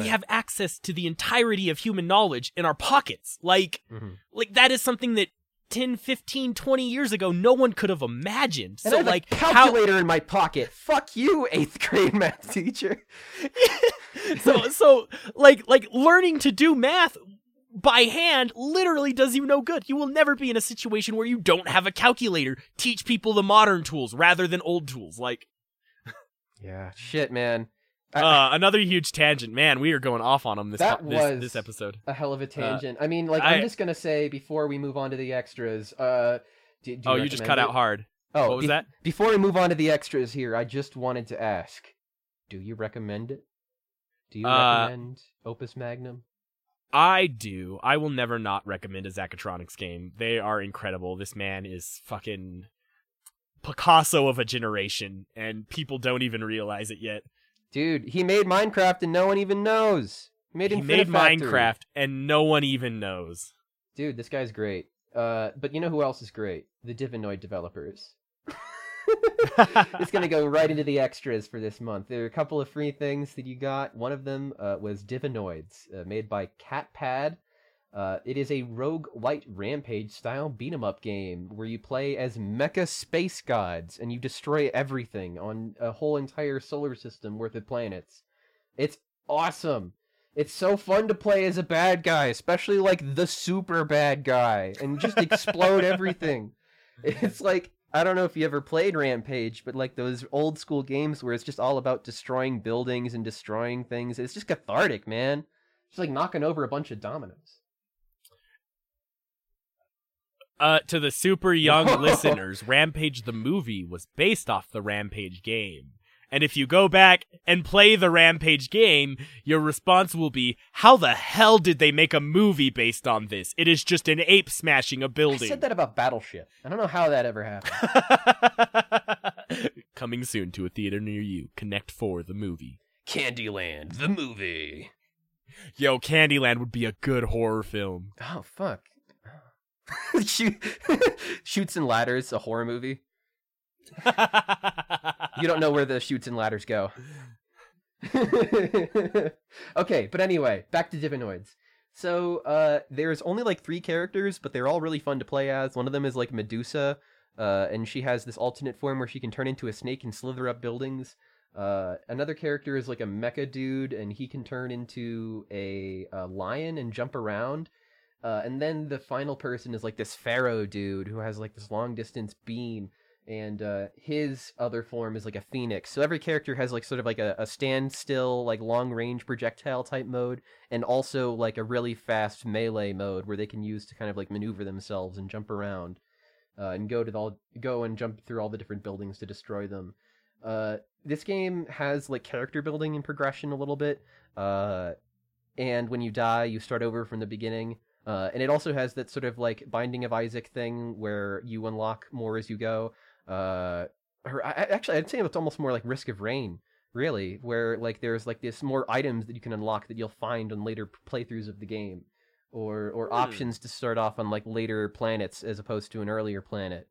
We have access to the entirety of human knowledge in our pockets like Mhm. like that is something that 10 15 20 years ago no one could have imagined and so I have like a how calculator in my pocket fuck you eighth grade math teacher so so like like learning to do math by hand literally does you no good. You will never be in a situation where you don't have a calculator. Teach people the modern tools rather than old tools. Like yeah shit man uh, another huge tangent. Man, we are going off on them this That this, was- this episode. a hell of a tangent. I mean, like, I, am just gonna say before we move on to the extras, uh, Do, do oh, you just cut recommend out hard. Oh, what was be- that? Before we move on to the extras here, I just wanted to ask: Do you recommend it? Do you Uh, recommend Opus Magnum? I do. I will never not recommend a Zachatronics game. They are incredible. This man is fucking Picasso of a generation, and people don't even realize it yet. Dude, he made Minecraft and no one even knows. He made He made Minecraft, and no one even knows. Dude, this guy's great. Uh, but you know who else is great? The Divinoid developers. it's gonna go right into the extras for this month. There are a couple of free things that you got. One of them uh, was Divinoids, uh, made by Catpad. Uh, it is a rogue light rampage style beat 'em up game where you play as mecha space gods and you destroy everything on a whole entire solar system worth of planets. It's awesome. It's so fun to play as a bad guy, especially like the super bad guy, and just explode everything. It's like I don't know if you ever played Rampage, but like those old school games where it's just all about destroying buildings and destroying things. It's just cathartic, man. Just like knocking over a bunch of dominoes. Uh, to the super young listeners, Rampage the movie was based off the Rampage game. And if you go back and play the Rampage game, your response will be, How the hell did they make a movie based on this? It is just an ape smashing a building. said that about Battleship. I don't know how that ever happened. Coming soon to a theater near you. Connect 4, the movie. Candyland, the movie. Yo, Candyland would be a good horror film. Oh fuck. Shoot, Chutes and Ladders, a horror movie. You don't know where the Chutes and Ladders go. okay, but anyway, back to Divinoids. So, uh, there's only like three characters, but they're all really fun to play as. One of them is like Medusa, uh, and she has this alternate form where she can turn into a snake and slither up buildings. Uh, another character is like a mecha dude, and he can turn into a, a lion and jump around. Uh, and then the final person is like this pharaoh dude who has like this long distance beam and uh, his other form is like a phoenix. So every character has like sort of like a, a standstill, like long range projectile type mode, and also like a really fast melee mode where they can use to kind of like maneuver themselves and jump around, uh, and go to the, all go and jump through all the different buildings to destroy them. Uh, this game has like character building and progression a little bit, uh, and when you die, you start over from the beginning. Uh, and it also has that sort of like Binding of Isaac thing where you unlock more as you go uh or I, actually i'd say it's almost more like risk of rain really where like there's like this more items that you can unlock that you'll find on later playthroughs of the game or or Hmm. options to start off on like later planets as opposed to an earlier planet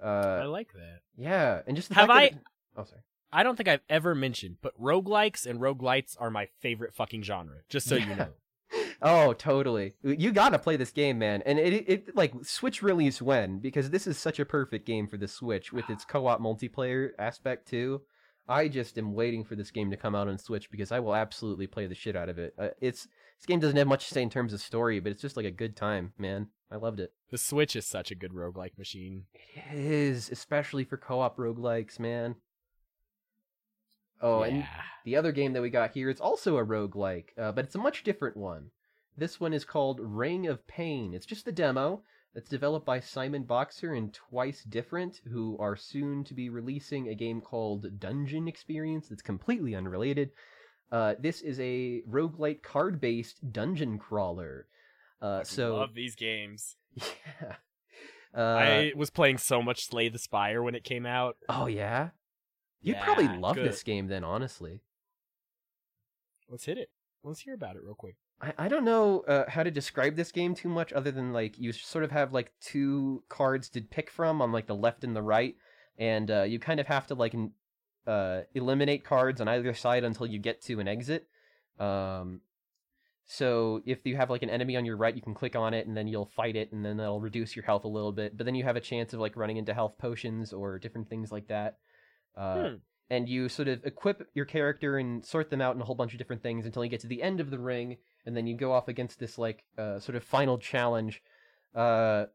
Uh, I like that. yeah and just the Have I- it- oh sorry I don't think I've ever mentioned, but roguelikes and roguelites are my favorite fucking genre, just so you know. Oh, totally. You gotta play this game, man. And it, it like Switch release when because this is such a perfect game for the Switch with its co-op multiplayer aspect too. I just am waiting for this game to come out on Switch because I will absolutely play the shit out of it. Uh, it's this game doesn't have much to say in terms of story, but it's just like a good time, man. I loved it. The Switch is such a good roguelike machine. It is, especially for co-op roguelikes, man. Oh, and the other game that we got here, it's also a roguelike, uh, but it's a much different one. This one is called Ring of Pain. It's just the demo. It's developed by Simon Boxer and Twice Different, who are soon to be releasing a game called Dungeon Experience that's completely unrelated. Uh, this is a roguelite card based dungeon crawler. Uh, I so, love these games. yeah. Uh, I was playing so much Slay the Spire when it came out. oh, yeah? You'd probably love good. this game then, honestly. Let's hit it. Let's hear about it real quick. I, I don't know uh, how to describe this game too much other than like you sort of have like two cards to pick from on like the left and the right and uh, you kind of have to like n- uh, eliminate cards on either side until you get to an exit um, so if you have like an enemy on your right you can click on it and then you'll fight it and then that'll reduce your health a little bit but then you have a chance of like running into health potions or different things like that uh, Hmm. and you sort of equip your character and sort them out in a whole bunch of different things until you get to the end of the ring and then you go off against this like uh, sort of final challenge uh,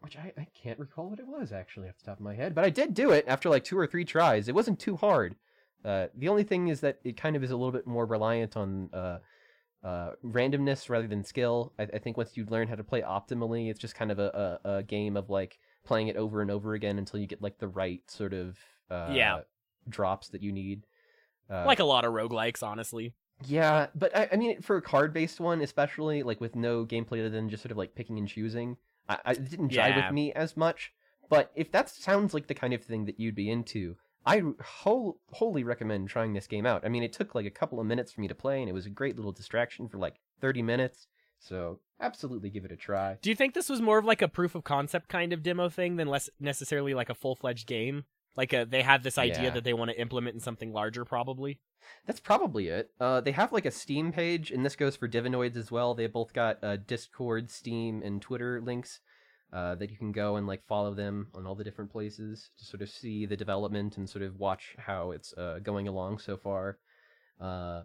which I, I can't recall what it was actually off the top of my head but i did do it after like two or three tries it wasn't too hard uh, the only thing is that it kind of is a little bit more reliant on uh, uh, randomness rather than skill I, I think once you learn how to play optimally it's just kind of a, a, a game of like playing it over and over again until you get like the right sort of uh, Yeah. drops that you need. Uh, like a lot of roguelikes, honestly. Yeah, but I, I mean, for a card-based one, especially like with no gameplay other than just sort of like picking and choosing, I, I it didn't jive Yeah. with me as much. But if that sounds like the kind of thing that you'd be into, I whole, wholly recommend trying this game out. I mean, it took like a couple of minutes for me to play, and it was a great little distraction for like 30 minutes. So absolutely give it a try. Do you think this was more of like a proof of concept kind of demo thing than less necessarily like a full fledged game? Like a, they have this idea Yeah. that they want to implement in something larger, probably. That's probably it. Uh, they have like a Steam page, and this goes for Divinoids as well. They both got uh, Discord, Steam, and Twitter links uh, that you can go and like follow them on all the different places to sort of see the development and sort of watch how it's uh, going along so far. Uh,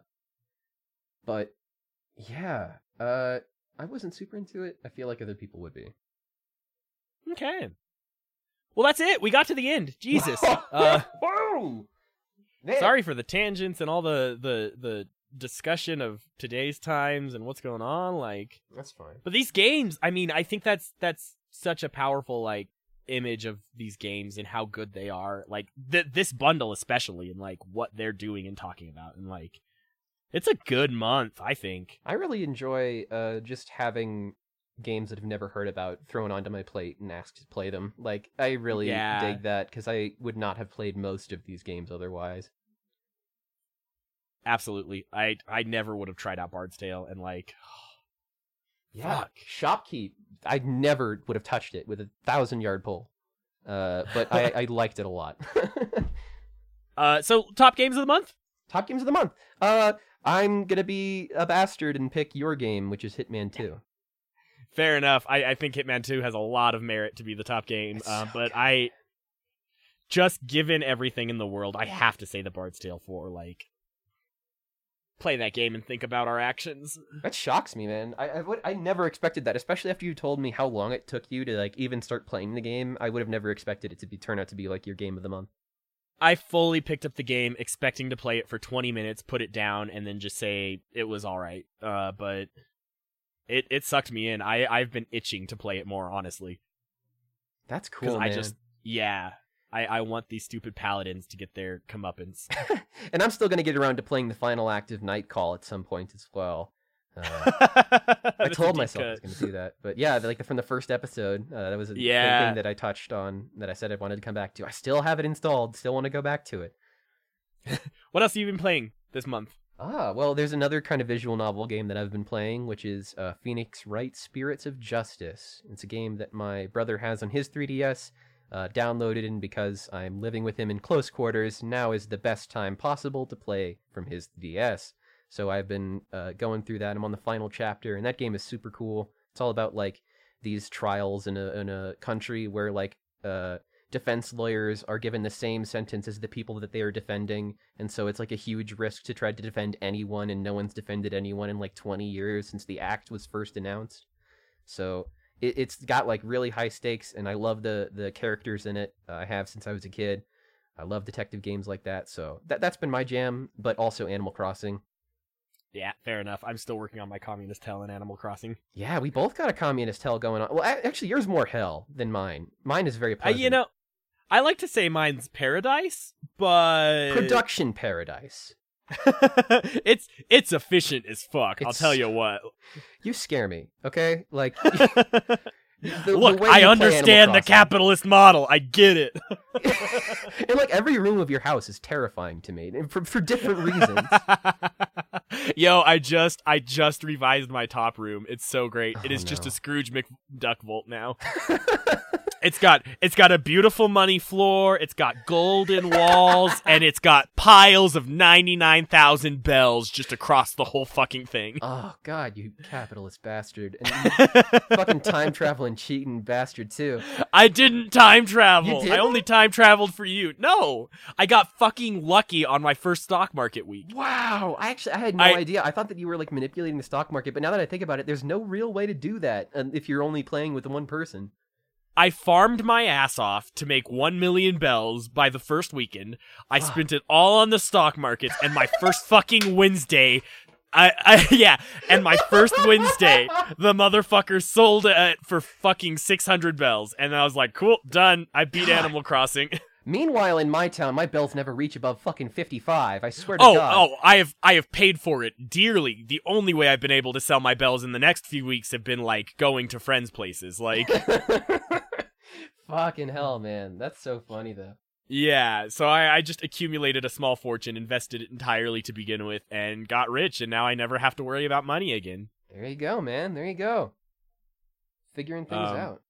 but yeah, uh, I wasn't super into it. I feel like other people would be. Okay. Well, that's it. We got to the end. Jesus. uh! Sorry for the tangents and all the the the discussion of today's times and what's going on. Like, That's fine. but these games. I mean, I think that's that's such a powerful like image of these games and how good they are. Like th- this bundle especially, and like what they're doing and talking about, and like it's a good month. I think. I really enjoy uh, just having games that I've never heard about thrown onto my plate and asked to play them. Like I really Yeah. dig that because I would not have played most of these games otherwise. Absolutely. I I never would have tried out Bard's Tale and like Yeah, Fuck. Shoppe Keep. I never would have touched it with a thousand yard pull, uh, but I, I liked it a lot. uh so top games of the month? Top games of the month. Uh, I'm gonna be a bastard and pick your game, which is Hitman Two. Fair enough. I, I think Hitman 2 has a lot of merit to be the top game. Uh, so but good. I just given everything in the world, I have to say the Bard's Tale 4 like play that game and think about our actions. That shocks me, man. I I, would, I never expected that, especially after you told me how long it took you to like even start playing the game. I would have never expected it to be turn out to be like your game of the month. I fully picked up the game expecting to play it for 20 minutes, put it down and then just say it was all right. Uh but it it sucked me in. I I've been itching to play it more honestly. That's cool, I just yeah. I, I want these stupid paladins to get their comeuppance. and I'm still gonna get around to playing the final act of Nightcall at some point as well. Uh, I told myself I was going to do that, but yeah, like from the first episode, uh, that was a Yeah. thing that I touched on that I said I wanted to come back to. I still have it installed, still want to go back to it. What else have you been playing this month? Ah, well, there's another kind of visual novel game that I've been playing, which is uh, Phoenix Wright Spirits of Justice. It's a game that my brother has on his 3DS. Uh, downloaded and because I'm living with him in close quarters, now is the best time possible to play from his DS. So I've been uh, going through that. I'm on the final chapter, and that game is super cool. It's all about like these trials in a in a country where like uh, defense lawyers are given the same sentence as the people that they are defending, and so it's like a huge risk to try to defend anyone, and no one's defended anyone in like 20 years since the act was first announced. So it, it's got like really high stakes, and I love the the characters in it. Uh, I have since I was a kid. I love detective games like that, so that that's been my jam. But also Animal Crossing. Yeah, fair enough. I'm still working on my communist hell in Animal Crossing. Yeah, we both got a communist hell going on. Well, actually, yours more hell than mine. Mine is very Uh, pleasant. you know, I like to say mine's paradise, but production paradise. it's it's efficient as fuck. I'll tell you what. You scare me. Okay, like the- the Look, way I understand the capitalist model. I get it. and like every room of your house is terrifying to me for for different reasons. Yo, I just I just revised my top room. It's so great. it Oh, is just a Scrooge McDuck vault now. It's got it's got a beautiful money floor, it's got golden walls, and it's got piles of ninety nine thousand bells just across the whole fucking thing. oh God, you capitalist bastard! And fucking time traveling cheating bastard too. I didn't time travel. I didn't? only time traveled for you. No, I got fucking lucky on my first stock market week. Wow, I actually I had no I- idea. I thought that you were like manipulating the stock market, but now that I think about it, there's no real way to do that um, if you're only playing with one person. I farmed my ass off to make 1 million bells by the first weekend. I spent it all on the stock market, and my first fucking Wednesday, I, I yeah, and my first Wednesday, the motherfucker sold it for fucking six hundred bells, and I was like, cool, done. I beat God. Animal Crossing. Meanwhile, in my town, my bells never reach above fucking fifty-five. I swear to Oh, God. oh, I have I have paid for it dearly. The only way I've been able to sell my bells in the next few weeks have been like going to friends' places. Like, Fucking hell, man. That's so funny though. Yeah, so I, I just accumulated a small fortune, invested it entirely to begin with, and got rich, and now I never have to worry about money again. There you go, man. There you go. Figuring things Um, out.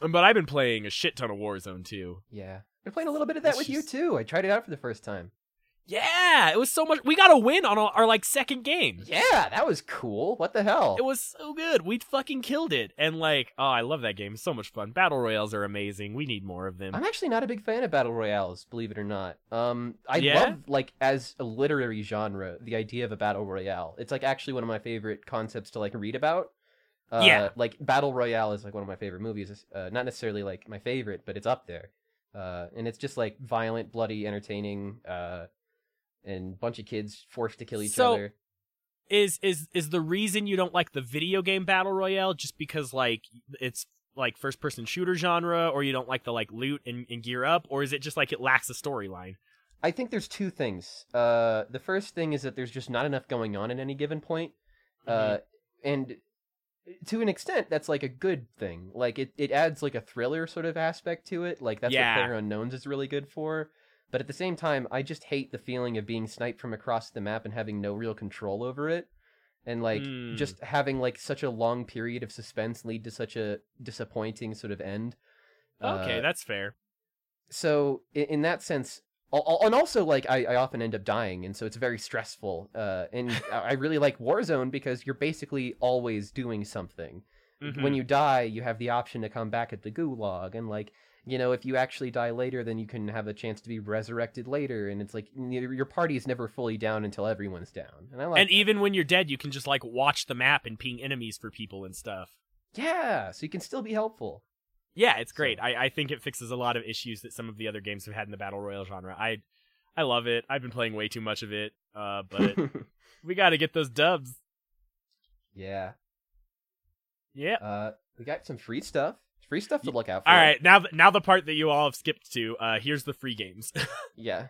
But I've been playing a shit ton of Warzone too. Yeah. I've been playing a little bit of that It's with just- you too. I tried it out for the first time. Yeah, it was so much. We got a win on our, our like second game. Yeah, that was cool. What the hell? It was so good. We fucking killed it. And like, oh, I love that game. It's so much fun. Battle royales are amazing. We need more of them. I'm actually not a big fan of battle royales, believe it or not. Um, I Yeah? love like as a literary genre, the idea of a battle royale. It's like actually one of my favorite concepts to like read about. Uh, Yeah. like battle royale is like one of my favorite movies. Uh, not necessarily like my favorite, but it's up there. Uh, and it's just like violent, bloody, entertaining, uh, and bunch of kids forced to kill each So- other. is is is the reason you don't like the video game battle royale just because like it's like first person shooter genre or you don't like the like loot and, and gear up or is it just like it lacks a storyline I think there's two things. Uh, the first thing is that there's just not enough going on at any given point. Uh, and to an extent, that's like a good thing. Like it, it adds like a thriller sort of aspect to it. Like that's Yeah. what PlayerUnknown's is really good for. But at the same time, I just hate the feeling of being sniped from across the map and having no real control over it. And like Hmm. just having like such a long period of suspense lead to such a disappointing sort of end. okay Uh, that's fair so in, in that sense al- and also like I, I often end up dying and so it's very stressful uh, and I really like warzone because you're basically always doing something Mhm. when you die you have the option to come back at the gulag and like you know if you actually die later then you can have a chance to be resurrected later and it's like your party is never fully down until everyone's down and i like and that. even when you're dead you can just like watch the map and ping enemies for people and stuff. Yeah so you can still be helpful. Yeah it's great. So- I, I think it fixes a lot of issues that some of the other games have had in the battle royale genre. I i love it. I've been playing way too much of it uh but we gotta get those dubs. Yeah. Yeah. Uh we got some free stuff free stuff to look out for all right now th- now the part that you all have skipped to uh here's the free games Yeah.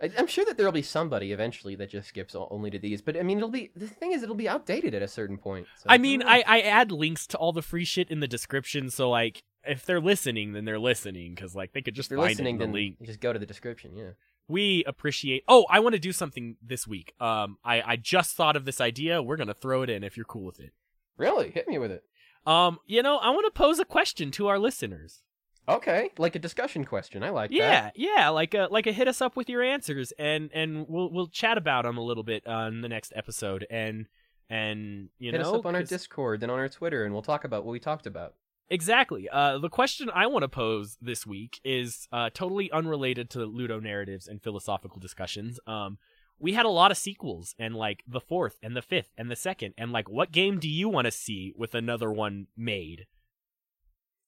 I, I'm sure that there'll be somebody eventually that just skips only to these, but I mean, it'll be the thing is, it'll be outdated at a certain point. So, I mean. I, I add links to all the free shit in the description, so like if they're listening, then they're listening because like they could just find listening, it in then the link. just go to the description. Yeah. We appreciate. Oh, I want to do something this week. Um, I I just thought of this idea. We're gonna throw it in if you're cool with it. Really, hit me with it. Um, you know, I want to pose a question to our listeners. Okay, like a discussion question. I like Yeah, that. yeah, like a like a hit us up with your answers, and and we'll we'll chat about them a little bit on the next episode, and and you Hit know, us up on our Discord, then on our Twitter, and we'll talk about what we talked about. Exactly. Uh, the question I want to pose this week is uh, totally unrelated to ludonarratives and philosophical discussions. Um, we had a lot of sequels, and like the fourth and the fifth and the second, and like, what game do you want to see with another one made?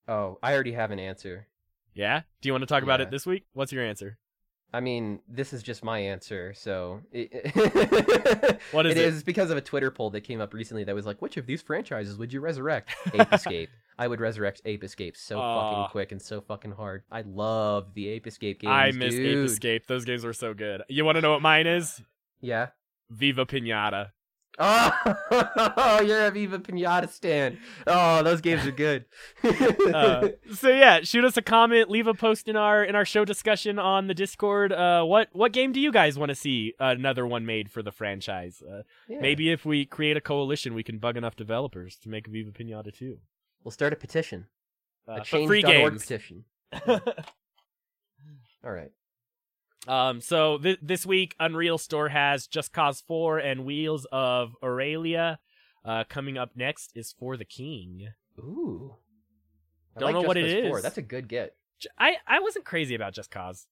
Oh, I already have an answer. Yeah. Do you want to talk about it this week? What's your answer? I mean, this is just my answer, so it, What is it it? is because of a Twitter poll that came up recently that was like, which of these franchises would you resurrect? Ape Escape. I would resurrect Ape Escape so fucking quick and so fucking hard. I love the Ape Escape games. I miss Ape. Escape. Those games were so good. You want to know what mine is? Yeah. Viva Pinata. Oh, you're a Viva Pinata stan. Oh, those games are good. uh, so yeah, shoot us a comment, leave a post in our in our show discussion on the Discord. Uh, what what game do you guys want to see another one made for the franchise? Uh, Yeah. Maybe if we create a coalition, we can bug enough developers to make Viva Pinata too. we'll start a petition. Uh, a change.org petition. All right. Um, so th- this week, Unreal Store has Just Cause 4 and Wheels of Aurelia. Uh, coming up next is For the King. Ooh. I Don't like know Just what it Cause 4. is. That's a good get. I, I wasn't crazy about Just Cause.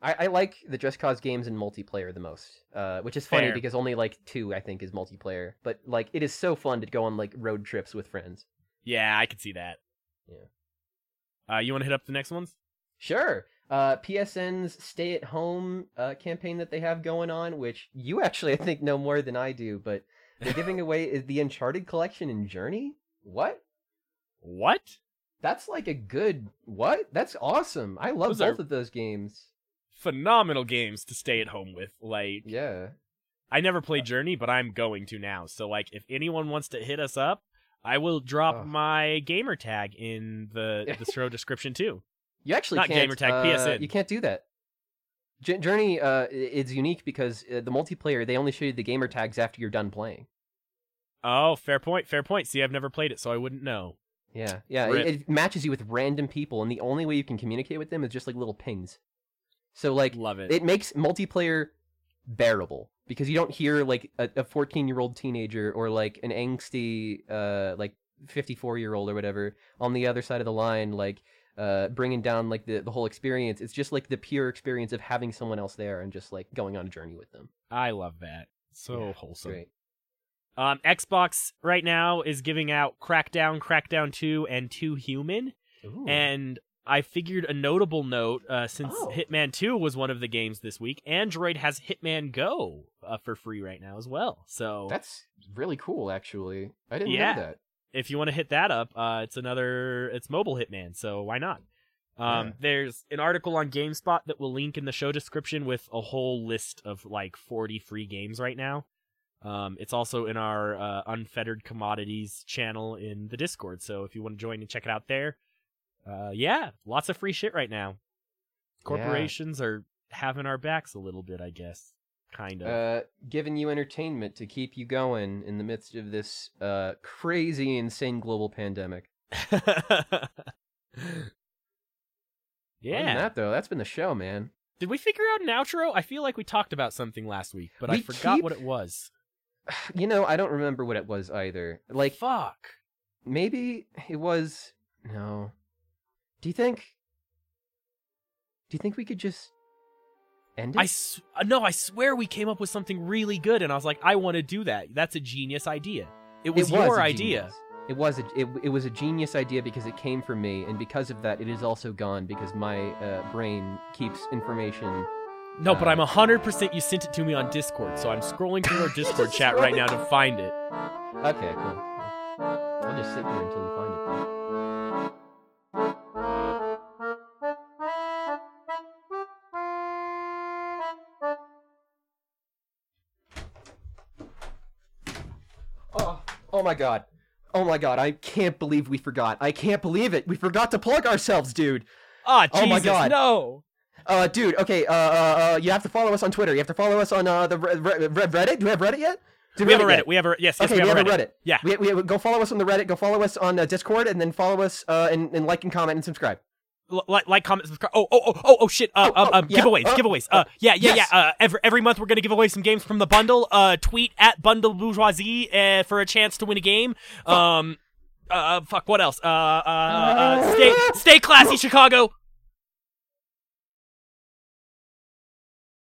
I, I like the Just Cause games in multiplayer the most, uh, which is funny Fair. because only like two I think is multiplayer. But like it is so fun to go on like road trips with friends. Yeah, I could see that. Yeah. Uh, you want to hit up the next ones? Sure. Uh, PSN's stay at home uh, campaign that they have going on, which you actually I think know more than I do, but they're giving away is the Uncharted collection in Journey. What? What? That's like a good what? That's awesome. I love Those both of those games. Phenomenal games to stay at home with. Like, Yeah. I never played Journey, but I'm going to now. So, like, if anyone wants to hit us up, I will drop Ugh. my gamer tag in the the show description too. You actually Not can't. gamertag, uh, PSN. You can't do that. J- Journey uh, is unique because uh, the multiplayer they only show you the gamer tags after you're done playing. Oh, fair point. Fair point. See, I've never played it, so I wouldn't know. Yeah, yeah. It, it matches you with random people, and the only way you can communicate with them is just like little pings. So like Love it. it makes multiplayer bearable because you don't hear like a 14 year old teenager or like an angsty uh like 54 year old or whatever on the other side of the line like uh bringing down like the, the whole experience it's just like the pure experience of having someone else there and just like going on a journey with them I love that. So Yeah, wholesome. great Um, Xbox right now is giving out Crackdown, Crackdown 2, and 2 Human. Ooh. And I figured a notable note uh, since Oh. Hitman 2 was one of the games this week, Android has Hitman Go uh, for free right now as well. So that's really cool actually i didn't Yeah. know that if you want to hit that up, uh, it's another it's mobile Hitman, so why not? Um, Yeah. There's an article on GameSpot that we'll link in the show description with a whole list of like 40 free games right now. Um, it's also in our uh, Unfettered Commodities channel in the Discord, so if you want to join and check it out there, uh, yeah, lots of free shit right now. Corporations are having our backs a little bit, I guess, kind of. uh giving you entertainment to keep you going in the midst of this uh crazy insane global pandemic yeah. that though that's been the show man Did we figure out an outro? I feel like we talked about something last week, but I forgot keep- what it was. You know, I don't remember what it was either. Like fuck. maybe it was no. Do you think Do you think we could just end it? I s- uh, no, I swear we came up with something really good, and I was like, I want to do that. That's a genius idea. It was, It was your idea. genius. It was a it, it was a genius idea because it came from me, and because of that, it is also gone because my uh, brain keeps information. No, but Uh, I'm hundred percent. You sent it to me on Discord, so I'm scrolling through our Discord chat right now to find it. Okay, cool. I'll just sit here until you find it. then. My god. Oh my god, I can't believe we forgot. I can't believe it. We forgot to plug ourselves, dude. Ah, Oh my Jesus, God. no. Uh, dude, okay, uh, uh, uh, you have to follow us on Twitter. You have to follow us on, uh, the re- re- re- Reddit. Do we have Reddit yet? Do We have a yet? Reddit. We have a yes. yes okay, we have, a Reddit. Reddit. Yeah. We, we, go follow us on the Reddit. Go follow us on uh, Discord, and then follow us uh, and, and like and comment and subscribe. Like, like, comment, subscribe. Oh, oh, oh, oh, oh, shit. Uh, Oh, um, um, yeah, giveaways, uh, giveaways. Uh, yeah, yeah, yes. yeah. Uh, every every month we're gonna give away some games from the bundle. Uh, tweet at Bundle Bourgeoisie uh, for a chance to win a game. Um, uh, fuck. What else? Uh, uh, uh, stay, stay classy, Chicago.